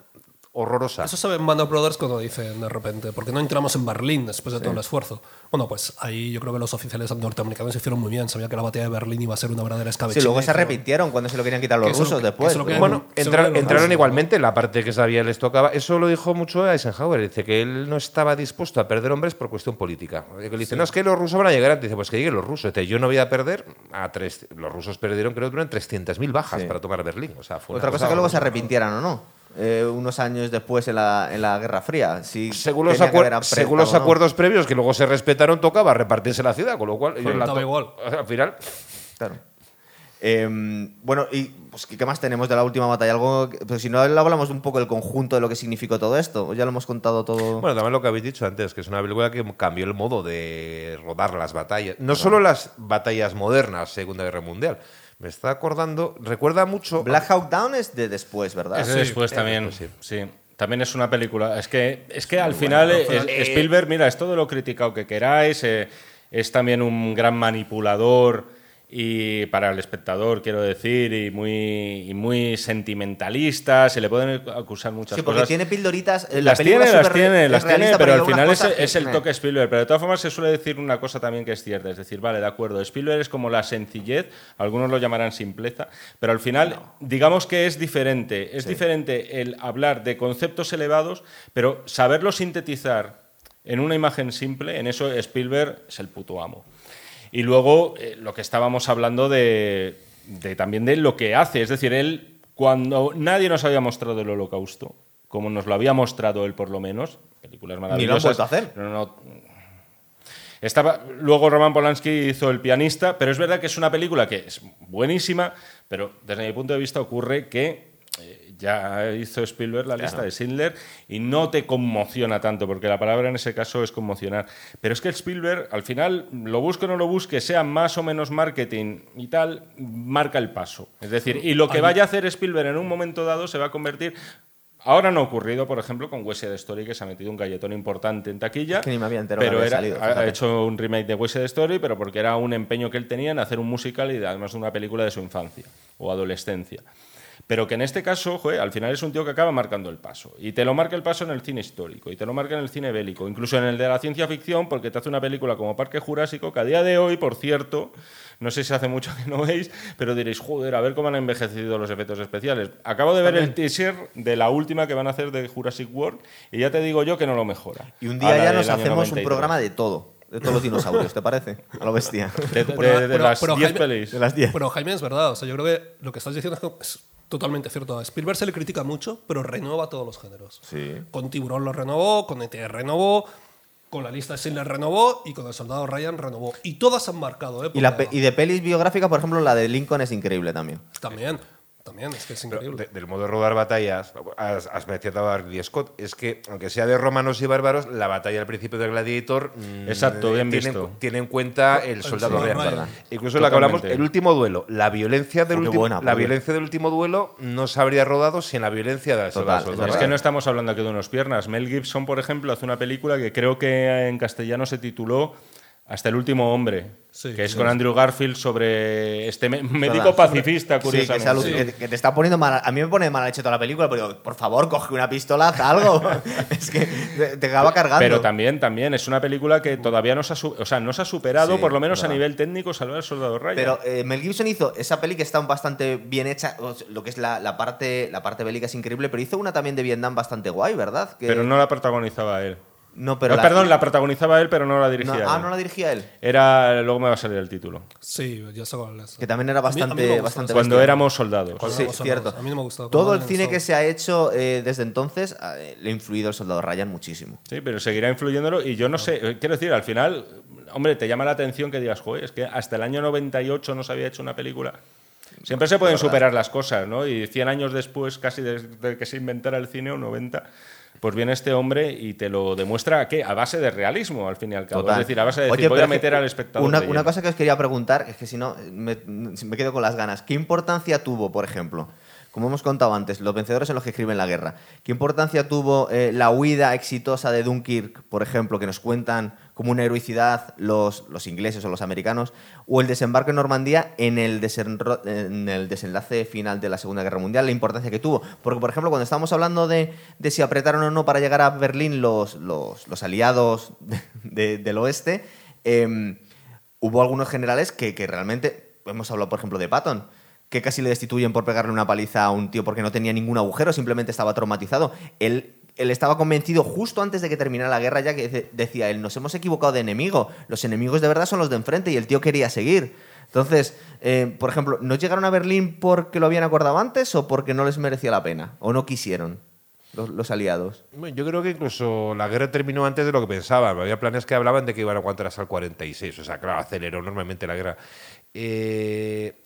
Speaker 4: horrorosa.
Speaker 3: Eso saben Band of Brothers cuando dicen de repente, porque no entramos en Berlín después de todo el esfuerzo. Bueno, pues ahí yo creo que los oficiales norteamericanos se hicieron muy bien. Sabía que la batalla de Berlín iba a ser una verdadera escabechina.
Speaker 1: Sí, luego se arrepintieron cuando se lo querían quitar los rusos después.
Speaker 4: bueno, entraron igualmente en la parte que sabía les tocaba. Eso lo dijo mucho Eisenhower. Dice que él no estaba dispuesto a perder hombres por cuestión política. Que dice, no, es que los rusos van a llegar antes. Dice, pues que lleguen los rusos. Dice, yo no voy a perder a tres. Los rusos perdieron, creo que tuvieron 300.000 bajas para tomar Berlín. O sea, fue
Speaker 1: Otra cosa, que luego se arrepintieran o no. Eh, unos años después en la, en la Guerra Fría. Si
Speaker 4: según los, acuerdos previos que luego se respetaron, tocaba repartirse la ciudad, con lo cual.
Speaker 3: igual. [laughs]
Speaker 4: Al final.
Speaker 1: Claro. Em, bueno, y pues, ¿qué más tenemos de la última batalla? Algo, pues, si no hablamos un poco del conjunto de lo que significó todo esto, ya lo hemos contado todo.
Speaker 4: Bueno, también lo que habéis dicho antes, que es una película que cambió el modo de rodar las batallas. No solo las batallas modernas, Segunda Guerra Mundial, me está acordando, recuerda mucho.
Speaker 1: Black Hawk Down es de después, ¿verdad?
Speaker 2: Es de después también, sí. También es una película. Es que, es que al final eh, Spielberg, mira, es todo lo criticado que queráis, eh, es también un gran manipulador y para el espectador, quiero decir, y muy, muy sentimentalista, se le pueden acusar muchas
Speaker 1: sí,
Speaker 2: porque
Speaker 1: tiene pildoritas.
Speaker 2: Las tiene, las tiene, las tiene, pero, al final es, el toque Spielberg. Pero de todas formas se suele decir una cosa también que es cierta, es decir, vale, de acuerdo, Spielberg es como la sencillez, algunos lo llamarán simpleza, pero al final digamos que es diferente, es diferente el hablar de conceptos elevados, pero saberlo sintetizar en una imagen simple, en eso Spielberg es el puto amo. Y luego eh, lo que estábamos hablando de, también de lo que hace, es decir, él cuando nadie nos había mostrado el holocausto, como nos lo había mostrado él por lo menos, películas maravillosas.
Speaker 1: Ni lo hacer.
Speaker 2: estaba, luego Roman Polanski hizo El pianista, pero es verdad que es una película que es buenísima, pero desde mi punto de vista ocurre que ya hizo Spielberg la lista de Schindler y no te conmociona tanto, porque la palabra en ese caso es conmocionar. Pero es que Spielberg, al final, lo busque o no lo busque, sea más o menos marketing y tal, marca el paso. Es decir, y lo que vaya a hacer Spielberg en un momento dado se va a convertir Ahora no ha ocurrido, por ejemplo, con West Side Story, que se ha metido un galletón importante en taquilla.
Speaker 1: que ni me había enterado
Speaker 2: pero
Speaker 1: había salido, ha
Speaker 2: hecho un remake de West Side Story, pero porque era un empeño que él tenía en hacer un musical y además una película de su infancia o adolescencia. Pero que en este caso, al final es un tío que acaba marcando el paso. Y te lo marca el paso en el cine histórico, y te lo marca en el cine bélico, incluso en el de la ciencia ficción, porque te hace una película como Parque Jurásico, que a día de hoy, por cierto, no sé si hace mucho que no veis, pero diréis, joder, a ver cómo han envejecido los efectos especiales. Acabo de ver el teaser de la última que van a hacer de Jurassic World, y ya te digo yo que no lo mejora.
Speaker 1: Y un día ya nos hacemos un programa de todo de todos los dinosaurios, ¿te parece? A lo bestia.
Speaker 2: De, las 10 pelis.
Speaker 3: De las 10. Pero Jaime, es verdad. O sea, yo creo que lo que estás diciendo es totalmente cierto. A Spielberg se le critica mucho, pero renueva todos los géneros.
Speaker 1: Sí.
Speaker 3: Con Tiburón lo renovó, con ET renovó, con la lista de Schindler renovó y con El Soldado Ryan renovó. Y todas han marcado. ¿eh?
Speaker 1: Y, y de pelis biográficas, por ejemplo, la de Lincoln es increíble también.
Speaker 3: También también, es que es increíble.
Speaker 4: del modo de rodar batallas, has, has mencionado a Ridley Scott, es que, aunque sea de romanos y bárbaros, la batalla al principio de Gladiator
Speaker 2: mm, Exacto, bien
Speaker 4: tiene,
Speaker 2: visto.
Speaker 4: tiene en cuenta el soldado real. Incluso la que hablamos, el último duelo, la violencia del, último, la violencia del último duelo no se habría rodado sin la violencia del soldado.
Speaker 2: Es que no estamos hablando aquí de unos piernas. Mel Gibson, por ejemplo, hace una película que creo que en castellano se tituló hasta el último hombre, que es con Andrew Garfield sobre este médico pacifista, curiosamente.
Speaker 1: que, te está poniendo mal. A mí me pone mal hecho toda la película, pero por favor, coge una pistola, haz algo. [laughs] es que te acaba cargando.
Speaker 2: Pero también, también es una película que todavía no se ha, o sea, no se ha superado, por lo menos a nivel técnico, Salvar al Soldado Ryan.
Speaker 1: Pero eh, Mel Gibson hizo esa peli que está bastante bien hecha, lo que es la, parte, la parte bélica es increíble, pero hizo una también de Vietnam bastante guay, ¿verdad?
Speaker 2: Pero no la protagonizaba él.
Speaker 1: No, pero
Speaker 2: la, perdón, la protagonizaba él, pero no la dirigía.
Speaker 1: ah, no la dirigía él.
Speaker 2: Era. Luego me va a salir el título.
Speaker 3: Sí, ya sé cuál
Speaker 1: Que también era bastante. bastante
Speaker 2: Cuando éramos soldados.
Speaker 1: sí, cierto. A mí no me gustó. Todo el cine que se ha hecho eh, desde entonces eh, le ha influido el soldado Ryan muchísimo.
Speaker 2: Sí, pero seguirá influyéndolo. Y yo no sé. Eh, quiero decir, al final, hombre, te llama la atención que digas, joder, es que hasta el año 98 no se había hecho una película. Siempre se pueden superar las cosas, ¿no? Y 100 años después, casi desde que se inventara el cine, o 90 pues viene este hombre y te lo demuestra ¿qué? a base de realismo, al fin y al cabo. Es decir, a base de decir, voy a meter al espectador.
Speaker 1: Una, cosa que os quería preguntar, es que si no, me, me quedo con las ganas. ¿Qué importancia tuvo, por ejemplo? como hemos contado antes, los vencedores son los que escriben la guerra. ¿Qué importancia tuvo eh, la huida exitosa de Dunkirk, por ejemplo, que nos cuentan como una heroicidad los, los ingleses o los americanos, o el desembarco en Normandía en el, en el, desenlace final de la Segunda Guerra Mundial, la importancia que tuvo? Porque, por ejemplo, cuando estábamos hablando de, si apretaron o no para llegar a Berlín los, los, aliados del oeste, em, hubo algunos generales que, que realmente, hemos hablado, por ejemplo, de Patton, que casi le destituyen por pegarle una paliza a un tío porque no tenía ningún agujero, simplemente estaba traumatizado. Él, él estaba convencido justo antes de que terminara la guerra ya que decía él, nos hemos equivocado de enemigo, los enemigos de verdad son los de enfrente y el tío quería seguir. Entonces, eh, por ejemplo, ¿no llegaron a Berlín porque lo habían acordado antes o porque no les merecía la pena? ¿O no quisieron? Los, aliados.
Speaker 4: Yo creo que incluso la guerra terminó antes de lo que pensaban. Había planes que hablaban de que iban a aguantar hasta el 46. O sea, claro, aceleró enormemente la guerra. Eh,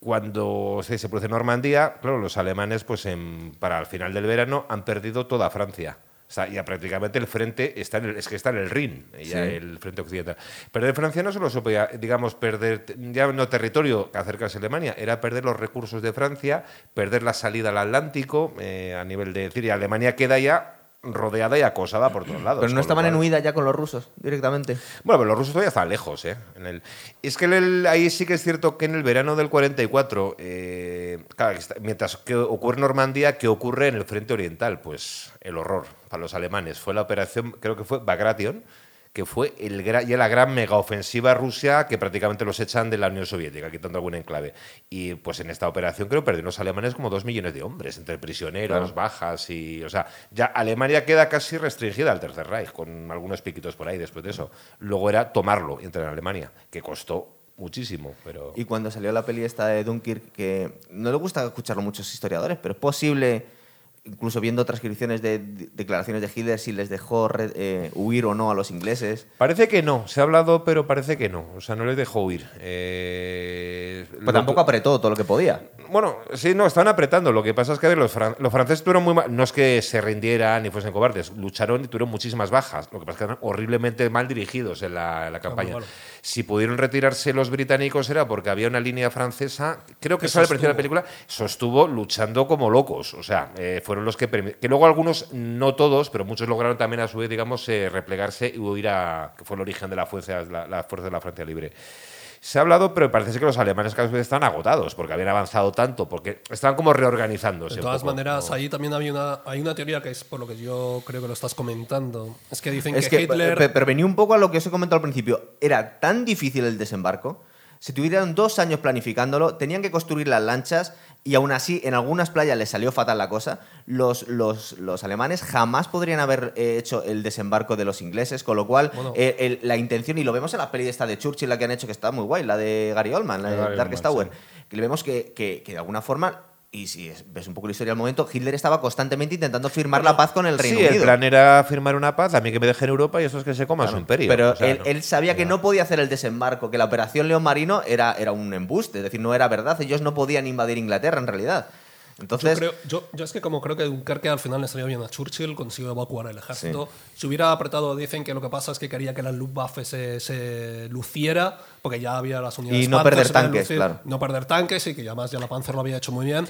Speaker 4: cuando se, produce Normandía, claro, los alemanes, pues para el final del verano, han perdido toda Francia. O sea, ya prácticamente el frente está en el, es que está en el Rin, ya el frente occidental. Perder Francia no solo se podía, digamos, perder ya no territorio que acercarse a Alemania, era perder los recursos de Francia, perder la salida al Atlántico, eh, a nivel de decir, y Alemania queda ya rodeada y acosada por todos lados.
Speaker 1: Pero no estaban en huida ya con los rusos directamente.
Speaker 4: Bueno, pero los rusos todavía están lejos. ¿eh? En el... Es que ahí sí que es cierto que en el verano del 44, eh, mientras que ocurre en Normandía, ¿qué ocurre en el frente oriental? Pues el horror para los alemanes. Fue la operación, creo que fue Bagration, que fue el, ya la gran megaofensiva rusia que prácticamente los echan de la Unión Soviética, quitando algún enclave. Y pues en esta operación creo perdieron los alemanes como dos millones de hombres, entre prisioneros, bajas y... O sea, ya Alemania queda casi restringida al Tercer Reich, con algunos piquitos por ahí después de eso. Luego era tomarlo y entrar en Alemania, que costó muchísimo, pero...
Speaker 1: Y cuando salió la peli esta de Dunkirk, que no le gusta escucharlo muchos historiadores, pero es posible incluso viendo transcripciones de, declaraciones de Hitler, si les dejó eh, huir o no a los ingleses.
Speaker 4: Parece que no, se ha hablado, pero parece que no. O sea, no les dejó huir. Eh,
Speaker 1: pues tampoco apretó todo lo que podía.
Speaker 4: Bueno, sí, no, estaban apretando. Lo que pasa es que los, los franceses tuvieron muy mal. No es que se rindieran ni fuesen cobardes, lucharon y tuvieron muchísimas bajas. Lo que pasa es que eran horriblemente mal dirigidos en la, campaña. Si pudieron retirarse los británicos era porque había una línea francesa, creo que eso al principio de la película, sostuvo luchando como locos. O sea, eh, fueron los que que luego algunos, no todos, pero muchos lograron también a su vez, digamos, eh, replegarse y huir a, que fue el origen de la fuerza, la, fuerza de la Francia libre. Se ha hablado, pero parece que los alemanes cada vez están agotados porque habían avanzado tanto, porque estaban como reorganizándose.
Speaker 3: De todas maneras, ahí también hay una, hay una teoría que es por lo que yo creo que lo estás comentando. Es que dicen que, Hitler.
Speaker 1: Pero venía un poco a lo que os he comentado al principio. Era tan difícil el desembarco. Si tuvieran dos años planificándolo, tenían que construir las lanchas y aún así en algunas playas les salió fatal la cosa, los, los, los alemanes jamás podrían haber eh, hecho el desembarco de los ingleses, con lo cual eh, la intención, y lo vemos en la peli esta de Churchill, la que han hecho, que está muy guay, la de Gary Oldman, la de Darkest Tower, que le vemos que, que, que de alguna forma y si ves un poco la historia del momento, Hitler estaba constantemente intentando firmar la paz con el Reino Unido.
Speaker 4: Sí, el plan era firmar una paz, a mí que me deje en Europa y eso es que se coma su imperio.
Speaker 1: Pero él, sabía que no podía hacer el desembarco, que la operación León Marino era, era un embuste, es decir, no era verdad, ellos no podían invadir Inglaterra en realidad. Entonces,
Speaker 3: yo, creo, yo, es que como creo que Dunkerque al final le salió bien a Churchill, consiguió evacuar el ejército. Si hubiera apretado, dicen que lo que pasa es que quería que la Luftwaffe se, se luciera, porque ya había las unidades
Speaker 1: Y no perder tanques, claro.
Speaker 3: No perder tanques y que además ya la Panzer lo había hecho muy bien.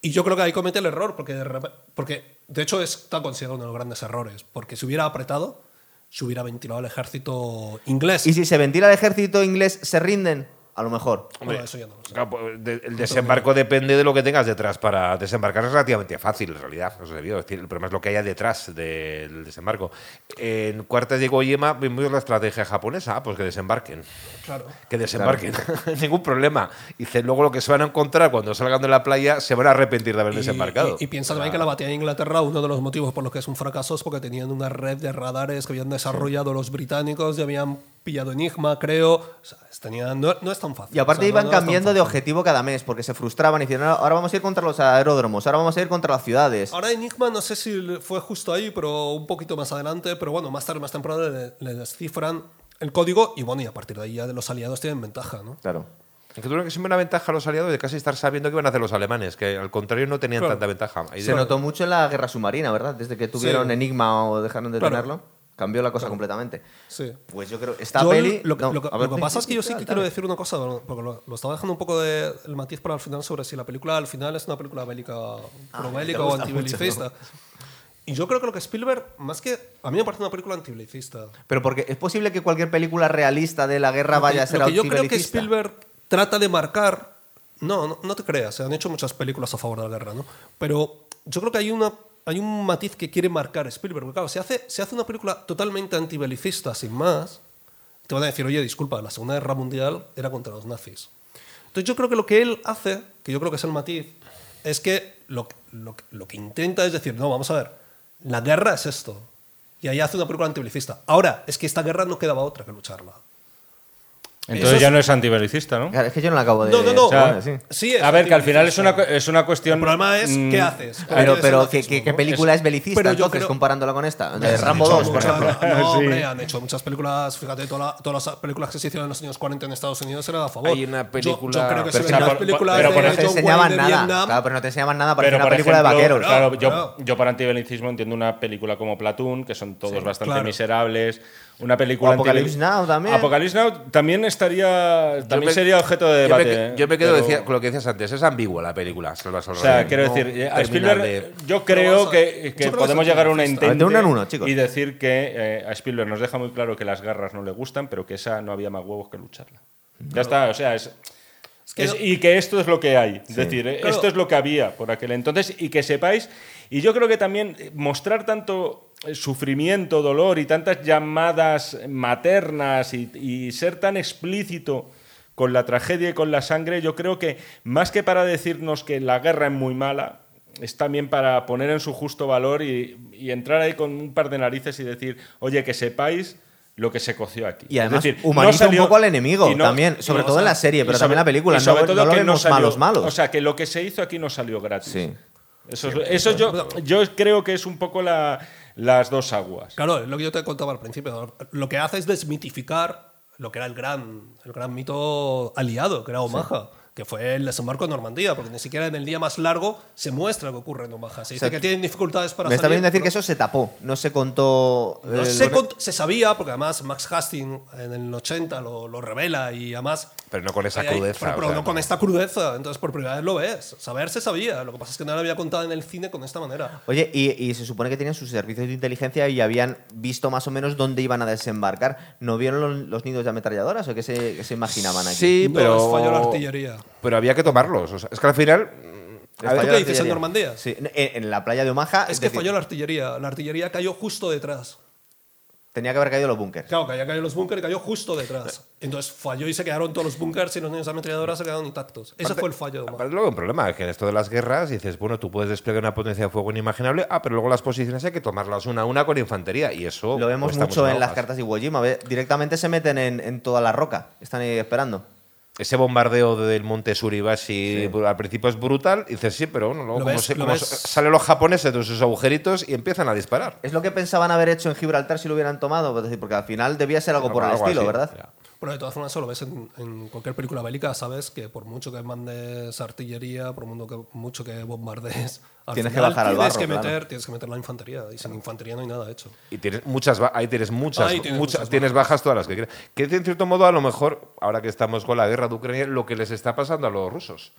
Speaker 3: Y yo creo que ahí comete el error, porque de, porque de hecho está considerado uno de los grandes errores, porque si hubiera apretado, se hubiera ventilado el ejército inglés.
Speaker 1: ¿Y si se ventila el ejército inglés, se rinden? A lo mejor.
Speaker 3: eso ya no lo sé.
Speaker 4: Claro, pues, de- el desembarco depende de lo que tengas detrás. Para desembarcar es relativamente fácil, en realidad. No sé, debido. Es decir, el problema es lo que haya detrás del desembarco. En cuartas de Goyema vimos la estrategia japonesa. Ah, pues que desembarquen.
Speaker 3: Claro.
Speaker 4: Que desembarquen. [laughs] [laughs] Ningún problema. Dice, luego lo que se van a encontrar cuando salgan de la playa se van a arrepentir de haber
Speaker 3: Y-
Speaker 4: desembarcado.
Speaker 3: Y, y piensa también que la batalla de Inglaterra, uno de los motivos por los que es un fracaso es porque tenían una red de radares que habían desarrollado los británicos y habían pillado Enigma, creo. O sea, es- tenían- no, no es tan fácil.
Speaker 1: Y aparte
Speaker 3: O sea, no-
Speaker 1: iban
Speaker 3: no es
Speaker 1: cambiando de objetivo cada mes, porque se frustraban y decían, "Ahora- vamos a ir contra los aeródromos, ahora vamos a ir contra las ciudades.
Speaker 3: Ahora Enigma no sé si fue justo ahí, pero un poquito más adelante, pero bueno, más tarde, más temprano le, le descifran el código y bueno, y a partir de ahí ya los aliados tienen ventaja, ¿no?
Speaker 1: Claro.
Speaker 4: Que tuvieron que siempre una ventaja a los aliados de casi estar sabiendo qué iban a hacer los alemanes, que al contrario no tenían
Speaker 3: Claro.
Speaker 4: tanta ventaja. Ahí
Speaker 1: Se
Speaker 4: de-
Speaker 1: notó mucho en la guerra submarina, ¿verdad? Desde que tuvieron
Speaker 3: Sí.
Speaker 1: Enigma o dejaron de
Speaker 3: Claro.
Speaker 1: tenerlo, cambió la cosa completamente.
Speaker 3: Sí.
Speaker 1: Pues yo creo, esta
Speaker 3: Yo
Speaker 1: peli...
Speaker 3: Lo, que-
Speaker 1: no,
Speaker 3: lo
Speaker 1: ver,
Speaker 3: lo que pasa es que yo sí que quiero decir una cosa, porque lo, estaba dejando un poco de el matiz para el final sobre si la película al final es una película bélica, probélica
Speaker 1: te
Speaker 3: o antibelicista. Y yo creo que lo que Spielberg, más que. A mí me parece una película antibelicista.
Speaker 1: Pero porque es posible que cualquier película realista de la guerra vaya a ser
Speaker 3: lo que yo creo que. Spielberg trata de marcar. No, no, no te creas, se han hecho muchas películas a favor de la guerra, ¿no? Pero yo creo que hay una. Hay un matiz que quiere marcar Spielberg. porque, Claro, se hace, se hace una película totalmente antibelicista, sin más. Te van a decir, oye, disculpa, la Segunda Guerra Mundial era contra los nazis. Entonces yo creo que lo que él hace, que yo creo que es el matiz, es que lo, lo, lo que intenta es decir, no, vamos a ver, la guerra es esto. Y ahí hace una película antibelicista. Ahora, es que esta guerra no quedaba otra que lucharla.
Speaker 2: Entonces
Speaker 3: Eso
Speaker 2: ya
Speaker 3: es-
Speaker 2: no es antibelicista, ¿no?
Speaker 1: Claro, es que yo no la acabo de...
Speaker 3: No, no, no.
Speaker 2: O sea,
Speaker 1: Bueno, sí.
Speaker 3: Sí, es
Speaker 2: a ver, que al final es una, es una cuestión.
Speaker 3: El problema es,
Speaker 2: mm,
Speaker 3: ¿qué haces? ¿Cómo
Speaker 1: Pero, pero ¿qué, qué- película es belicista
Speaker 3: Pero yo
Speaker 1: entonces
Speaker 3: creo-
Speaker 1: comparándola con esta? De Rambo
Speaker 3: hecho
Speaker 1: 2, por ejemplo. [laughs]
Speaker 3: No,
Speaker 2: Sí.
Speaker 3: hombre, han hecho muchas películas. Fíjate, toda la- todas las películas que se hicieron en los años 40 en Estados Unidos eran a favor.
Speaker 4: Hay una
Speaker 3: Yo-
Speaker 4: película-
Speaker 3: Yo, creo que
Speaker 2: Pero,
Speaker 3: se
Speaker 2: o sea,
Speaker 3: ven las
Speaker 2: por-
Speaker 3: películas
Speaker 2: pero
Speaker 3: de
Speaker 2: por
Speaker 1: no te enseñaban
Speaker 3: de
Speaker 1: nada.
Speaker 3: Vietnam.
Speaker 1: Claro, pero no te enseñaban nada para
Speaker 2: Pero,
Speaker 1: hacer una película de vaqueros.
Speaker 2: Claro, yo, yo para antibelicismo entiendo una película como Platoon, que son todos bastante miserables. Una película antibeli-
Speaker 1: Now también.
Speaker 2: Apocalypse Now también estaría. También
Speaker 4: me-
Speaker 2: sería objeto de
Speaker 4: yo me,
Speaker 2: debate. ¿eh?
Speaker 4: yo me quedo
Speaker 2: Pero-
Speaker 4: decía- con lo que decías antes, es ambigua la película.
Speaker 2: O sea,
Speaker 4: Rey.
Speaker 2: quiero
Speaker 4: No
Speaker 2: decir, a
Speaker 4: termina
Speaker 2: Spielberg,
Speaker 4: de-
Speaker 2: yo creo
Speaker 3: a-
Speaker 2: que,
Speaker 3: yo creo
Speaker 2: podemos llegar a una
Speaker 3: antibelicista.
Speaker 2: entente
Speaker 1: De uno en uno, chicos.
Speaker 2: y decir que eh, a Spielberg nos deja muy claro que las guerras no le gustan, pero que esa no había más huevos que lucharla. Ya está, o sea, es,
Speaker 3: que
Speaker 2: es-
Speaker 3: no-
Speaker 2: y que esto es lo que hay. Es decir, eh,
Speaker 3: Claro.
Speaker 2: esto es lo que había por aquel entonces y que sepáis, y yo creo que también eh, mostrar tanto eh, sufrimiento, dolor y tantas llamadas maternas y, y ser tan explícito con la tragedia y con la sangre, yo creo que más que para decirnos que la guerra es muy mala, es también para poner en su justo valor y, y entrar ahí con un par de narices y decir, oye, que sepáis lo que se coció aquí.
Speaker 1: Y además
Speaker 2: es decir,
Speaker 1: humaniza
Speaker 2: no salió-
Speaker 1: un poco al enemigo
Speaker 2: no-
Speaker 1: también, sobre
Speaker 2: no-
Speaker 1: todo en la serie, pero
Speaker 2: sobre-
Speaker 1: también en la película.
Speaker 2: sobre
Speaker 1: no,
Speaker 2: todo
Speaker 1: no lo
Speaker 2: que
Speaker 1: vemos
Speaker 2: salió-
Speaker 1: malos malos.
Speaker 2: O sea, que lo que se hizo aquí no salió gratis.
Speaker 1: Sí.
Speaker 2: Eso, es- eso yo, yo creo que es un poco la- las dos aguas.
Speaker 3: Claro, es lo que yo te contaba al principio. Lo que hace es desmitificar lo que era el gran, el gran mito aliado, que era Omaha. Que fue el desembarco en Normandía, porque ni siquiera en el día más largo se muestra lo que ocurre en Omaha. Se dice
Speaker 1: O sea,
Speaker 3: que tienen dificultades para
Speaker 1: Me está
Speaker 3: salir,
Speaker 1: bien decir
Speaker 3: pero-
Speaker 1: que eso se tapó, no se contó.
Speaker 3: No
Speaker 1: eh,
Speaker 3: se, cont- se sabía, porque además Max Hastings en el 80 lo, lo revela y además.
Speaker 4: Pero no con esa crudeza.
Speaker 3: Pero,
Speaker 4: o
Speaker 3: pero
Speaker 4: sea,
Speaker 3: no con esta crudeza. Entonces, por primera vez lo ves. Saber se sabía. Lo que pasa es que no lo había contado en el cine con esta manera.
Speaker 1: Oye, y, y se supone que tenían sus servicios de inteligencia y habían visto más o menos dónde iban a desembarcar. ¿No vieron los, los nidos de ametralladoras o qué se, qué se imaginaban aquí?
Speaker 4: Sí,
Speaker 3: No,
Speaker 4: pero.
Speaker 3: les falló la artillería.
Speaker 4: Pero había que tomarlos. o sea, es que al final.
Speaker 1: Les
Speaker 3: ¿Tú
Speaker 1: falló
Speaker 3: qué
Speaker 1: la
Speaker 3: dices en
Speaker 1: artillería.
Speaker 3: Normandía?
Speaker 1: Sí, en, en la playa de Omaha.
Speaker 3: Es que
Speaker 1: decir,
Speaker 3: falló la artillería. La artillería cayó justo detrás.
Speaker 1: Tenía que haber caído los búnkers.
Speaker 3: Claro, que había caído los búnkers y cayó justo detrás. Entonces falló y se quedaron todos los búnkers y los niños ametralladoras se quedaron intactos. Ese
Speaker 4: Aparte-
Speaker 3: fue el fallo de Omaha.
Speaker 4: Luego un problema, es que en esto de las guerras dices, bueno, tú puedes desplegar una potencia de fuego inimaginable, ah, pero luego las posiciones hay que tomarlas una a una con infantería. Y eso.
Speaker 1: Lo vemos mucho en las cartas de Iwo Jima. Directamente se meten en, en toda la roca. Están ahí esperando.
Speaker 4: Ese bombardeo del monte Suribashi al principio es brutal. Y dices, sí, pero bueno, luego
Speaker 3: Lo
Speaker 4: como,
Speaker 3: ves-
Speaker 4: se-
Speaker 3: lo
Speaker 4: como salen los japoneses de sus agujeritos y empiezan a disparar.
Speaker 1: Es lo que pensaban haber hecho en Gibraltar si lo hubieran tomado. Es decir, porque al final debía ser algo por el
Speaker 4: Algo
Speaker 1: estilo,
Speaker 4: así,
Speaker 1: ¿verdad?
Speaker 4: ya.
Speaker 3: Pero de todas formas, eso lo ves en, en cualquier película bélica, sabes que por mucho que mandes artillería, por mucho que, mucho que bombardees, al
Speaker 1: Tienes que
Speaker 3: final
Speaker 1: bajar al
Speaker 3: tienes
Speaker 1: barro,
Speaker 3: que meter,
Speaker 1: claro.
Speaker 3: Tienes que meter la infantería. Y sin infantería no hay nada hecho.
Speaker 4: Y tienes muchas, ahí tienes muchas,
Speaker 3: Ahí tienes
Speaker 4: muchas,
Speaker 3: muchas
Speaker 4: tienes bajas todas las que quieras. Que en cierto modo, a lo mejor, ahora que estamos con la guerra de Ucrania, lo que les está pasando a los rusos.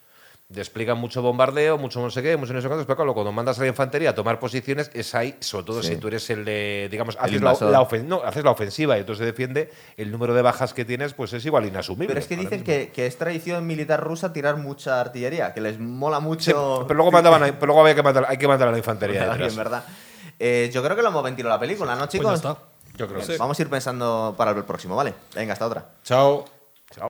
Speaker 4: Despliegan mucho bombardeo, mucho no sé qué, mucho no sé cuántos, pero claro, cuando mandas a la infantería a tomar posiciones, es ahí, sobre todo si tú eres el de, digamos, haces la, no, haces la, ofensiva y entonces se defiende, el número de bajas que tienes, pues es igual inasumible.
Speaker 1: Pero es que dicen que, que, es tradición militar rusa tirar mucha artillería, que les mola mucho.
Speaker 4: pero luego mandaban, pero luego había que mandar, hay que mandar a la infantería.
Speaker 1: en verdad. Eh, yo creo que lo hemos ventilado la película, ¿no, pues chicos?
Speaker 3: Yo
Speaker 2: creo
Speaker 1: Vamos a ir pensando para el próximo, ¿vale? Venga, hasta otra.
Speaker 2: Chao.